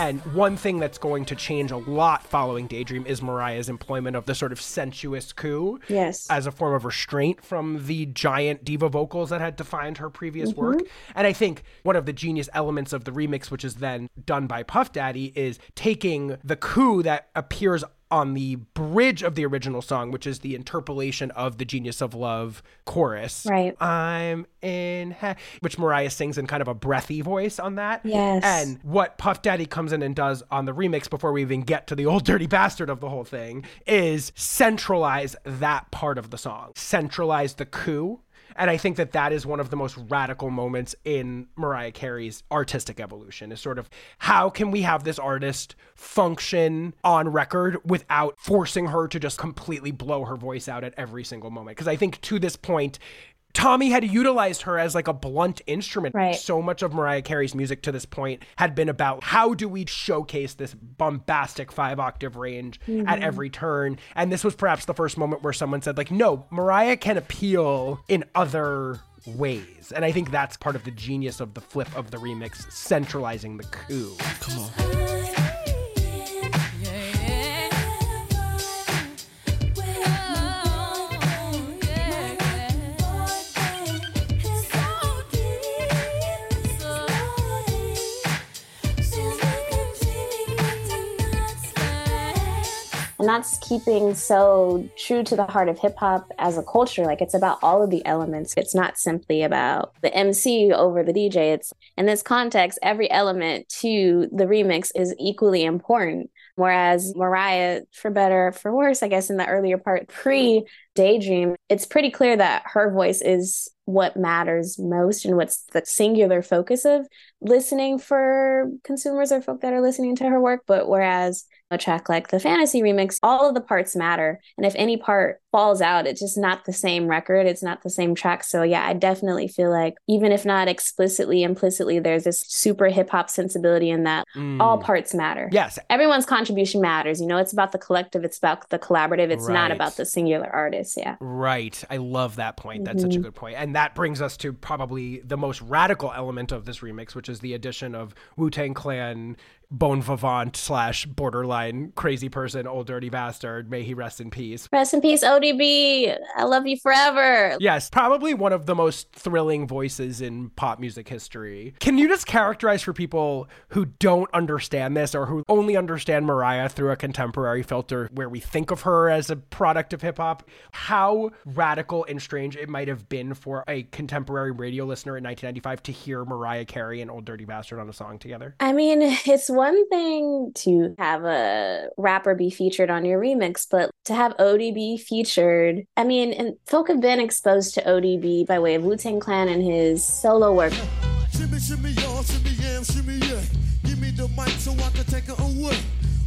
Speaker 1: And one thing that's going to change a lot following Daydream is Mariah's employment of the sort of sensuous coo
Speaker 2: Yes.
Speaker 1: as a form of restraint from the giant diva vocals that had defined her previous
Speaker 2: Mm-hmm.
Speaker 1: work. And I think one of the genius elements of the remix, which is then done by Puff Daddy, is taking the coo that appears on the bridge of the original song, which is the interpolation of the Genius of Love chorus.
Speaker 2: Right.
Speaker 1: I'm in, ha- which Mariah sings in kind of a breathy voice on that.
Speaker 2: Yes.
Speaker 1: And what Puff Daddy comes in and does on the remix before we even get to the Ol' Dirty Bastard of the whole thing is centralize that part of the song, centralize the coo. And I think that that is one of the most radical moments in Mariah Carey's artistic evolution is sort of how can we have this artist function on record without forcing her to just completely blow her voice out at every single moment? Because I think to this point, Tommy had utilized her as like a blunt instrument.
Speaker 2: Right.
Speaker 1: So much of Mariah Carey's music to this point had been about how do we showcase this bombastic five octave range at mm-hmm. every turn. And this was perhaps the first moment where someone said, like, no, Mariah can appeal in other ways. And I think that's part of the genius of the flip of the remix, centralizing the coo. Come on.
Speaker 2: And that's keeping so true to the heart of hip hop as a culture. Like it's about all of the elements. It's not simply about the MC over the DJ. It's in this context, every element to the remix is equally important. Whereas Mariah, for better, for worse, I guess in the earlier part, pre Daydream, it's pretty clear that her voice is what matters most and what's the singular focus of listening for consumers or folk that are listening to her work. But whereas a track like the fantasy remix, all of the parts matter. And if any part falls out, it's just not the same record. It's not the same track. So yeah, I definitely feel like even if not explicitly, implicitly, there's this super hip hop sensibility in that mm. all parts matter.
Speaker 1: Yes.
Speaker 2: Everyone's contribution matters. You know, it's about the collective, it's about the collaborative, it's not about the singular artist. Yeah.
Speaker 1: Right. I love that point. That's such a mm-hmm. good point. And that brings us to probably the most radical element of this remix, which is the addition of Wu Tang Clan, Bon Vivant slash borderline crazy person, Ol' Dirty Bastard. May he rest in peace.
Speaker 2: Rest in peace, ODB. I love you forever.
Speaker 1: Yes, probably one of the most thrilling voices in pop music history. Can you just characterize for people who don't understand this or who only understand Mariah through a contemporary filter where we think of her as a product of hip hop, how radical and strange it might have been for a contemporary radio listener in 1995 to hear Mariah Carey and Ol' Dirty Bastard on a song together?
Speaker 2: I mean, it's one thing to have a rapper be featured on your remix, but to have ODB featured, I mean, and folk have been exposed to ODB by way of Wu Tang Clan and his solo work.
Speaker 9: Shimmy, shimmy, y'all, shimmy, shimmy, yeah. Give me the mic so I can take it away.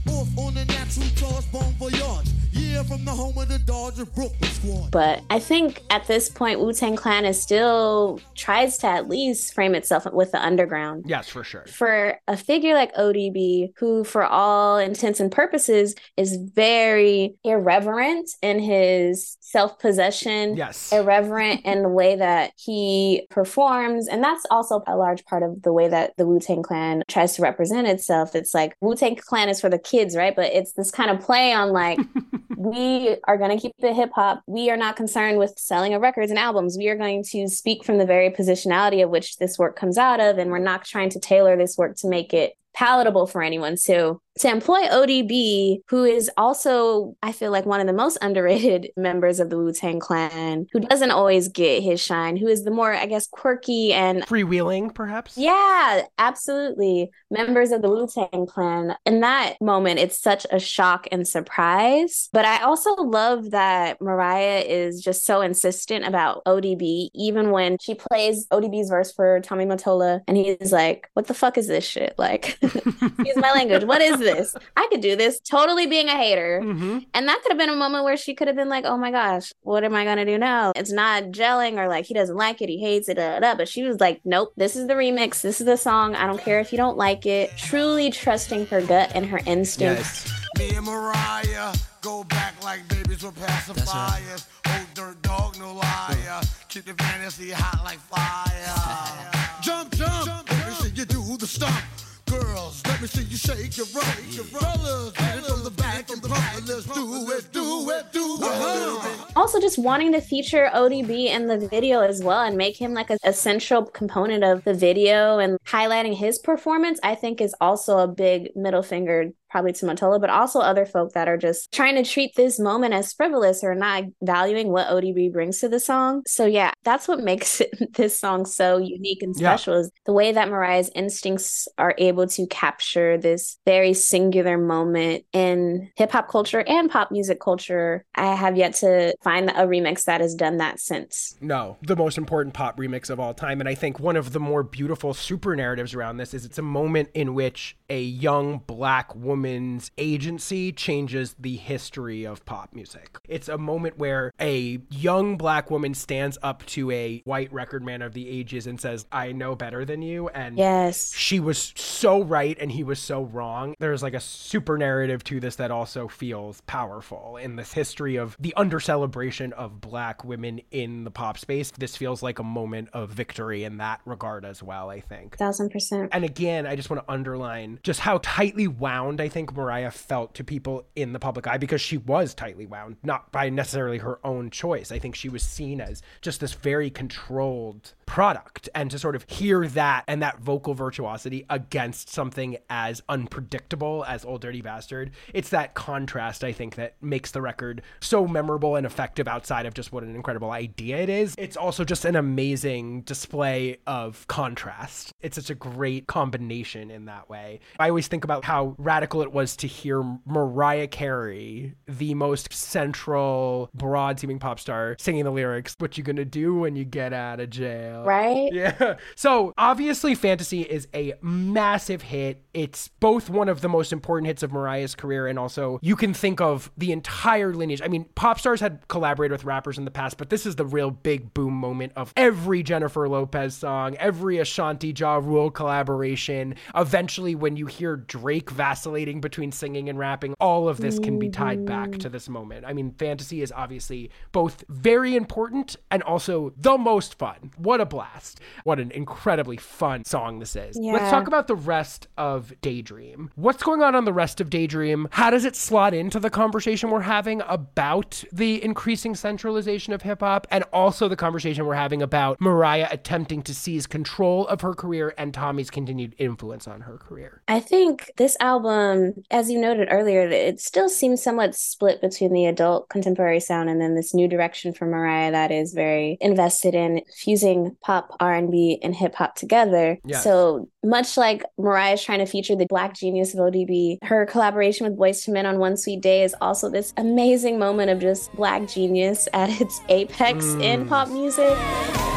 Speaker 9: Off on natural charge. Yeah, from the home of the Dodger Brooklyn squad.
Speaker 2: But I think at this point, Wu Tang Clan is still tries to at least frame itself with the underground.
Speaker 1: Yes, for sure.
Speaker 2: for a figure like ODB, who for all intents and purposes is very irreverent in his self possession,
Speaker 1: Yes.
Speaker 2: irreverent in the way that he performs. And that's also a large part of the way that the Wu Tang Clan tries to represent itself. It's like Wu Tang Clan is for the kids, right? But it's this kind of play on like, we are going to keep it hip hop. We are not concerned with selling of records and albums. We are going to speak from the very positionality of which this work comes out of. And we're not trying to tailor this work to make it palatable for anyone. So to employ ODB, who is also, I feel like, one of the most underrated members of the Wu Tang Clan, who doesn't always get his shine, who is the more, I guess, quirky and
Speaker 1: freewheeling, perhaps.
Speaker 2: Yeah, absolutely. Members of the Wu Tang Clan. In that moment, it's such a shock and surprise. But I also love that Mariah is just so insistent about ODB, even when she plays ODB's verse for Tommy Mottola, and he's like, What the fuck is this shit? Like, use my language. What is this? I could do this. Totally being a hater.
Speaker 1: Mm-hmm.
Speaker 2: And that could have been a moment where she could have been like, Oh my gosh, what am I going to do now? It's not gelling or like he doesn't like it, he hates it, da, da, da. but she was like, Nope, this is the remix. This is the song. I don't care if you don't like it. Truly trusting her gut and her instincts.
Speaker 9: Me and Mariah go back like babies with pacifiers. Old dirt dog, no liar. Keep the fantasy hot like fire. jump, jump. Let me see you do the stomp. Girls, let me see you shake your get it from the back and it. Let's do it, do it, do it. Uh-huh.
Speaker 2: Also, just wanting to feature ODB in the video as well and make him like an essential component of the video and highlighting his performance, I think is also a big middle finger probably to Mottola, but also other folk that are just trying to treat this moment as frivolous or not valuing what ODB brings to the song. So yeah, that's what makes it, this song so unique and
Speaker 1: Yeah.
Speaker 2: special is the way that Mariah's instincts are able to capture this very singular moment in hip hop culture and pop music culture. I have yet to find a remix that has done that since.
Speaker 1: No, the most important pop remix of all time. And I think one of the more beautiful super narratives around this is it's a moment in which a young black woman's agency changes the history of pop music. It's a moment where a young black woman stands up to a white record man of the ages and says, I know better than you. And
Speaker 2: Yes.
Speaker 1: she was so right and he was so wrong. There's like a super narrative to this that also feels powerful in this history of the under celebration of black women in the pop space. This feels like a moment of victory in that regard as well, I think.
Speaker 2: Thousand percent.
Speaker 1: And again, I just want to underline just how tightly wound I think Mariah felt to people in the public eye because she was tightly wound, not by necessarily her own choice. I think she was seen as just this very controlled product. And to sort of hear that and that vocal virtuosity against something as unpredictable as Ol' Dirty Bastard, it's that contrast, I think, that makes the record so memorable and effective outside of just what an incredible idea it is. It's also just an amazing display of contrast. It's such a great combination in that way. I always think about how radical it was to hear Mariah Carey, the most central, broad seeming pop star, singing the lyrics, What you gonna do when you get out of jail?
Speaker 2: Right?
Speaker 1: Yeah. So obviously, Fantasy is a massive hit. It's both one of the most important hits of Mariah's career, and also you can think of the entire lineage. I mean, pop stars had collaborated with rappers in the past, but this is the real big boom moment of every Jennifer Lopez song, every Ashanti Ja Rule collaboration. Eventually, when you hear Drake vacillating between singing and rapping, all of this can be tied back to this moment. I mean, Fantasy is obviously both very important and also the most fun. What a blast. What an incredibly fun song this is. Let's talk about the rest of Daydream. What's going on on the rest of Daydream? How does it slot into the conversation we're having about the increasing centralization of hip hop and also the conversation we're having about Mariah attempting to seize control of her career and Tommy's continued influence on her career?
Speaker 2: I think this album, as you noted earlier, it still seems somewhat split between the adult contemporary sound and then this new direction for Mariah that is very invested in fusing pop, R&B, and hip hop together.
Speaker 1: Yes.
Speaker 2: So much like Mariah's trying to feature the black genius of ODB, her collaboration with Boyz II Men on One Sweet Day is also this amazing moment of just black genius at its apex in
Speaker 1: Mm.
Speaker 2: pop music.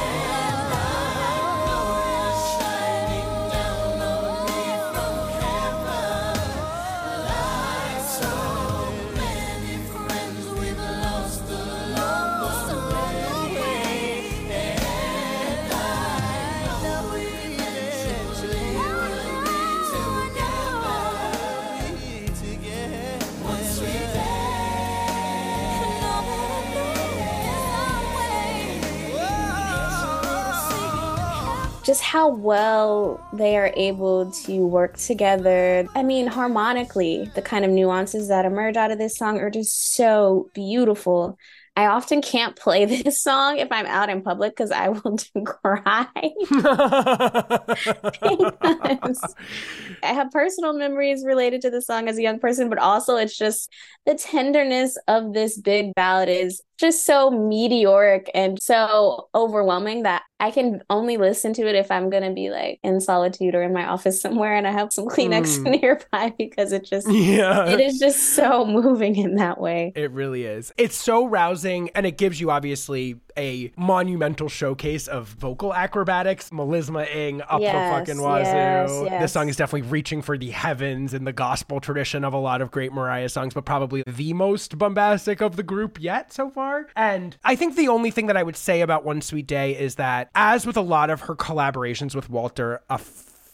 Speaker 2: Just how well they are able to work together. I mean, harmonically, the kind of nuances that emerge out of this song are just so beautiful. I often can't play this song if I'm out in public because I will cry. Because I have personal memories related to the song as a young person, but also it's just the tenderness of this big ballad is just so meteoric and so overwhelming that I can only listen to it if I'm going to be like in solitude or in my office somewhere and I have some Kleenex
Speaker 1: Mm.
Speaker 2: nearby because it just
Speaker 1: Yeah.
Speaker 2: it is just so moving in that way.
Speaker 1: It really is. It's so rousing, and it gives you obviously a monumental showcase of vocal acrobatics, melisma-ing up
Speaker 2: Yes,
Speaker 1: the fucking wazoo.
Speaker 2: yes,
Speaker 1: This song is definitely reaching for the heavens in the gospel tradition of a lot of great Mariah songs, but probably the most bombastic of the group yet so far. And I think the only thing that I would say about One Sweet Day is that, as with a lot of her collaborations with Walter, a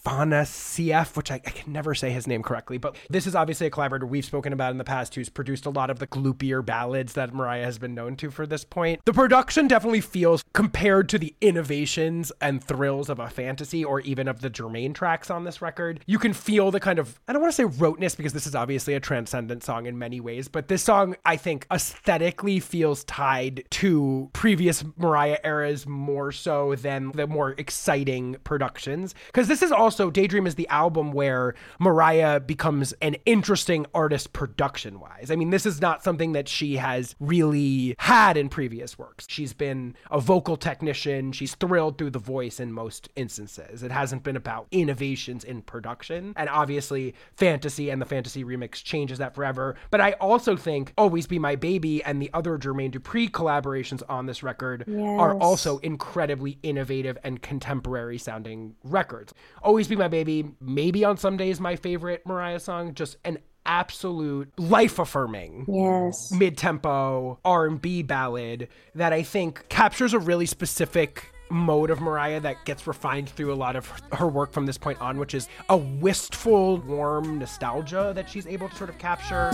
Speaker 1: Afanasieff, which I, I can never say his name correctly, but this is obviously a collaborator we've spoken about in the past who's produced a lot of the gloopier ballads that Mariah has been known to for this point. The production definitely feels, compared to the innovations and thrills of a fantasy or even of the Jermaine tracks on this record, you can feel the kind of, I don't want to say roteness because this is obviously a transcendent song in many ways, but this song, I think, aesthetically feels tied to previous Mariah eras more so than the more exciting productions. Because this is also, Daydream is the album where Mariah becomes an interesting artist production wise. I mean, this is not something that she has really had in previous works. She's been a vocal technician, she's thrilled through the voice in most instances. It hasn't been about innovations in production. And obviously, Fantasy and the Fantasy remix changes that forever. But I also think Always Be My Baby and the other Jermaine Dupri collaborations on this record are also incredibly innovative and contemporary sounding records. Always Be My Baby, maybe on some days my favorite Mariah song, just an absolute life affirming
Speaker 2: Yes.
Speaker 1: mid-tempo R&B ballad that I think captures a really specific mode of Mariah that gets refined through a lot of her work from this point on which is a wistful warm nostalgia that she's able to sort of capture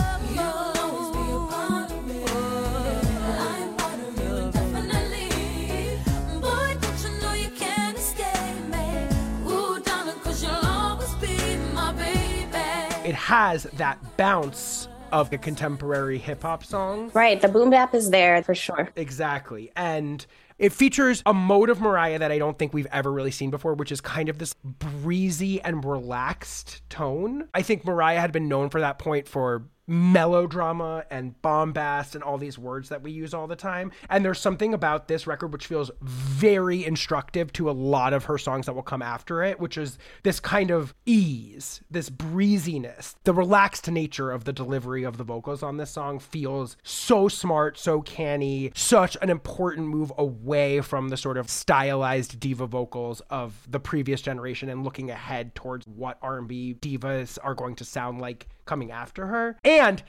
Speaker 1: it has that bounce of a contemporary hip hop song
Speaker 2: Right, the boom bap is there for sure.
Speaker 1: Exactly. And it features a mode of Mariah that I don't think we've ever really seen before, which is kind of this breezy and relaxed tone. I think Mariah had been known for that point for melodrama and bombast and all these words that we use all the time. And there's something about this record which feels very instructive to a lot of her songs that will come after it, which is this kind of ease, this breeziness, the relaxed nature of the delivery of the vocals on this song feels so smart, so canny, such an important move away from the sort of stylized diva vocals of the previous generation and looking ahead towards what R&B divas are going to sound like coming after her.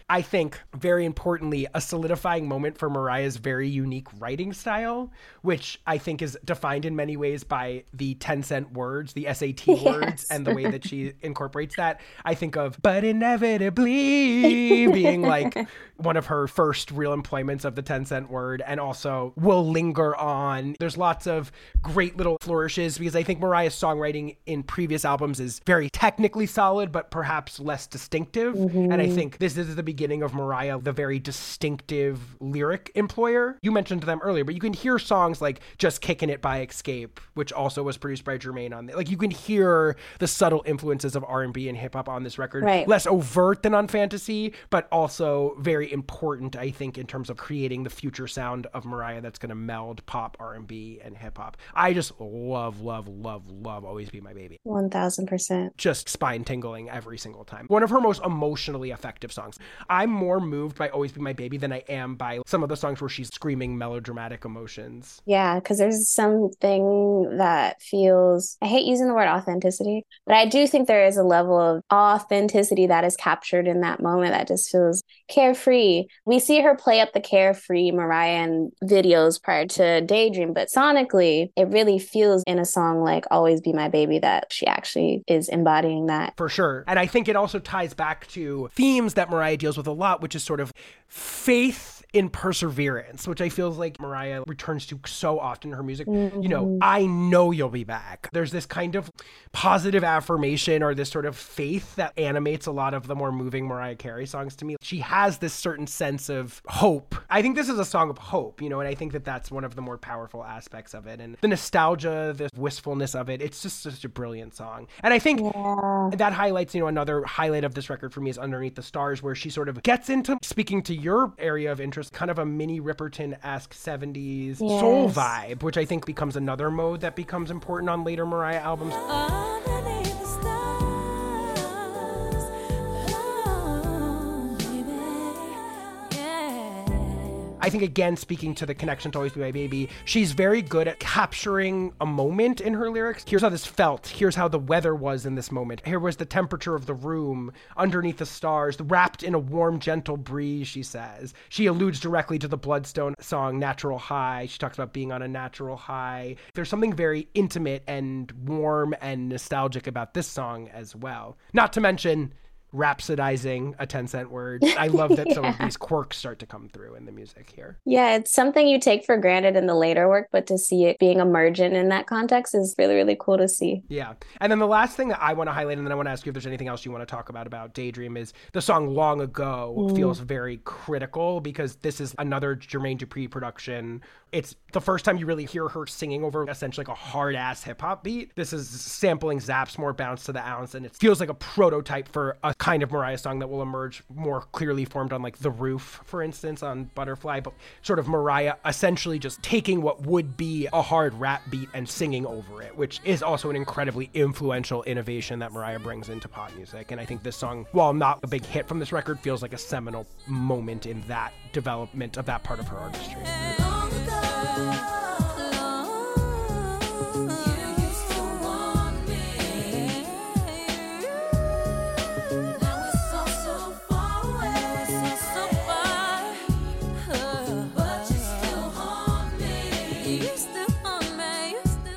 Speaker 1: I think, very importantly, a solidifying moment for Mariah's very unique writing style, which I think is defined in many ways by the 10 cent words, the SAT words, and the way that she incorporates that. I think of, but inevitably being like one of her first real employments of the 10 cent word, and also will linger on. There's lots of great little flourishes because I think Mariah's songwriting in previous albums is very technically solid, but perhaps less distinctive. And I mm-hmm. think this is the beginning of Mariah, the very distinctive lyric employer. You mentioned them earlier, but you can hear songs like Just Kicking It by Xscape, which also was produced by Jermaine on Like you can hear the subtle influences of R&B and hip hop on this record.
Speaker 2: Right.
Speaker 1: Less overt than on Fantasy, but also very important, I think, in terms of creating the future sound of Mariah that's going to meld pop, R&B, and hip hop. I just love, love, love, love Always Be My Baby.
Speaker 2: 1000%.
Speaker 1: Just spine tingling every single time. One of her most emotionally effective songs. I'm more moved by Always Be My Baby than I am by some of the songs where she's screaming melodramatic emotions.
Speaker 2: Yeah, because there's something that feels, I hate using the word authenticity, but I do think there is a level of authenticity that is captured in that moment that just feels carefree. We see her play up the carefree Mariah in videos prior to Daydream, but sonically, it really feels in a song like Always Be My Baby that she actually is embodying that.
Speaker 1: For sure. And I think it also ties back to themes that Mariah deals with a lot, which is sort of faith in perseverance, which I feel like Mariah returns to so often in her music. You
Speaker 2: Mm-hmm.
Speaker 1: know, I know you'll be back. There's this kind of positive affirmation or this sort of faith that animates a lot of the more moving Mariah Carey songs to me. She has this certain sense of hope. I think this is a song of hope, you know, and I think that that's one of the more powerful aspects of it. And the nostalgia, the wistfulness of it, it's just such a brilliant song. And I think that highlights, you know, another highlight of this record for me is Underneath the Stars, where she sort of gets into speaking to your area of interest, kind of a Minnie Riperton esque 70s soul vibe, which I think becomes another mode that becomes important on later Mariah albums. I think again, speaking to the connection to Always Be My Baby, she's very good at capturing a moment in her lyrics. Here's how this felt. Here's how the weather was in this moment. Here was the temperature of the room underneath the stars, wrapped in a warm, gentle breeze, she says. She alludes directly to the Bloodstone song, Natural High. She talks about being on a natural high. There's something very intimate and warm and nostalgic about this song as well. Not to mention, rhapsodizing a 10 cent word. I love that some of these quirks start to come through in the music here.
Speaker 2: Yeah, it's something you take for granted in the later work, but to see it being emergent in that context is really, really cool to see.
Speaker 1: Yeah. And then the last thing that I want to highlight, and then I want to ask you if there's anything else you want to talk about about Daydream, is the song Long Ago
Speaker 2: Mm.
Speaker 1: feels very critical because this is another Jermaine Dupri production. It's the first time you really hear her singing over essentially like a hard ass hip hop beat. This is sampling Zapp's more bounce to the ounce, and it feels like a prototype for a kind of Mariah song that will emerge more clearly formed on like The Roof, for instance, on Butterfly, but sort of Mariah essentially just taking what would be a hard rap beat and singing over it, which is also an incredibly influential innovation that Mariah brings into pop music. And I think this song, while not a big hit from this record, feels like a seminal moment in that development of that part of her artistry.
Speaker 5: Long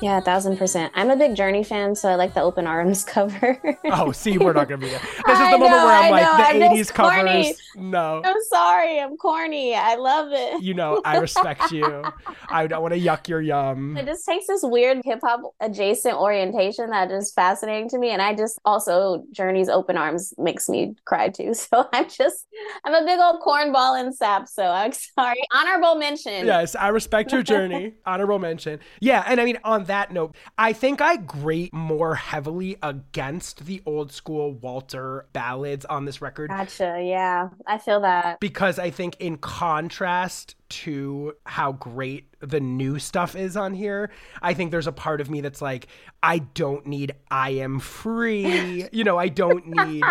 Speaker 2: Yeah, a thousand percent. I'm a big Journey fan, so I like the open arms cover.
Speaker 1: Oh, see, we're not to be there. This is the moment where I'm
Speaker 2: I
Speaker 1: like,
Speaker 2: know,
Speaker 1: the
Speaker 2: I'm
Speaker 1: 80s covers. No.
Speaker 2: I'm sorry, I'm corny. I love it.
Speaker 1: You know, I respect you. I don't want to yuck your yum.
Speaker 2: It just takes this weird hip hop adjacent orientation that is fascinating to me. And I just also Journey's open arms makes me cry too. So I'm just I'm a big old cornball and sap. So I'm sorry. Honorable mention.
Speaker 1: Yes, I respect your journey. Honorable mention. Yeah, and I mean, on that note, I think I grate more heavily against the old school Walter ballads on this record
Speaker 2: Gotcha. Yeah. I feel that.
Speaker 1: because I think, in contrast to how great the new stuff is on here, I think there's a part of me that's like, I don't need I Am Free. you know, I don't need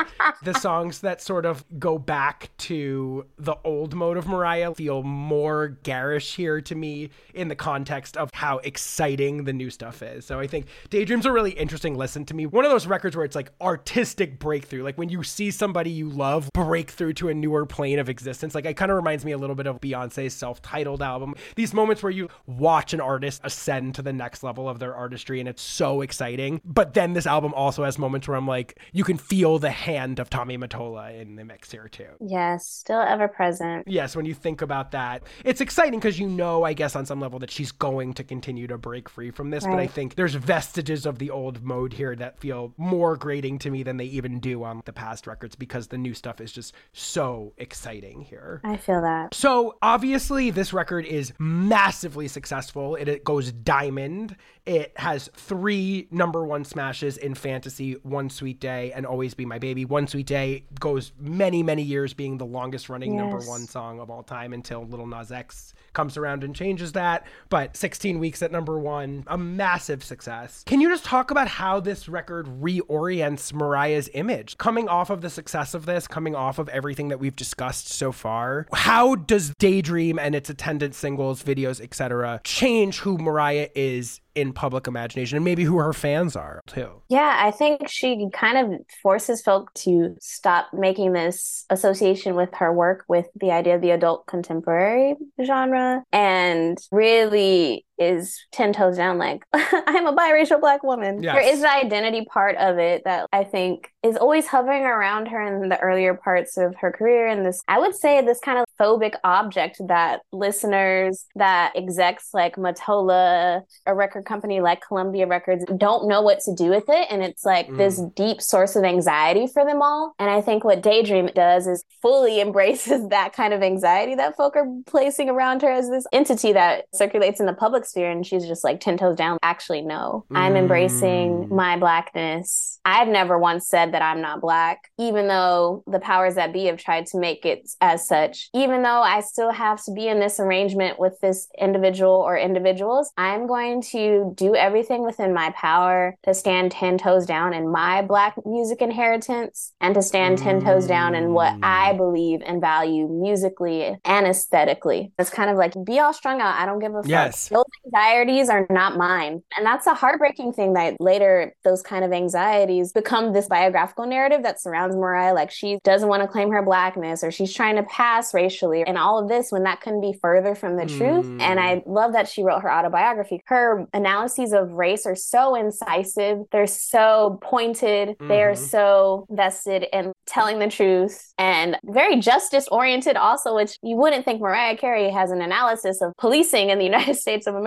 Speaker 1: the songs that sort of go back to the old mode of Mariah feel more garish here to me in the context of how exciting the new stuff is. So I think Daydream's a really interesting listen to me. One of those records where it's like artistic breakthrough. Like when you see somebody you love break through to a newer plane of existence. Like it kind of reminds me a little bit of Beyonce's self-titled album. These moments where you watch an artist ascend to the next level of their artistry and it's so exciting. But then this album also has moments where I'm like, you can feel the hand of Tommy Mottola in the mix here too.
Speaker 2: Yes. Still ever present.
Speaker 1: Yes, when you think about that, it's exciting because you know, I guess, on some level that she's going to continue to break free from this. But I think there's vestiges of the old mode here that feel more grating to me than they even do on the past records because the new stuff is just so exciting here.
Speaker 2: I feel that.
Speaker 1: So obviously, this record is massively successful. It, it goes diamond. It has three number one smashes in fantasy: "One Sweet Day" and "Always Be My Baby." "One Sweet Day" goes many, many years being the longest running number one song of all time until Lil Nas X comes around and changes that. But 16 weeks at number one, a massive success. Can you just talk about how this record reorients Mariah's image? Coming off of the success of this, coming off of everything that we've discussed so far, how does Daydream and its attendant singles, videos, etc., change who Mariah is in public imagination and maybe who her fans are too?
Speaker 2: Yeah, I think she kind of forces folk to stop making this association with her work with the idea of the adult contemporary genre and really is 10 toes down like I'm a biracial black woman.
Speaker 1: Yes.
Speaker 2: There is the identity part of it that I think is always hovering around her in the earlier parts of her career and this I would say this kind of phobic object that listeners that execs like Mottola, a record company like Columbia Records don't know what to do with it and it's like this mm. deep source of anxiety for them all. And I think what Daydream does is fully embraces that kind of anxiety that folk are placing around her as this entity that circulates in the public and she's just like 10 toes down. Actually, no. I'm embracing mm. my blackness. I've never once said that I'm not black, even though the powers that be have tried to make it as such. Even though I still have to be in this arrangement with this individual or individuals, I'm going to do everything within my power to stand 10 toes down in my black music inheritance and to stand 10 toes down in what I mm. believe and value musically and aesthetically. It's kind of like be all strung out. I don't give a fuck.
Speaker 1: Yes.
Speaker 2: Anxieties are not mine. And that's a heartbreaking thing that later those kind of anxieties become this biographical narrative that surrounds Mariah. Like she doesn't want to claim her blackness or she's trying to pass racially and all of this when that couldn't be further from the truth. And I mm. love that she wrote her autobiography. Her analyses of race are so incisive. They're so pointed. They're mm-hmm. so vested in telling the truth and very justice oriented also, which you wouldn't think Mariah Carey has an analysis of policing in the United States of America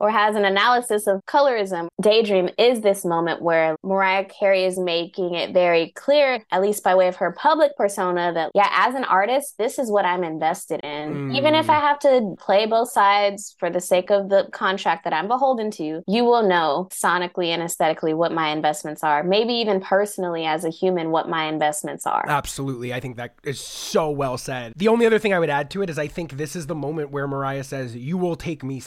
Speaker 2: or has an analysis of colorism. Daydream is this moment where Mariah Carey is making it very clear, at least by way of her public persona, that yeah, as an artist, this is what I'm invested in. Even if I hmm. have to play both sides for the sake of the contract that I'm beholden to, you will know sonically and aesthetically what my investments are. Maybe even personally as a human, what my investments are.
Speaker 1: Absolutely. I think that is so well said. The only other thing I would add to it is I think this is the moment where Mariah says, You will take me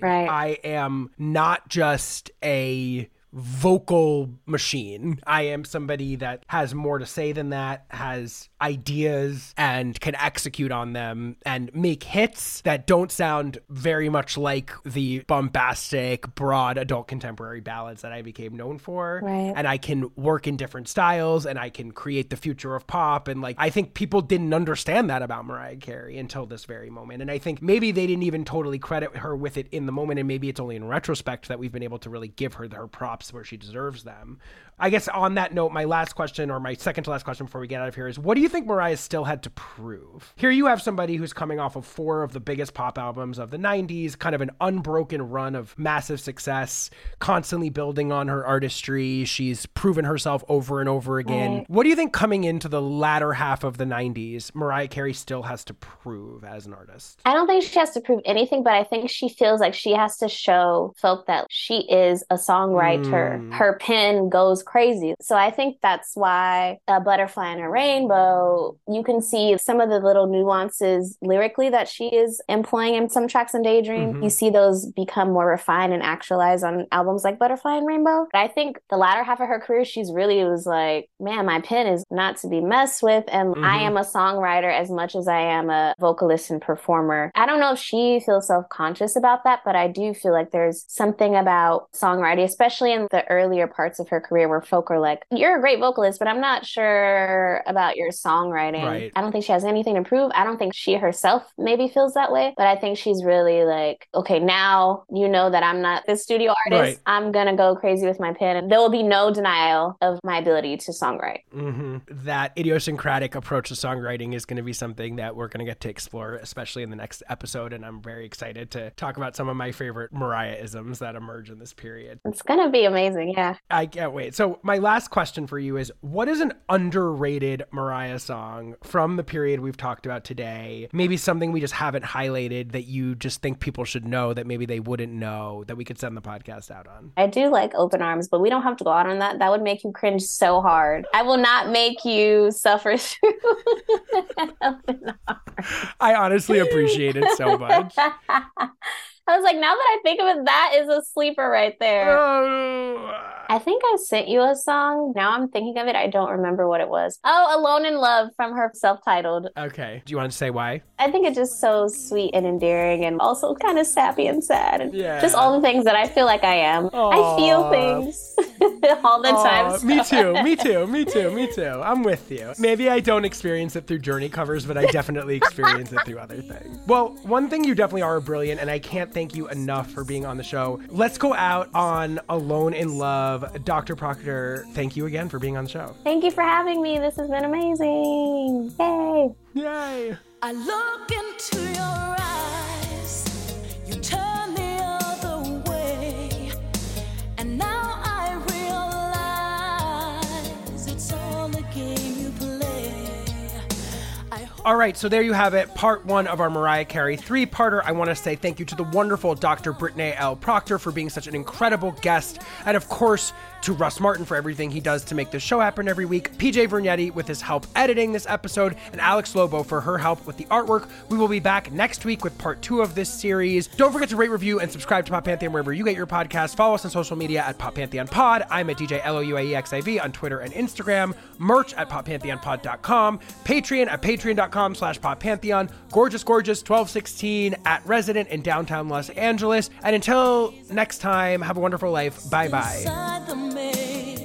Speaker 2: Right.
Speaker 1: I am not just a vocal machine. I am somebody that has more to say than that, has ideas and can execute on them and make hits that don't sound very much like the bombastic, broad adult contemporary ballads that I became known for.
Speaker 2: Right.
Speaker 1: And I can work in different styles and I can create the future of pop. And like, I think people didn't understand that about Mariah Carey until this very moment. And I think maybe they didn't even totally credit her with it in the moment. And maybe it's only in retrospect that we've been able to really give her her props where she deserves them. I guess on that note, my last question or my second to last question before we get out of here is what do you think Mariah still had to prove? Here you have somebody who's coming off of four of the biggest pop albums of the 90s, kind of an unbroken run of massive success, constantly building on her artistry. She's proven herself over and over again.
Speaker 2: Right.
Speaker 1: What do you think coming into the latter half of the 90s, Mariah Carey still has to prove as an artist?
Speaker 2: I don't think she has to prove anything, but I think she feels like she has to show folk that she is a songwriter.
Speaker 1: Mm.
Speaker 2: Her pen goes crazy. So I think that's why a butterfly and a rainbow, you can see some of the little nuances lyrically that she is employing in some tracks in Daydream.
Speaker 1: Mhm.
Speaker 2: You see those become more refined and actualized on albums like Butterfly and Rainbow. But I think the latter half of her career, she's really was like, man, my pen is not to be messed with. And I
Speaker 1: Mhm.
Speaker 2: am a songwriter as much as I am a vocalist and performer. I don't know if she feels self conscious about that, but I do feel like there's something about songwriting, especially in the earlier parts of her career where folk are like, you're a great vocalist, but I'm not sure about your songwriting.
Speaker 1: Right.
Speaker 2: I don't think she has anything to prove. I don't think she herself maybe feels that way, but I think she's really like, okay, now you know that I'm not the studio artist.
Speaker 1: Right.
Speaker 2: I'm going to go crazy with my pen. And there will be no denial of my ability to songwrite.
Speaker 1: hmm That idiosyncratic approach to songwriting is going to be something that we're going to get to explore, especially in the next episode. And I'm very excited to talk about some of my favorite Mariah isms that emerge in this period.
Speaker 2: It's going to be amazing. Yeah.
Speaker 1: I can't wait. So, my last question for you is what is an underrated Mariah song from the period we've talked about today? Maybe something we just haven't highlighted that you just think people should know that maybe they wouldn't know that we could send the podcast out on?
Speaker 2: I do like open arms, but we don't have to go out on that. That would make you cringe so hard. I will not make you suffer through open arms.
Speaker 1: I honestly appreciate it so much.
Speaker 2: I was like, now that I think of it, that is a sleeper right there.
Speaker 1: Oh,
Speaker 2: I think I sent you a song. Now I'm thinking of it. I don't remember what it was. Oh, Alone in Love from her self titled.
Speaker 1: okay. Do you want to say why?
Speaker 2: I think it's just so sweet and endearing and also kind of sappy and sad and
Speaker 1: Yeah.
Speaker 2: just all the things that I feel like I am. I feel things. all the time.
Speaker 1: Aw, me too. Me too. Me too. Me too. I'm with you. Maybe I don't experience it through Journey covers, but I definitely experience it through other things. Well, one thing you definitely are brilliant, and I can't thank you enough for being on the show. Let's go out on Alone in Love. Dr. Proctor, thank you again for being on the show.
Speaker 2: Thank you for having me. This has been amazing. Yay.
Speaker 1: Yay.
Speaker 5: I look into your eyes, All
Speaker 1: right, so there you have it, part one of our Mariah Carey three parter. I want to say thank you to the wonderful Dr. Brittnay L. Proctor for being such an incredible guest, and of course, to Russ Martin for everything he does to make this show happen every week, PJ Vernetti with his help editing this episode, and Alex Lobo for her help with the artwork. We will be back next week with part two of this series. Don't forget to rate, review, and subscribe to Pop Pantheon wherever you get your podcast. Follow us on social media at Pop Pantheon Pod. I'm at DJ L-O-U-A-E-X-I-V on Twitter and Instagram. Merch at poppantheonpod.com. Patreon at patreon.com slash poppantheon. Gorgeous, gorgeous 1216 at Resident in downtown Los Angeles. And until next time, have a wonderful life.
Speaker 5: Inside the you